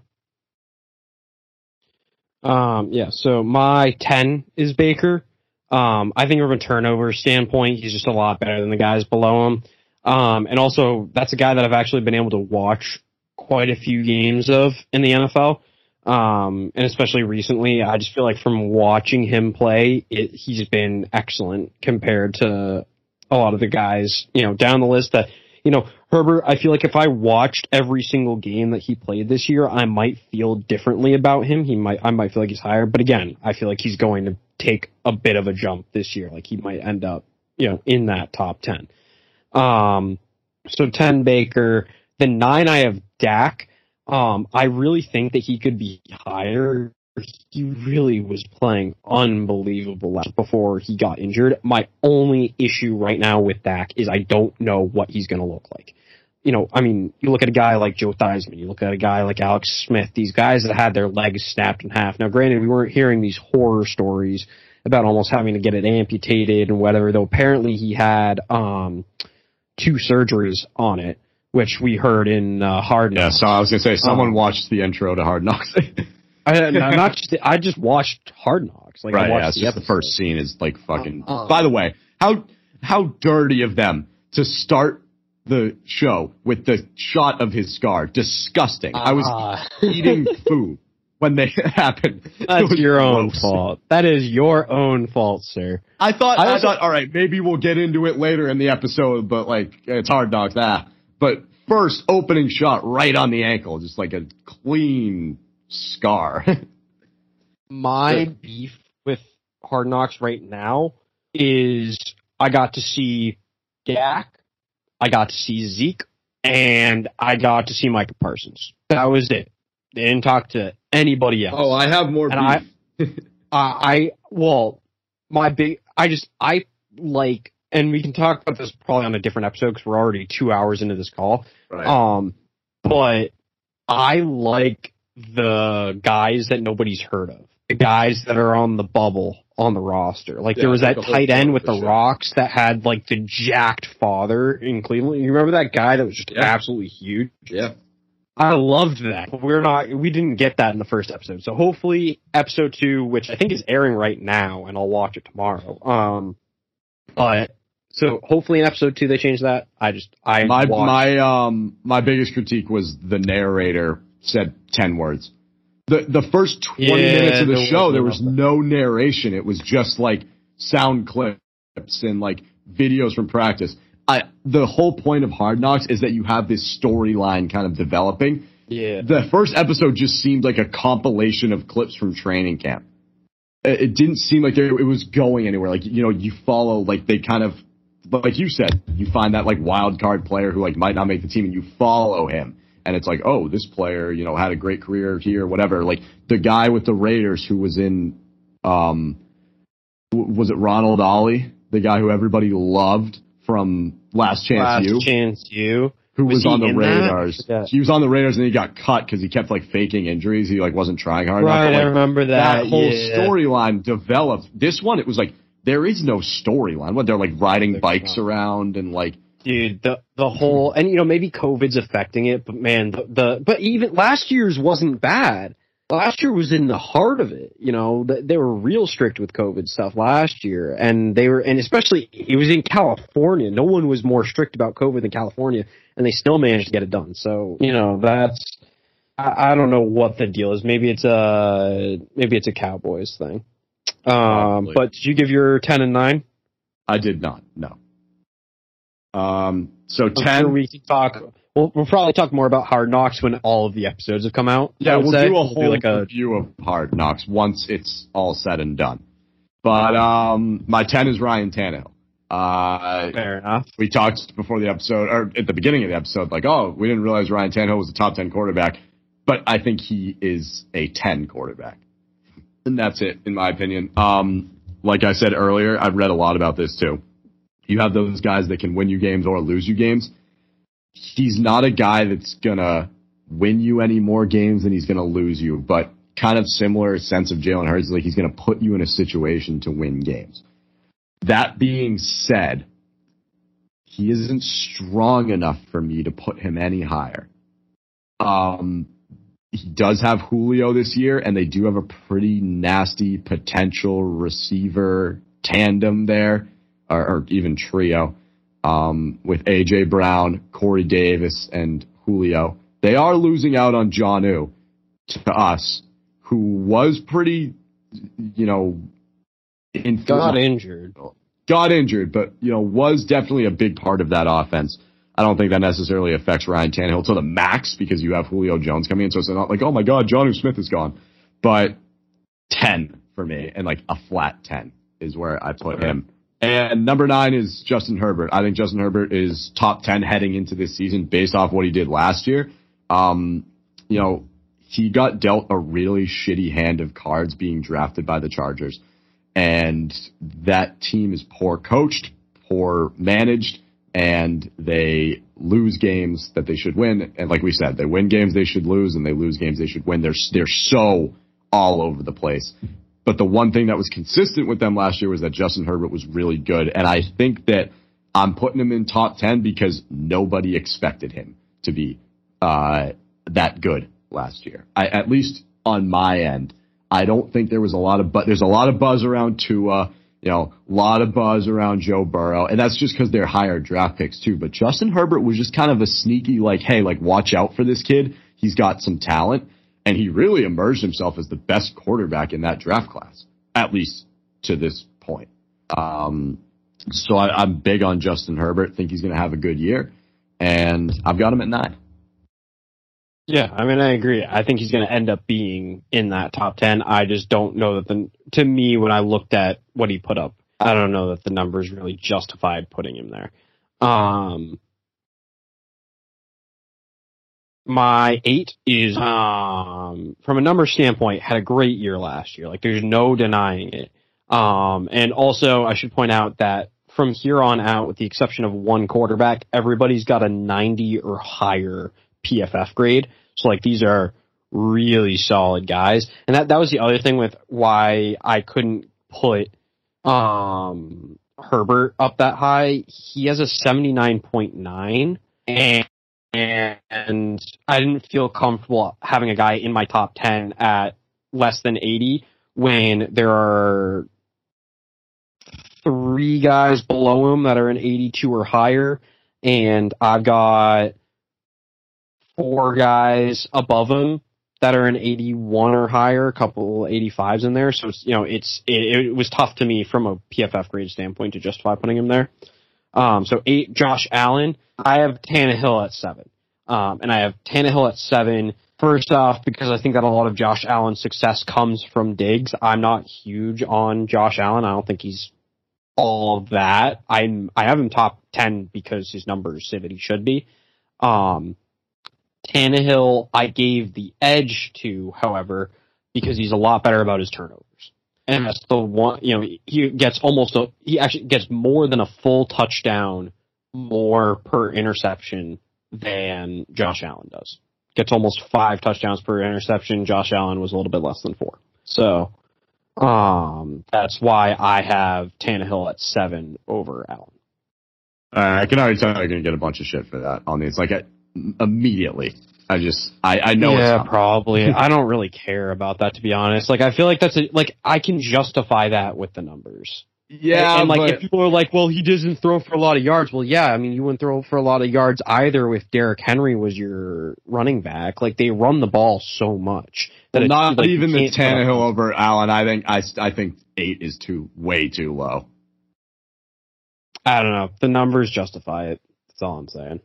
Um, yeah, so my 10 is Baker. Um, I think from a turnover standpoint, he's just a lot better than the guys below him. Um, and also that's a guy that I've actually been able to watch quite a few games of in the NFL. Um, and especially recently, I just feel like from watching him play, it, he's been excellent compared to a lot of the guys, you know, down the list that, you know, Herbert, I feel like if I watched every single game that he played this year, I might feel differently about him. He might, I might feel like he's higher, but again, I feel like he's going to take a bit of a jump this year. Like he might end up, you know, in that top 10. Um, so 10 Baker, the nine I have Dak. Um, I really think that he could be higher. He really was playing unbelievable before he got injured. My only issue right now with Dak is I don't know what he's going to look like. You know, I mean, you look at a guy like Joe Theismann, you look at a guy like Alex Smith, these guys that had their legs snapped in half. Now, granted, we weren't hearing these horror stories about almost having to get it amputated and whatever, though apparently he had um, two surgeries on it which we heard in uh, Hard Knocks. Yeah, so I was gonna say someone um, watched the intro to Hard Knocks. I, not just, I just watched Hard Knocks. Like, right, yeah, the, the first scene is like fucking. Uh, uh, by the way, how how dirty of them to start the show with the shot of his scar. Disgusting. I was uh. eating food when they happened. That's your gross. own fault. That is your own fault, sir. I thought I, I thought, all right, maybe we'll get into it later in the episode, but like it's hard knocks. Ah, but first opening shot right on the ankle, just like a clean scar. My beef with Hard Knocks right now is I got to see Dak, I got to see Zeke, and I got to see Micah Parsons. That was it. They didn't talk to anybody else. Oh, I have more. And beef. I, I well, my big, I just I like and we can talk about this probably on a different episode because we're already two hours into this call. Right. Um, but I like the guys that nobody's heard of. The guys that are on the bubble on the roster. Like Yeah, there was that tight end with the the show. rocks that had like the jacked father in Cleveland. You remember that guy that was just Yeah. absolutely huge? Yeah. I loved that. We're not we didn't get that in the first episode. So hopefully episode two, which I think is airing right now, and I'll watch it tomorrow. Um but so hopefully in episode two they change that. I just I My watched- my um my biggest critique was the narrator said ten words. The the first twenty Yeah, minutes of the show there was no narration. It was just like sound clips and like videos from practice. I the whole point of Hard Knocks is that you have this storyline kind of developing. yeah. The first episode just seemed like a compilation of clips from training camp. It, it didn't seem like there, it was going anywhere. Like you know, you follow like they kind of like you said, you find that like wild card player who like might not make the team, and you follow him, and it's like, oh, this player, you know, had a great career here, whatever. Like the guy with the Raiders who was in, um, was it Ronald Ollie, the guy who everybody loved from Last Chance Last U? chance you. who Was was, on the? Raiders. Yeah. He was on the Raiders and he got cut because he kept like faking injuries. He like wasn't trying hard enough. Right, But, I remember that. that whole yeah. storyline developed. This one, it was like there is no storyline. What they're like riding There's bikes not. around and like dude the the whole and you know maybe covid's affecting it but man the, the but even last year's wasn't bad last year was in the heart of it you know th- they were real strict with covid stuff last year and they were and especially it was in california no one was more strict about covid than california and they still managed to get it done so you know that's i, I don't know what the deal is maybe it's a maybe it's a cowboys thing um Probably. but did you give your 10 and 9 I did not. No. Um. So I'm ten. sure we can talk. We'll, we'll probably talk more about Hard Knocks when all of the episodes have come out. Yeah, we'll say. do a We'll whole like a review of Hard Knocks once it's all said and done. But um, my ten is Ryan Tannehill. Uh, fair enough. we talked before the episode, or at the beginning of the episode, like, oh, we didn't realize Ryan Tannehill was a top 10 quarterback, but I think he is a 10 quarterback. And that's it, in my opinion. Um, like I said earlier, I've read a lot about this too. You have those guys that can win you games or lose you games. He's not a guy that's gonna win you any more games than he's gonna lose you, but kind of similar sense of Jalen Hurts, like he's gonna put you in a situation to win games. That being said, he isn't strong enough for me to put him any higher. Um, he does have Julio this year, and they do have a pretty nasty potential receiver tandem there, or, or even trio, um, with AJ Brown, Corey Davis, and Julio. They are losing out on Jonnu to us, who was pretty, you know, in Got injured. got injured, but you know was definitely a big part of that offense. I don't think that necessarily affects Ryan Tannehill to the max because you have Julio Jones coming in, so it's not like oh my god, Jonnu Smith is gone. But ten for me, and like a flat ten is where I put Okay. him. And number nine is Justin Herbert. I think Justin Herbert is top ten heading into this season based off what he did last year. Um, you know, he got dealt a really shitty hand of cards being drafted by the Chargers and that team is poor coached, poor managed, and they lose games that they should win. And like we said, they win games they should lose, and they lose games they should win. They're they're so all over the place. But the one thing that was consistent with them last year was that Justin Herbert was really good, and I think that I'm putting him in top ten because nobody expected him to be uh, that good last year. I, at least on my end. I don't think there was a lot of but there's a lot of buzz around Tua, you know, a lot of buzz around Joe Burrow, and that's just because they're higher draft picks too. But Justin Herbert was just kind of a sneaky like, hey, like watch out for this kid. He's got some talent, and he really emerged himself as the best quarterback in that draft class, at least to this point. Um, so I, I'm big on Justin Herbert. Think he's going to have a good year, and I've got him at nine. Yeah, I mean, I agree. I think he's going to end up being in that top 10. I just don't know that the, to me, when I looked at what he put up, I don't know that the numbers really justified putting him there. Um, my eight is, um, from a number standpoint, had a great year last year. Like, there's no denying it. Um, and also, I should point out that from here on out, with the exception of one quarterback, everybody's got a 90 or higher PFF grade. So like these are really solid guys. And that, that was the other thing with why I couldn't put, um, Herbert up that high. He has a 79.9 and, and I didn't feel comfortable having a guy in my top 10 at less than 80 when there are three guys below him that are in 82 or higher and I've got four guys above him that are in 81 or higher, a couple 85s in there. So you know, it's, it, it was tough to me from a PFF grade standpoint to justify putting him there. Um, so eight, Josh Allen. I have Tannehill at seven. Um, and I have Tannehill at seven. First off, because I think that a lot of Josh Allen's success comes from Diggs. I'm not huge on Josh Allen. I don't think he's all that. I'm, I have him top 10 because his numbers say that he should be. Um, Tannehill, I gave the edge to, however, because he's a lot better about his turnovers. And that's the one, you know, he gets almost a, he actually gets more than a full touchdown more per interception than Josh Allen does. Gets almost five touchdowns per interception. Josh Allen was a little bit less than four. So, um, that's why I have Tannehill at seven over Allen. Uh, I can already tell you're going to get a bunch of shit for that on these. Like, I, immediately. I just, I, I know yeah, probably. I don't really care about that to be honest. Like, I feel like that's a, like, I can justify that with the numbers. Yeah, and, and like but, if people are like, well, he doesn't throw for a lot of yards. Well, yeah, I mean, you wouldn't throw for a lot of yards either if Derrick Henry was your running back. Like they run the ball so much that well, not like, even the Tannehill over Allen. I think I, I think eight is too way too low. I don't know. The numbers justify it. That's all I'm saying.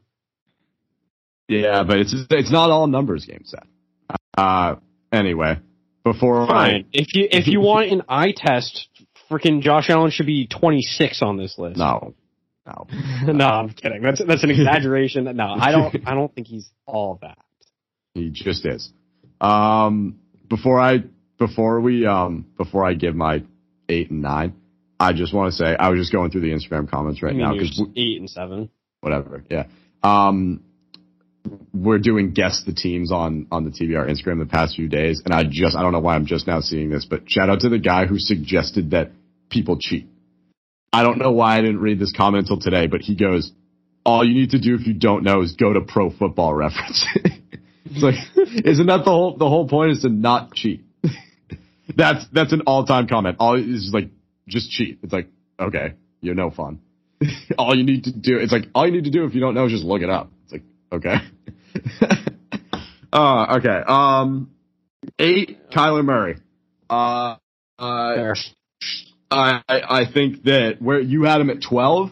Yeah, but it's it's not all numbers game set. Uh, anyway, before Fine. I, if you if you want an eye test, freaking Josh Allen should be 26 on this list. No, no, no, I'm kidding. That's that's an exaggeration. no, I don't I don't think he's all that. He just is. Um, before I before we um before I give my eight and nine, I just want to say I was just going through the Instagram comments right now because eight and seven, whatever. Yeah. Um, we're doing guess the teams on on the TBR Instagram the past few days, and I just I don't know why I'm just now seeing this, but shout out to the guy who suggested that people cheat. I don't know why I didn't read this comment until today, but he goes, "All you need to do if you don't know is go to Pro Football Reference." it's like, isn't that the whole the whole point is to not cheat? that's that's an all time comment. All is like just cheat. It's like okay, you're no fun. all you need to do it's like all you need to do if you don't know is just look it up. Okay. uh, okay. Um, eight, Kyler Murray. Uh, uh, I, I think that where you had him at 12.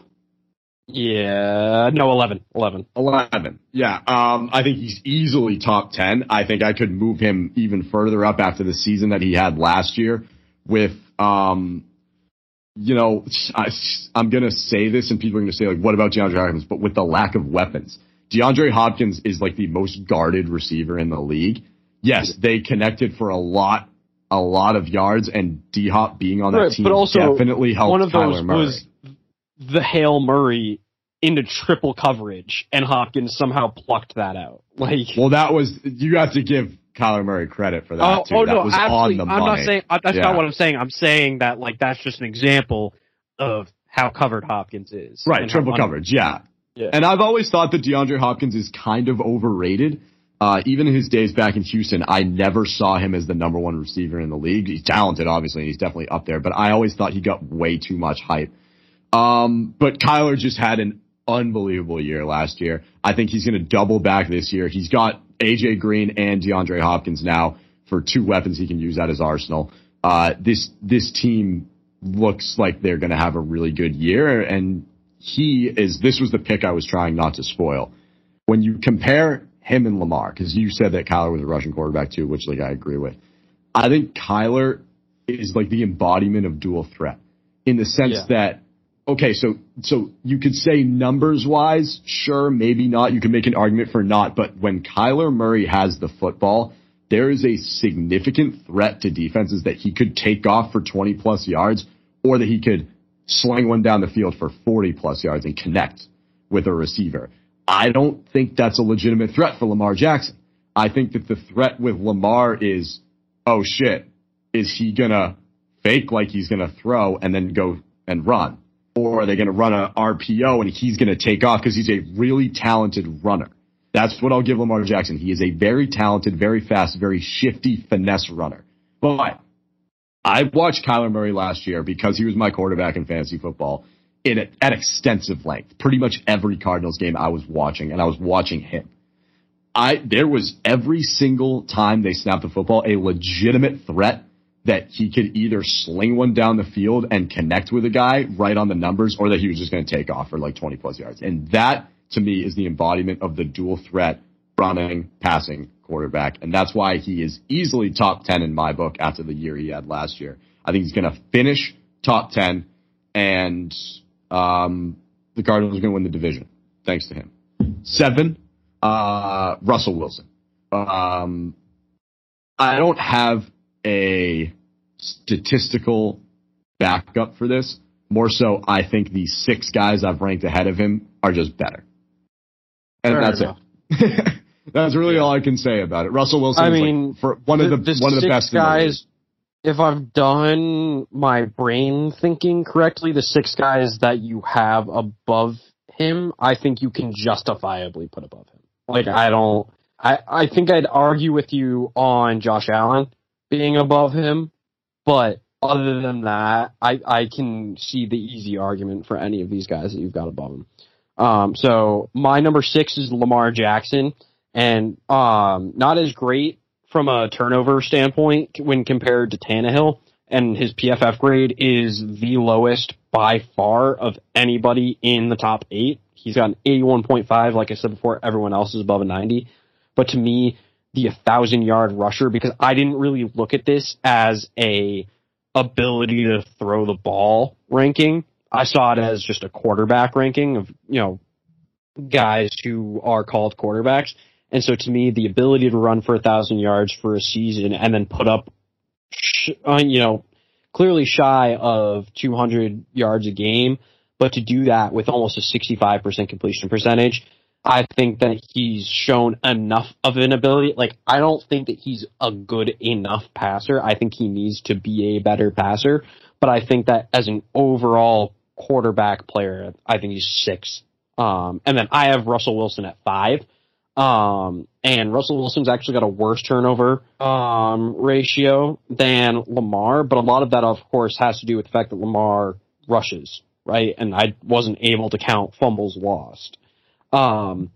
Yeah, no, 11, 11, 11. Yeah. Um, I think he's easily top 10. I think I could move him even further up after the season that he had last year with, um, you know, I, I'm going to say this and people are going to say like, what about DeAndre Hopkins? But with the lack of weapons, DeAndre Hopkins is like the most guarded receiver in the league. Yes, they connected for a lot, a lot of yards, and D Hop being on that right, team but also definitely helped one of Kyler those Murray. Was the Hail Murray into triple coverage, and Hopkins somehow plucked that out. Like, well, that was you have to give Kyler Murray credit for that oh, too. oh that no, was absolutely. on the I'm money. not saying that's Yeah. not what I'm saying. I'm saying that like that's just an example of how covered Hopkins is. Right, triple coverage, yeah. Yeah. And I've always thought that DeAndre Hopkins is kind of overrated. Uh, even in his days back in Houston, I never saw him as the number one receiver in the league. He's talented, obviously, and he's definitely up there, but I always thought he got way too much hype. Um, but Kyler just had an unbelievable year last year. I think he's going to double back this year. He's got AJ Green and DeAndre Hopkins now for two weapons he can use at his arsenal. Uh, this, this team looks like they're going to have a really good year and he is, this was the pick I was trying not to spoil. When you compare him and Lamar, because you said that Kyler was a Russian quarterback too, which like I agree with. I think Kyler is like the embodiment of dual threat in the sense Yeah. that okay, so so you could say numbers wise, sure, maybe not. You can make an argument for not, but when Kyler Murray has the football, there is a significant threat to defenses that he could take off for 20 plus yards or that he could sling one down the field for 40 plus yards and connect with a receiver. I don't think that's a legitimate threat for Lamar Jackson. I think that the threat with Lamar is, oh shit, is he gonna fake like he's gonna throw and then go and run? Or are they gonna run a RPO and he's gonna take off because he's a really talented runner? That's what I'll give Lamar Jackson. He is a very talented, very fast, very shifty finesse runner. But I watched Kyler Murray last year because he was my quarterback in fantasy football in at extensive length. Pretty much every Cardinals game I was watching, and I was watching him. I there was every single time they snapped the football a legitimate threat that he could either sling one down the field and connect with a guy right on the numbers, or that he was just going to take off for like 20 plus yards. And that to me is the embodiment of the dual threat running, passing quarterback. And that's why he is easily top 10 in my book after the year he had last year. I think he's going to finish top 10 and um, the Cardinals are going to win the division thanks to him. Seven, uh, Russell Wilson. Um, I don't have a statistical backup for this. More so, I think the six guys I've ranked ahead of him are just better. And Fair that's enough. it. that's really all I can say about it. Russell Wilson I mean, like for one of the, the one of the best guys. if I've done my brain thinking correctly, the six guys that you have above him, I think you can justifiably put above him. Like I don't I, I think I'd argue with you on Josh Allen being above him, but other than that, I, I can see the easy argument for any of these guys that you've got above him. Um, so my number six is Lamar Jackson, and um, not as great from a turnover standpoint when compared to Tannehill, and his PFF grade is the lowest by far of anybody in the top eight. He's got an 81.5. Like I said before, everyone else is above a 90. But to me, the 1,000 yard rusher, because I didn't really look at this as a ability to throw the ball ranking. I saw it as just a quarterback ranking of, you know, guys who are called quarterbacks. And so to me, the ability to run for a thousand yards for a season and then put up, uh, you know, clearly shy of 200 yards a game, but to do that with almost a 65% completion percentage, I think that he's shown enough of an ability. Like, I don't think that he's a good enough passer. I think he needs to be a better passer. But I think that as an overall quarterback player, I think he's six. Um, and then I have Russell Wilson at five. Um, and Russell Wilson's actually got a worse turnover um, ratio than Lamar, but a lot of that, of course, has to do with the fact that Lamar rushes, right? And I wasn't able to count fumbles lost. Um,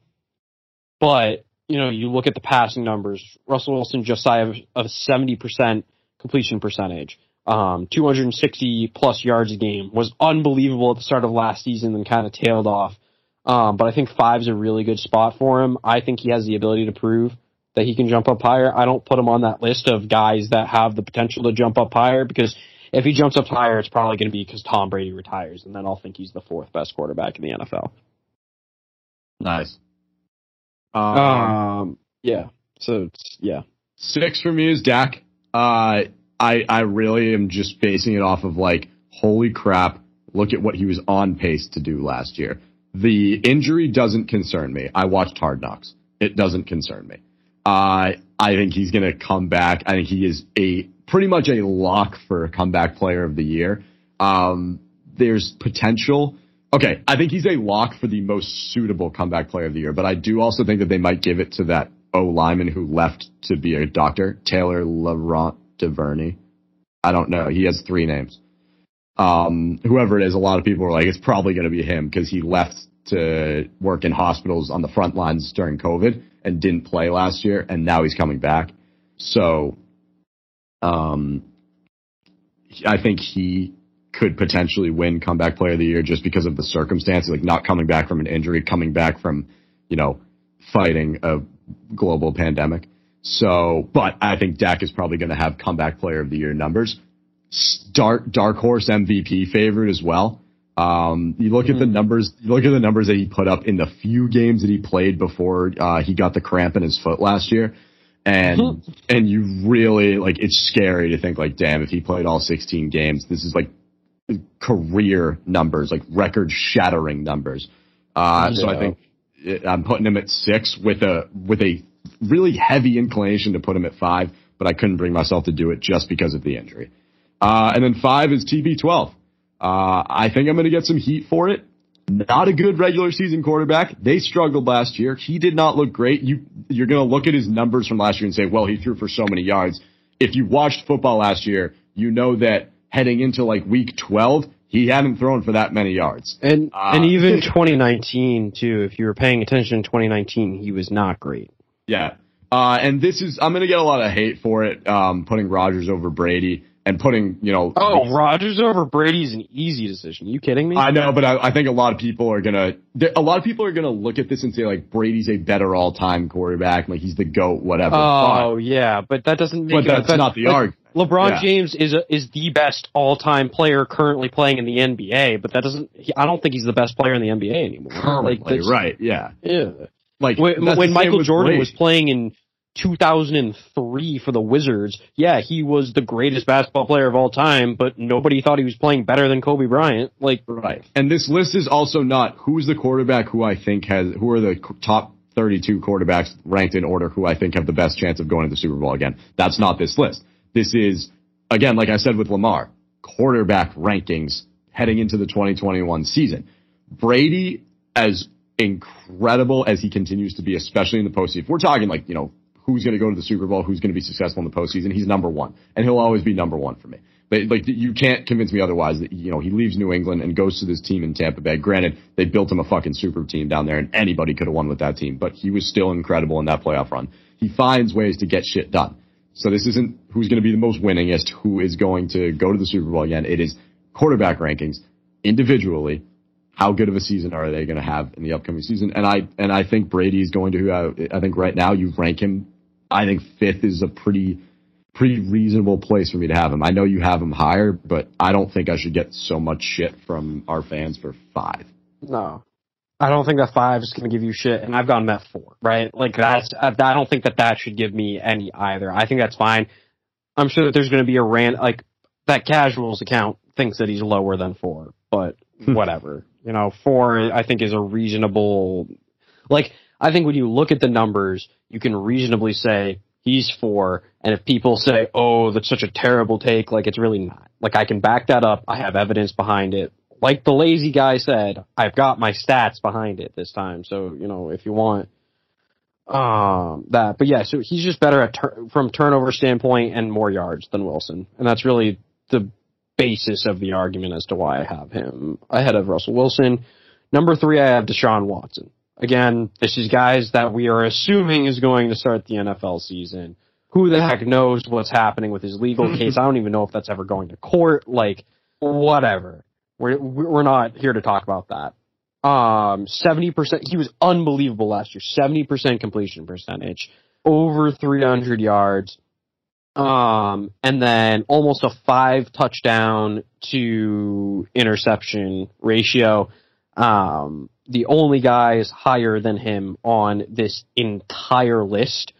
but you know, you look at the passing numbers. Russell Wilson just shy of, of seventy percent completion percentage. Um, 260 plus yards a game was unbelievable at the start of last season and kind of tailed off. Um, but I think five's a really good spot for him. I think he has the ability to prove that he can jump up higher. I don't put him on that list of guys that have the potential to jump up higher because if he jumps up higher, it's probably going to be because Tom Brady retires, and then I'll think he's the fourth best quarterback in the NFL. Nice. Um, um yeah. So yeah. Six for me is Dak. Uh, I I really am just basing it off of like, holy crap! Look at what he was on pace to do last year. The injury doesn't concern me. I watched Hard Knocks. It doesn't concern me. Uh, I think he's going to come back. I think he is a pretty much a lock for comeback player of the year. Um, there's potential Okay, I think he's a lock for the most suitable comeback player of the year, but I do also think that they might give it to that O lineman who left to be a doctor, Taylor Laurent Duvernay. I don't know. He has three names. Um, whoever it is, a lot of people are like, it's probably going to be him because he left to work in hospitals on the front lines during COVID and didn't play last year, and now he's coming back. So, um, I think he could potentially win comeback player of the year just because of the circumstances, like not coming back from an injury, coming back from, you know, fighting a global pandemic. So, but I think Dak is probably going to have comeback player of the year numbers. Dark, dark horse MVP favorite as well. Um, you look at the mm-hmm. numbers, you look at the numbers that he put up in the few games that he played before, uh, he got the cramp in his foot last year. And, mm-hmm. and you really, like, it's scary to think like, damn, if he played all 16 games, this is like career numbers, like record shattering numbers. Uh, so I think I'm putting him at six with a with a really heavy inclination to put him at five, but I couldn't bring myself to do it just because of the injury. Uh, and then five is TB12. Uh, I think I'm going to get some heat for it. Not a good regular season quarterback. They struggled last year. He did not look great. You, you're going to look at his numbers from last year and say, well, he threw for so many yards. If you watched football last year, you know that heading into like week 12, he hadn't thrown for that many yards. And uh, and even 2019 too. If you were paying attention in 2019, he was not great. Yeah. Uh, and this is I'm gonna get a lot of hate for it, um, putting Rodgers over Brady and putting you know. Oh, Rodgers over Brady is an easy decision. Are you kidding me? I know, but I, I think a lot of people are gonna a lot of people are gonna look at this and say like Brady's a better all time quarterback, like he's the goat, whatever. Oh but, yeah, but that doesn't. Make but that's not the like, argument. LeBron yeah. James is a, is the best all time player currently playing in the NBA, but that doesn't. He, I don't think he's the best player in the NBA anymore. Currently, like, right? Yeah, yeah. Like when, when Michael Jordan was playing in 2003 for the Wizards, yeah, he was the greatest basketball player of all time, but nobody thought he was playing better than Kobe Bryant. Like, right. And this list is also not who's the quarterback who I think has who are the top 32 quarterbacks ranked in order who I think have the best chance of going to the Super Bowl again. That's not this list. This is, again, like I said with Lamar, quarterback rankings heading into the 2021 season. Brady, as incredible as he continues to be, especially in the postseason, if we're talking like, you know, who's going to go to the Super Bowl, who's going to be successful in the postseason, he's number one. And he'll always be number one for me. But like you can't convince me otherwise that you know he leaves New England and goes to this team in Tampa Bay. Granted, they built him a fucking super team down there, and anybody could have won with that team. But he was still incredible in that playoff run. He finds ways to get shit done. So this isn't who's going to be the most winningest, who is going to go to the Super Bowl again. It is quarterback rankings individually. How good of a season are they going to have in the upcoming season? And I and I think Brady is going to. Uh, I think right now you rank him. I think fifth is a pretty pretty reasonable place for me to have him. I know you have him higher, but I don't think I should get so much shit from our fans for five. No, I don't think that five is going to give you shit, and I've gone at four, right? Like that's, I don't think that that should give me any either. I think that's fine. I'm sure that there's going to be a rant, like that casuals account thinks that he's lower than four, but hmm. whatever. You know, four I think is a reasonable, like I think when you look at the numbers, you can reasonably say he's four, and if people say, oh, that's such a terrible take, like it's really not. Like I can back that up. I have evidence behind it like the lazy guy said, I've got my stats behind it this time. So, you know, if you want um that but yeah so he's just better at from turnover standpoint and more yards than wilson and that's really the basis of the argument as to why i have him ahead of russell wilson number three i have deshaun watson again this is guys that we are assuming is going to start the nfl season who the heck knows what's happening with his legal case i don't even know if that's ever going to court like whatever we're we're not here to talk about that. Um, seventy percent. He was unbelievable last year. Seventy percent completion percentage, over three hundred yards. Um, and then almost a five touchdown to interception ratio. Um, the only guys higher than him on this entire list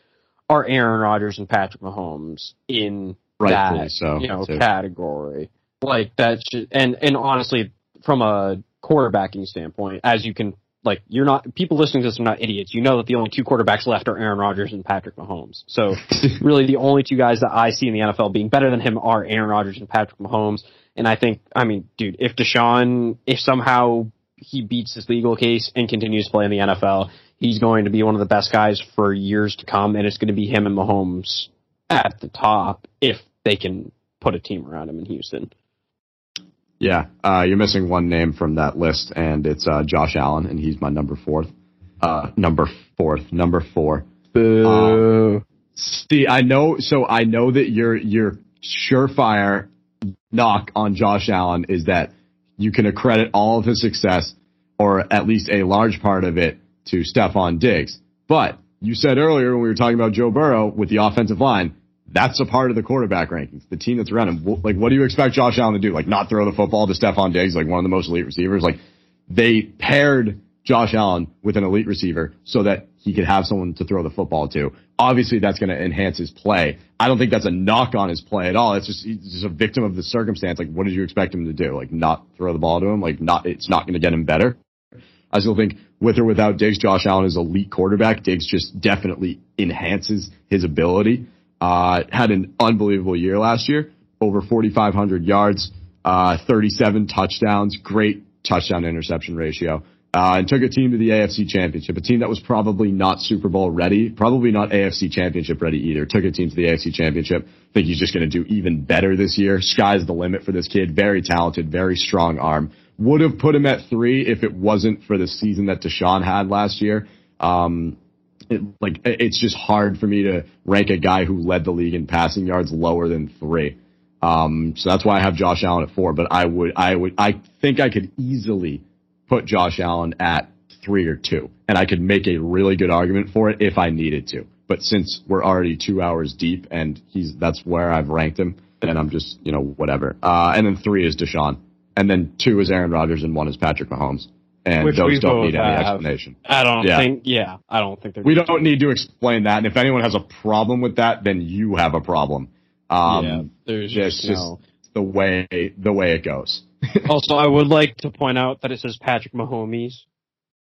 are Aaron Rodgers and Patrick Mahomes in Rightfully that so, you know too. category. Like that's just, and and honestly, from a quarterbacking standpoint, as you can like, you're not people listening to this are not idiots. You know that the only two quarterbacks left are Aaron Rodgers and Patrick Mahomes. So really, the only two guys that I see in the NFL being better than him are Aaron Rodgers and Patrick Mahomes. And I think, I mean, dude, if Deshaun, if somehow he beats his legal case and continues to play in the NFL, he's going to be one of the best guys for years to come, and it's going to be him and Mahomes at the top if they can put a team around him in Houston. Yeah, uh, you're missing one name from that list, and it's uh, Josh Allen, and he's my number fourth. Uh, number fourth, number four. Boo. Um, see, I know. So I know that your your surefire knock on Josh Allen is that you can accredit all of his success, or at least a large part of it, to Stefon Diggs. But you said earlier when we were talking about Joe Burrow with the offensive line, that's a part of the quarterback rankings. The team that's around him. Like, what do you expect Josh Allen to do? Like, not throw the football to Stefon Diggs, like one of the most elite receivers? Like, they paired Josh Allen with an elite receiver so that he could have someone to throw the football to. Obviously, that's going to enhance his play. I don't think that's a knock on his play at all. It's just he's just a victim of the circumstance. Like, what did you expect him to do? Like, not throw the ball to him? Like, not it's not going to get him better. I still think with or without Diggs, Josh Allen is elite quarterback. Diggs just definitely enhances his ability. Uh, had an unbelievable year last year, over 4,500 yards, uh, 37 touchdowns, great touchdown interception ratio. Uh, and took a team to the AFC Championship, a team that was probably not Super Bowl ready, probably not AFC Championship ready either. Took a team to the AFC Championship. Think he's just going to do even better this year. Sky's the limit for this kid. Very talented, very strong arm. Would have put him at three if it wasn't for the season that Deshaun had last year. Um, it, like it's just hard for me to rank a guy who led the league in passing yards lower than three. Um, so that's why I have Josh Allen at four. But I would, I would, I think I could easily put Josh Allen at three or two, and I could make a really good argument for it if I needed to. But since we're already two hours deep, and he's that's where I've ranked him, then I'm just you know whatever. Uh, and then three is Deshaun, and then two is Aaron Rodgers, and one is Patrick Mahomes. And Which those don't both need any explanation. I don't Yeah. think. Yeah, I don't think they're. We don't need to explain that. And if anyone has a problem with that, then you have a problem. Um, yeah, there's just just no. the way the way it goes. Also, I would like to point out that it says Patrick Mahomes.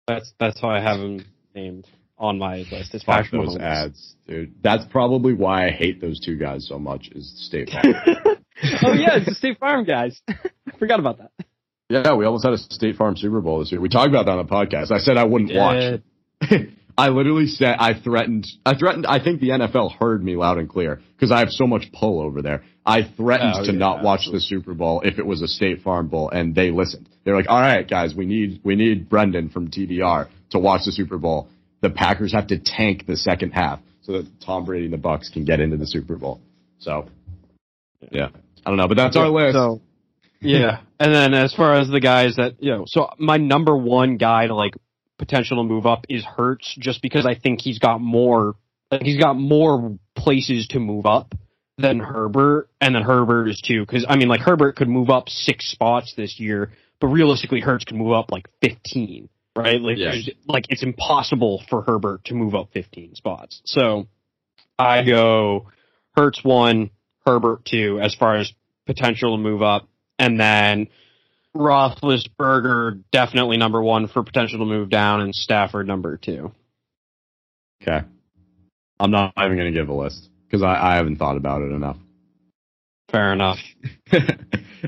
That's that's how I have him named on my list. It's Patrick those Mahomes. ads, dude. That's probably why I hate those two guys so much. Is State Farm. oh yeah, it's the State Farm guys. I forgot about that. yeah, we almost had a State Farm Super Bowl this year. We talked about that on the podcast. I said I wouldn't watch. I literally said I threatened. I threatened. I think the NFL heard me loud and clear because I have so much pull over there. I threatened Oh, to yeah, not watch absolutely. the Super Bowl if it was a State Farm Bowl, and they listened. They're like, "All right, guys, we need we need Brendan from TBR to watch the Super Bowl. The Packers have to tank the second half so that Tom Brady and the Bucs can get into the Super Bowl." So, yeah, I don't know, but that's our list. So, yeah. And then as far as the guys that, you know, so my number one guy to like potential to move up is Hurts just because I think he's got more, like he's got more places to move up than Herbert. And then Herbert is too, cause I mean like Herbert could move up six spots this year, but realistically Hurts could move up like 15, right? Like, Yeah. like it's impossible for Herbert to move up 15 spots. So I go Hurts one, Herbert two, as far as potential to move up, and then Roethlisberger definitely number one for potential to move down, and Stafford number two. okay, I'm not even going to give a list because I, I haven't thought about it enough. Fair enough.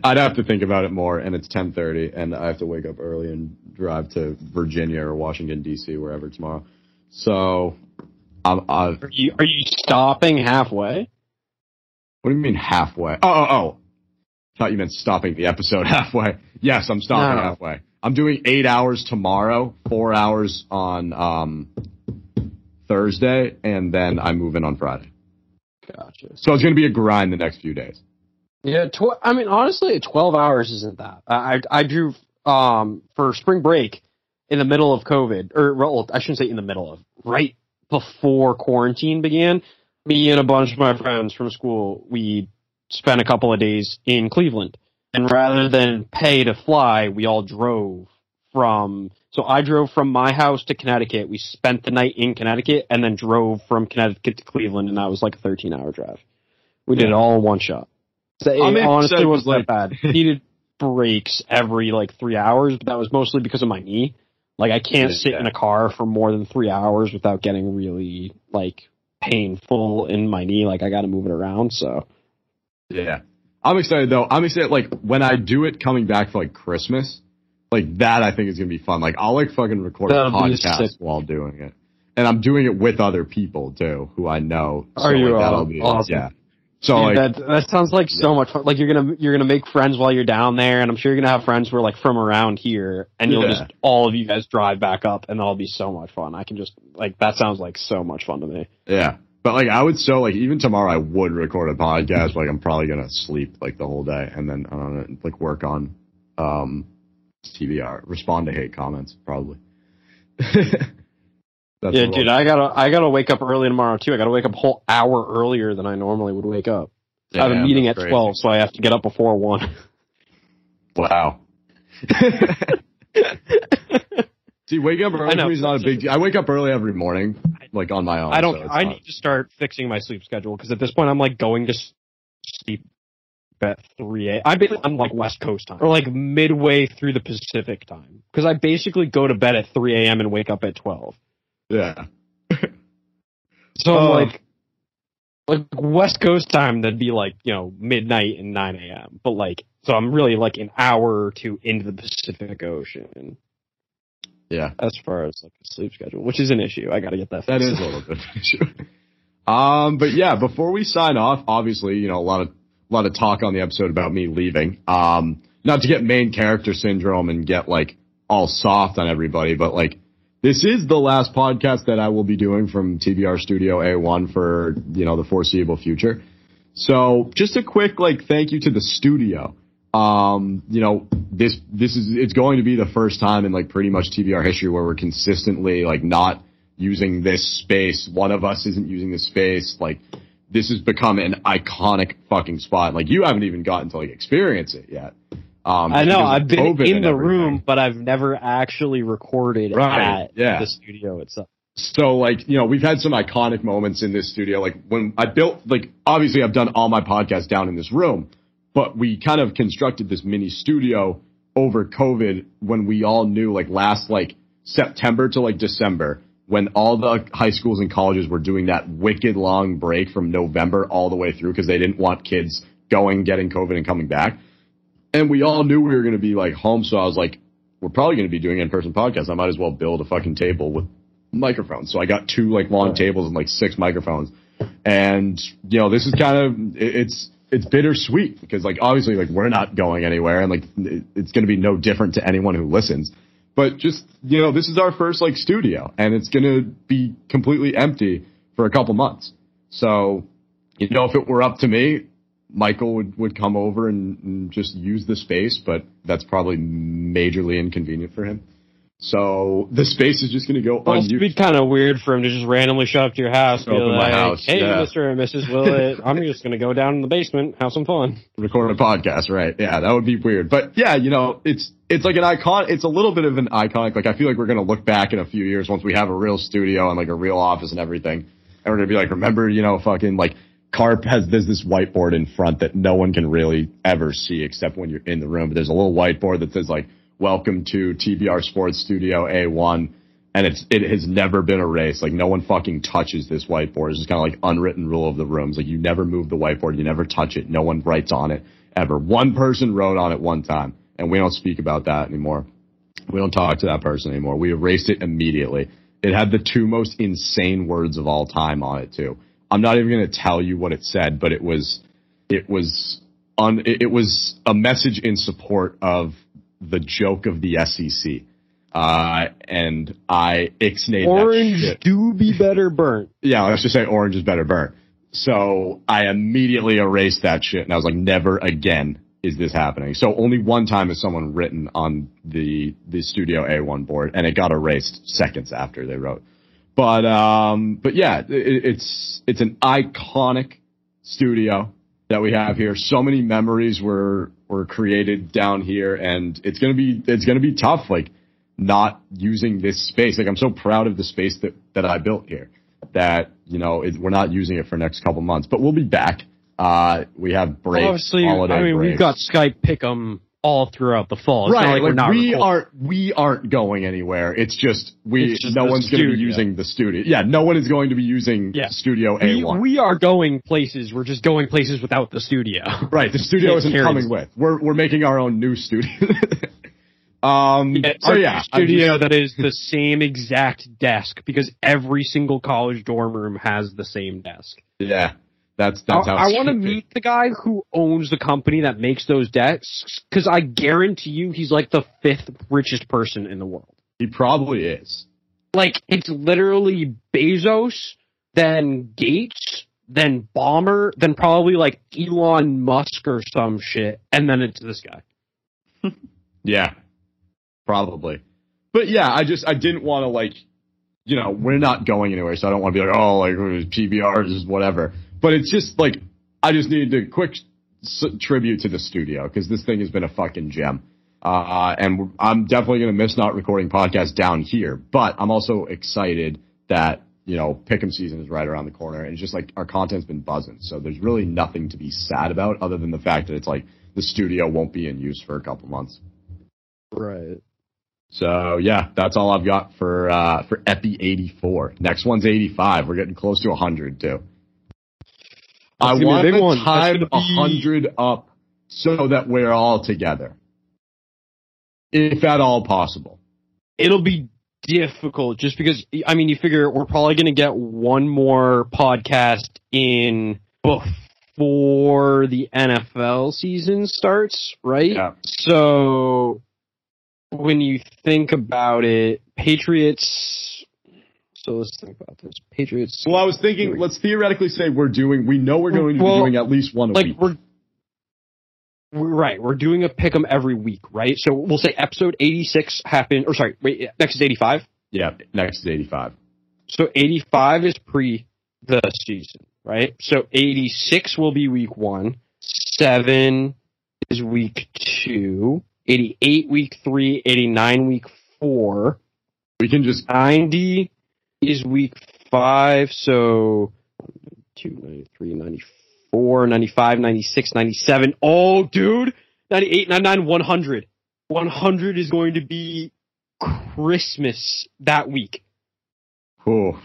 I'd have to think about it more, and it's 10:30, and I have to wake up early and drive to Virginia or Washington D.C. wherever tomorrow. So, I'm. I, what Are you are you stopping halfway? What do you mean halfway? Oh, oh, oh! Thought you meant stopping the episode halfway. Yes, I'm stopping No. halfway. I'm doing eight hours tomorrow, four hours on um, Thursday, and then I move in on Friday. Gotcha. So it's going to be a grind the next few days. Yeah, tw- I mean, honestly, twelve hours isn't that. I I, I drew um for spring break in the middle of COVID, or well, I shouldn't say in the middle of, right before quarantine began. Me and a bunch of my friends from school, we spent a couple of days in Cleveland, and rather than pay to fly, we all drove from. So I drove from my house to Connecticut. We spent the night in Connecticut, and then drove from Connecticut to Cleveland, and that was like a thirteen-hour drive. We did it all in one shot. So it honestly wasn't that bad. Needed breaks every like three hours, but that was mostly because of my knee. Like I can't sit in a car for more than three hours without getting really like painful in my knee. Like I got to move it around. So Yeah. I'm excited though. I'm excited like when I do it coming back for like Christmas, like that I think is gonna be fun. Like I'll like fucking record a That'll be podcast while doing it. And I'm doing it with other people too, who I know. Oh, are you, like, that'll be awesome. yeah. So Dude, like that that sounds like so much fun. Like you're gonna you're gonna make friends while you're down there, and I'm sure you're gonna have friends who are like from around here, and you'll Yeah. just all of you guys drive back up, and that'll be so much fun. I can just like that sounds like so much fun to me. yeah. But like I would so like even tomorrow I would record a podcast, but like I'm probably gonna sleep like the whole day and then I don't like work on um TBR, respond to hate comments probably. Yeah, dude, I'll- gotta I gotta wake up early tomorrow too. I gotta wake up a whole hour earlier than I normally would wake up. I have a meeting at crazy. twelve, so I have to get up before one. Wow. See, wake up early know. for me is not a big deal. I wake up early every morning, like on my own. I don't. so I not- need to start fixing my sleep schedule because at this point I'm like going to sleep at 3 a. I'm like West Coast time or like midway through the Pacific time because I basically go to bed at 3 a.m. and wake up at 12. Yeah. So I'm Oh. like, like West Coast time, that'd be like you know midnight and 9 a.m. But like, so I'm really like an hour or two into the Pacific Ocean Yeah. as far as like a sleep schedule, which is an issue. I got to get that. That fixed. is a little bit of an issue. Um, but yeah, before we sign off, obviously, you know, a lot of a lot of talk on the episode about me leaving. Um, not to get main character syndrome and get like all soft on everybody, but like this is the last podcast that I will be doing from TBR Studio A1 for, you know, the foreseeable future. So just a quick like thank you to the studio. Um, you know, this this is it's going to be the first time in like pretty much TBR history where we're consistently like not using this space. One of us isn't using this space. Like this has become an iconic fucking spot. Like you haven't even gotten to like experience it yet. Um, I know I've been COVID in the everything. room, but I've never actually recorded Right, at yeah. the studio itself. So like, you know, we've had some iconic moments in this studio. Like when I built, like obviously I've done all my podcasts down in this room, but we kind of constructed this mini studio over COVID when we all knew like last like September to like December when all the high schools and colleges were doing that wicked long break from November all the way through because they didn't want kids going, getting COVID and coming back. And we all knew we were going to be like home. So I was like, we're probably going to be doing in-person podcasts. I might as well build a fucking table with microphones. So I got two like long tables and like six microphones. And you know, this is kind of it's it's bittersweet because like obviously like we're not going anywhere and like it's going to be no different to anyone who listens. But just you know, this is our first like studio and it's going to be completely empty for a couple months. So you know, if it were up to me, Michael would, would come over and, and just use the space, but that's probably majorly inconvenient for him. So the space is just going to go Well, it'd be kind of weird for him to just randomly show up to your house, be up at my like, house, "Hey, yeah. Mr. and Mrs. Willett, I'm just gonna go down in the basement, have some fun." record a podcast, right? Yeah, that would be weird. But yeah, you know, it's it's like an icon. It's a little bit of an iconic. Like I feel like we're gonna look back in a few years once we have a real studio and like a real office and everything, and we're gonna be like, remember, you know, fucking like Carp has there's this whiteboard in front that no one can really ever see except when you're in the room. But there's a little whiteboard that says like, "Welcome to TBR Sports Studio A1." And it's it has never been erased. Like no one fucking touches this whiteboard. It's just kind of like unwritten rule of the rooms. Like you never move the whiteboard, you never touch it. No one writes on it ever. One person wrote on it one time, and we don't speak about that anymore. We don't talk to that person anymore. We erased it immediately. It had the two most insane words of all time on it too. I'm not even going to tell you what it said, but it was it was on it was a message in support of the joke of the SEC. Uh, and I ixnayed Orange do be better burnt. Yeah, let's just say orange is better burnt. So I immediately erased that shit and I was like, never again is this happening. So only one time has someone written on the, the Studio A1 board and it got erased seconds after they wrote. But, um, but yeah, it, it's, it's an iconic studio that we have here. So many memories were, were created down here and it's going to be, it's going to be tough. Like, not using this space. Like I'm so proud of the space that, that I built here that, you know, it, we're not using it for the next couple months, but we'll be back. Uh, we have breaks, Obviously, holiday I mean, breaks. we've got Skype Pick'em all throughout the fall. It's not right. like, we're like not we recording. aren't, we aren't going anywhere. It's just, we, It's just no one's going to be using the studio. Yeah. No one is going to be using Yeah. Studio We, A1. we are going places. We're just going places without the studio. right. The studio isn't carries- coming with. We're, we're making our own new studio. um, It's so yeah, studio just- that is the same exact desk because every single college dorm room has the same desk. yeah, that's, that's I, how I want to meet the guy who owns the company that makes those desks because I guarantee you he's like the fifth richest person in the world. He probably is. Like it's literally Bezos, then Gates, then Ballmer, then probably like Elon Musk or some shit, and then it's this guy. Yeah, probably. But yeah, I just I didn't want to like, you know, we're not going anywhere, so I don't want to be like, oh, like PBRs is whatever. But it's just like I just needed a quick s- tribute to the studio because this thing has been a fucking gem. Uh, and I'm definitely gonna miss not recording podcasts down here, but I'm also excited that you know, pick'em season is right around the corner, and it's just like our content's been buzzing. So there's really nothing to be sad about, other than the fact that it's like the studio won't be in use for a couple months. Right. So yeah, that's all I've got for uh, for Epi 84. Next one's 85. We're getting close to 100 too. I a want to one. Time be- 100 up so that we're all together, if at all possible. It'll be difficult just because I mean you figure we're probably going to get one more podcast in before the NFL season starts, right? Yeah. So when you think about it, Patriots. So let's think about this. Patriots. Well, I was thinking, let's theoretically say we're doing. We know we're going to Well, be doing at least one a like week. we're, we're right. We're doing a pick'em every week, right? So we'll say episode eighty six happened, or sorry, wait, next is eighty five. Yeah, next is 85. So 85 is pre the season, right? So 86 will be week one. Seven is week two. 88 week three. 89 week four. We can just 90 is week five. So 92, 93, 94, 95, 96, 97. Oh, dude. 98, 99, 100. 100 is going to be Christmas that week. oh,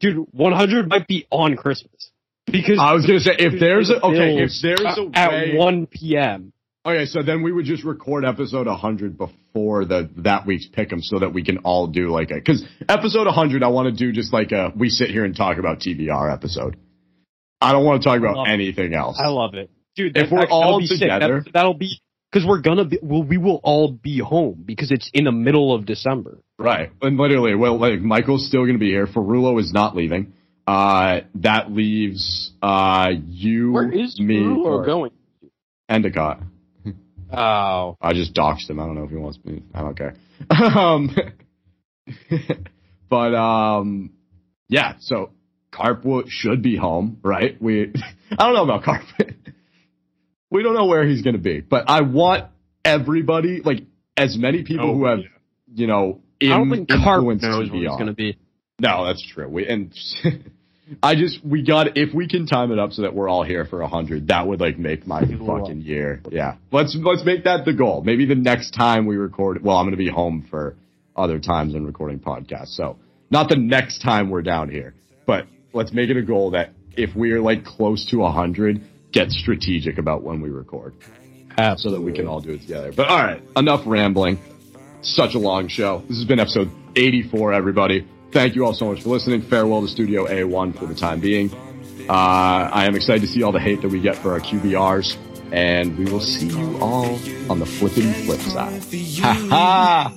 Dude, 100 might be on Christmas. Because I was gonna say if there's a okay, if there's a at way, 1 p.m. okay, so then we would just record episode 100 before the that week's pick'em so that we can all do like a because episode 100 I want to do just like a we sit here and talk about TBR episode. I don't want to talk about it. anything else. I love it. Dude, If we're that'll all sick. together- That, that'll be because we're gonna be well, we will all be home because it's in the middle of December. Right. And literally, well, like Michael's still to be here. Ferrulo is not leaving. Uh, that leaves uh you, Where is me, or going? Endicott. Oh, I just doxed him. I don't know if he wants me. I don't care. um, but um, yeah. So Carpwood should be home, right? We I don't know about Carp. we don't know where he's going to be, but I want everybody, like as many people Oh, who have, yeah. you know, I don't think Carp knows influenced where he's gonna be. No, that's true. We and I just we got if we can time it up so that we're all here for a hundred, that would like make my fucking year. Yeah, let's let's make that the goal. Maybe the next time we record, well, I'm gonna be home for other times and recording podcasts, so not the next time we're down here, but let's make it a goal that if we're like close to a hundred, get strategic about when we record so that we can all do it together. But all right, enough rambling. Such a long show. This has been episode 84, everybody. Thank you all so much for listening. Farewell to Studio A1 for the time being. Uh, I am excited to see all the hate that we get for our QBRs, and we will see you all on the flipping flip side. Ha ha!